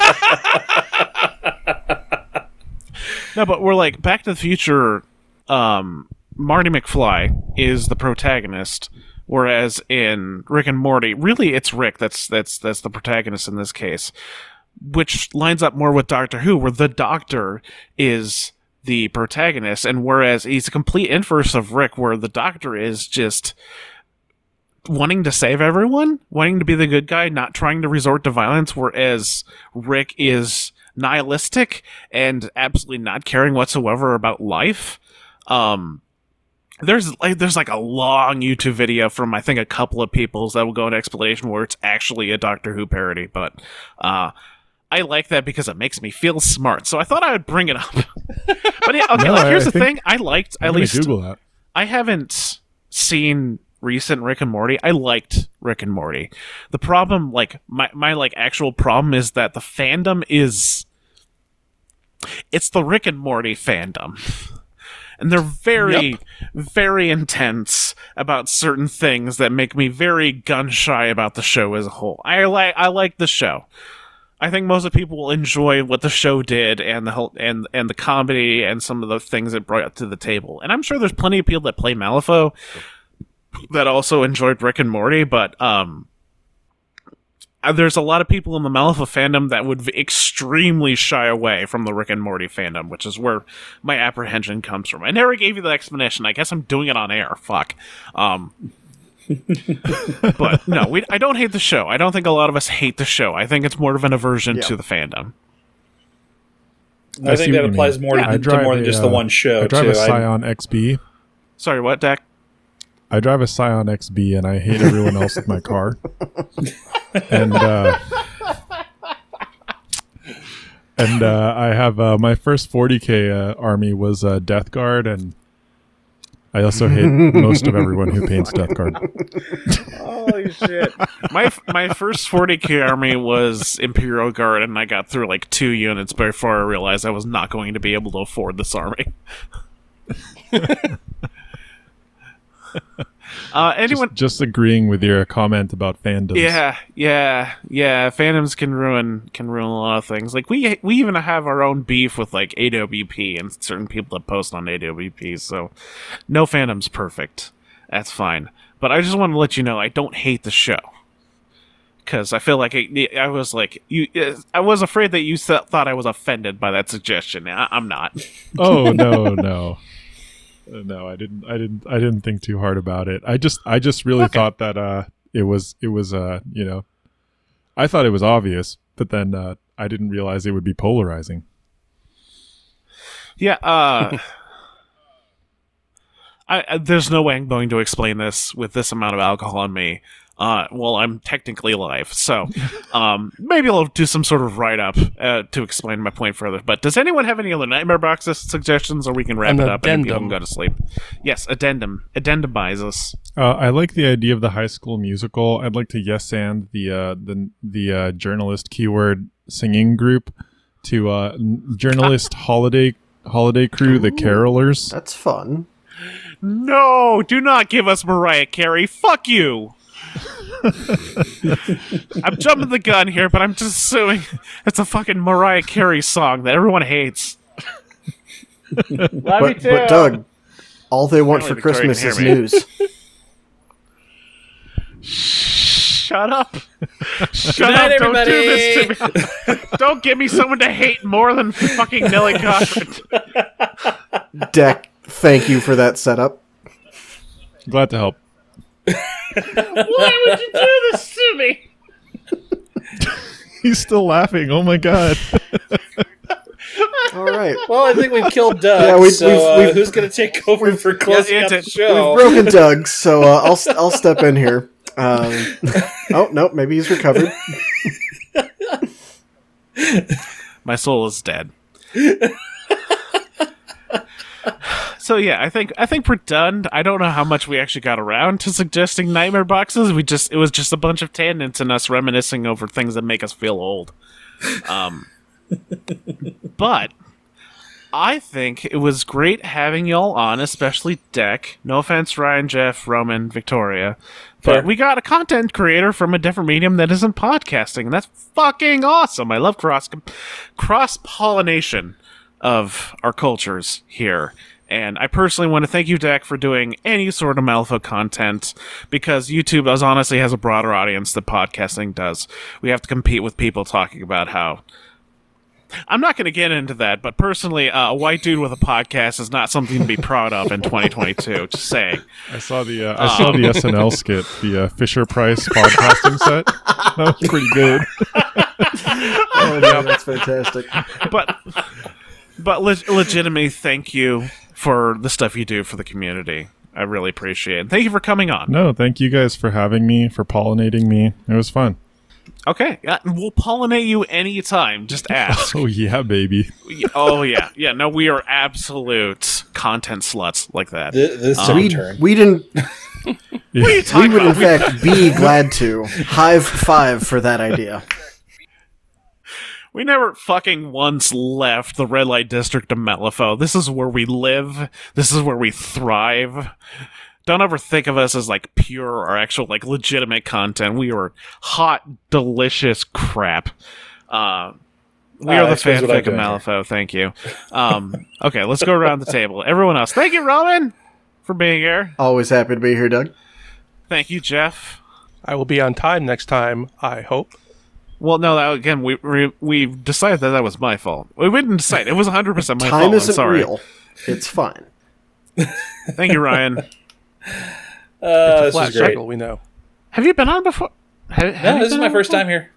No, but we're like Back to the Future. Um, Marty McFly is the protagonist, whereas in Rick and Morty, really it's Rick that's that's that's the protagonist in this case, which lines up more with Doctor Who, where the Doctor is the protagonist, and whereas he's a complete inverse of Rick, where the Doctor is just wanting to save everyone, wanting to be the good guy, not trying to resort to violence, whereas Rick is nihilistic and absolutely not caring whatsoever about life. Um, there's like there's like a long YouTube video from I think a couple of people's that will go into explanation where it's actually a Doctor Who parody, but uh, I like that because it makes me feel smart. So I thought I would bring it up. but yeah, okay. No, like, here's I the thing: I liked I'm at least Google that. I haven't seen recent Rick and Morty. I liked Rick and Morty. The problem, like my my like actual problem, is that the fandom is it's the Rick and Morty fandom. And they're very, very intense about certain things that make me very gun shy about the show as a whole. I like I like the show. I think most of the people will enjoy what the show did and the whole and and the comedy and some of the things it brought to the table. And I'm sure there's plenty of people that play Malifaux that also enjoyed Rick and Morty, but um there's a lot of people in the Malifaux fandom that would extremely shy away from the Rick and Morty fandom, which is where my apprehension comes from. I never gave you the explanation. I guess I'm doing it on air. Fuck. Um, but no, we, I don't hate the show. I don't think a lot of us hate the show. I think it's more of an aversion Yeah. to the fandom. I, I see think that applies mean. more Yeah. to, to drive more than a, just the uh, one show I drive too. a I- Scion XB. Sorry, what, Dak? I drive a Scion XB, and I hate everyone else with my car. and uh, and uh, I have uh, my first 40k uh, army was uh, Death Guard, and I also hate most of everyone who paints Death Guard. Holy shit! my f- my first 40k army was Imperial Guard, and I got through like two units before I realized I was not going to be able to afford this army. uh, anyone? Just, just agreeing with your comment about fandoms. Yeah, yeah, yeah. Fandoms can ruin can ruin a lot of things. Like we we even have our own beef with like AWP and certain people that post on AWP. So no fandom's perfect. That's fine. But I just want to let you know I don't hate the show because I feel like I, I was like you. I was afraid that you th- thought I was offended by that suggestion. I, I'm not. Oh no, no. No, I didn't I didn't I didn't think too hard about it. I just I just really Okay. thought that uh it was it was uh, you know, I thought it was obvious, but then uh I didn't realize it would be polarizing. Yeah. Uh, I, I there's no way I'm going to explain this with this amount of alcohol on me. Uh, well, I'm technically alive, so um, maybe I'll do some sort of write up uh, to explain my point further. But does anyone have any other nightmare boxes suggestions, or we can wrap An it up and people can go to sleep? Yes, addendum, addendum us. Uh, I like the idea of the high school musical. I'd like to yes and the uh, the the uh, journalist keyword singing group to uh, journalist holiday holiday crew, the Carolers. That's fun. No, do not give us Mariah Carey. Fuck you. I'm jumping the gun here, but I'm just assuming it's a fucking Mariah Carey song that everyone hates. But, but Doug, All they want for Victoria Christmas is news. Shut up! Shut Good night, up! Don't do this to me. Don't give me someone to hate more than fucking Nelly Cochran. Deck, thank you for that setup. Glad to help. Why would you do this to me? He's still laughing. Oh my god. All right. Well, I think we've killed Doug. Yeah, we- so we've- uh, we've- who's going to take over for closing yeah, out the show? We've broken Doug, so uh, I'll I'll step in here. Um, oh no, maybe he's recovered. My soul is dead. so yeah, I think I think we're done. I don't know how much we actually got around to suggesting nightmare boxes. We just it was just a bunch of tangents and us reminiscing over things that make us feel old. Um, but I think it was great having y'all on, especially Deck. No offense, Ryan, Jeff, Roman, Victoria. But Fair. we got a content creator from a different medium that isn't podcasting. and That's fucking awesome. I love cross cross pollination of our cultures here. And I personally want to thank you, Deck, for doing any sort of Malifaux content because YouTube does honestly has a broader audience than podcasting does. We have to compete with people talking about how I'm not going to get into that, but personally, uh, a white dude with a podcast is not something to be proud of in 2022. Just saying. I saw the uh, I saw the SNL skit, the uh, Fisher Price podcasting set. That was pretty good. Oh, man, that's fantastic. But, but le- legitimately, thank you for the stuff you do for the community. I really appreciate it. Thank you for coming on. No, thank you guys for having me, for pollinating me. It was fun. Okay, yeah, we'll pollinate you anytime. Just ask. Oh yeah, baby. oh yeah, yeah. No, we are absolute content sluts like that. Th- this um, took a We, turn. we didn't. What are you We would in about? We- fact be glad to. Hive five for that idea. We never fucking once left the red light district of Malifaux. This is where we live. This is where we thrive. Don't ever think of us as like pure or actual like legitimate content. We are hot, delicious crap. Uh, we Ah, are the that explains what I'm fanfic of doing here. Malifaux. Thank you. Um, okay, let's go around the table. Everyone else, thank you, Roman, for being here. Always happy to be here, Doug. Thank you, Jeff. I will be on time next time. I hope. Well, no, that, again, we, we we decided that that was my fault. We didn't decide. It was 100 percent my Time fault. I'm isn't sorry. real. It's fine. Thank you, Ryan. Uh, this Flat is great. circle, we know. Have you been on before? Have, have No, you this is been my on first before? time here.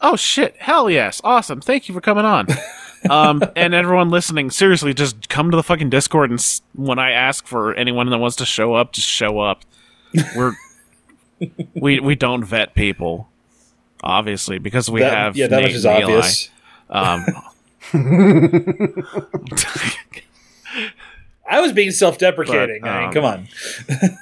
Oh shit! Hell yes! Awesome! Thank you for coming on. um, and everyone listening, seriously, just come to the fucking Discord and s- when I ask for anyone that wants to show up, just show up. We're we we don't vet people, obviously, because we That- have yeah, that Nate much is obvious. Um, I was being self-deprecating. But, I mean, um, come on.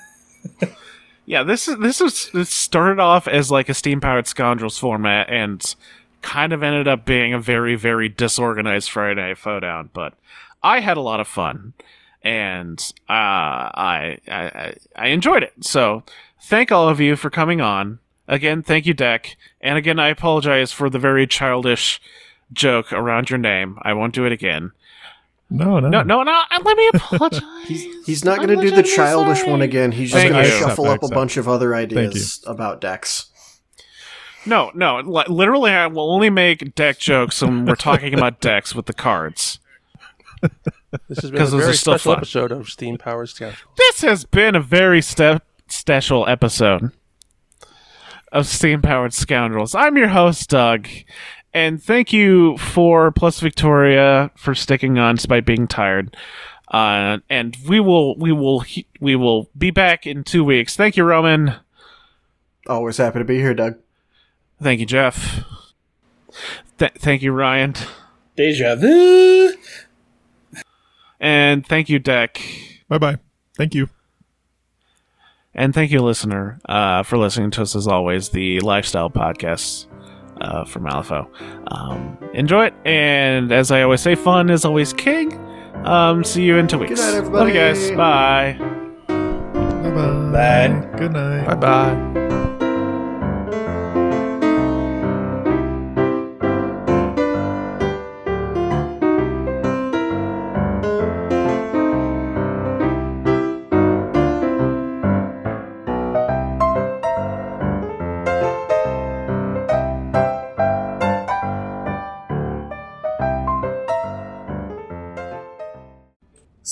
Yeah, this is this is it started off as like a steam powered scoundrels format and kind of ended up being a very very disorganized Friday down. But I had a lot of fun and uh, I I I enjoyed it. So thank all of you for coming on. Again, thank you, Deck. And again, I apologize for the very childish joke around your name. I won't do it again. No, no, No, no, no. Uh, let me apologize. He's not going to do the childish sorry. one again. He's just going to shuffle up a accept. bunch of other ideas about decks. No, no. li- Literally, I will only make deck jokes when we're talking about decks with the cards. This has been 'Cause a very special fun. episode of Steam Powered Scoundrel. This has been a very ste- special episode of Steam Powered Scoundrels. I'm your host, Doug, and thank you for Plus Victoria for sticking on despite being tired. Uh, and we will, we will, we will be back in two weeks. Thank you, Roman. Always happy to be here, Doug. Thank you, Jeff. Th- thank you, Ryan. Deja vu. And thank you, Deck. Bye bye. Thank you. And thank you, listener, uh, for listening to us as always, the lifestyle podcast uh, for Malifaux. Um, enjoy it, and as I always say, fun is always king. Um, see you in two weeks. night, Love you guys. Bye. Bye bye. Bye. Good night. Bye bye.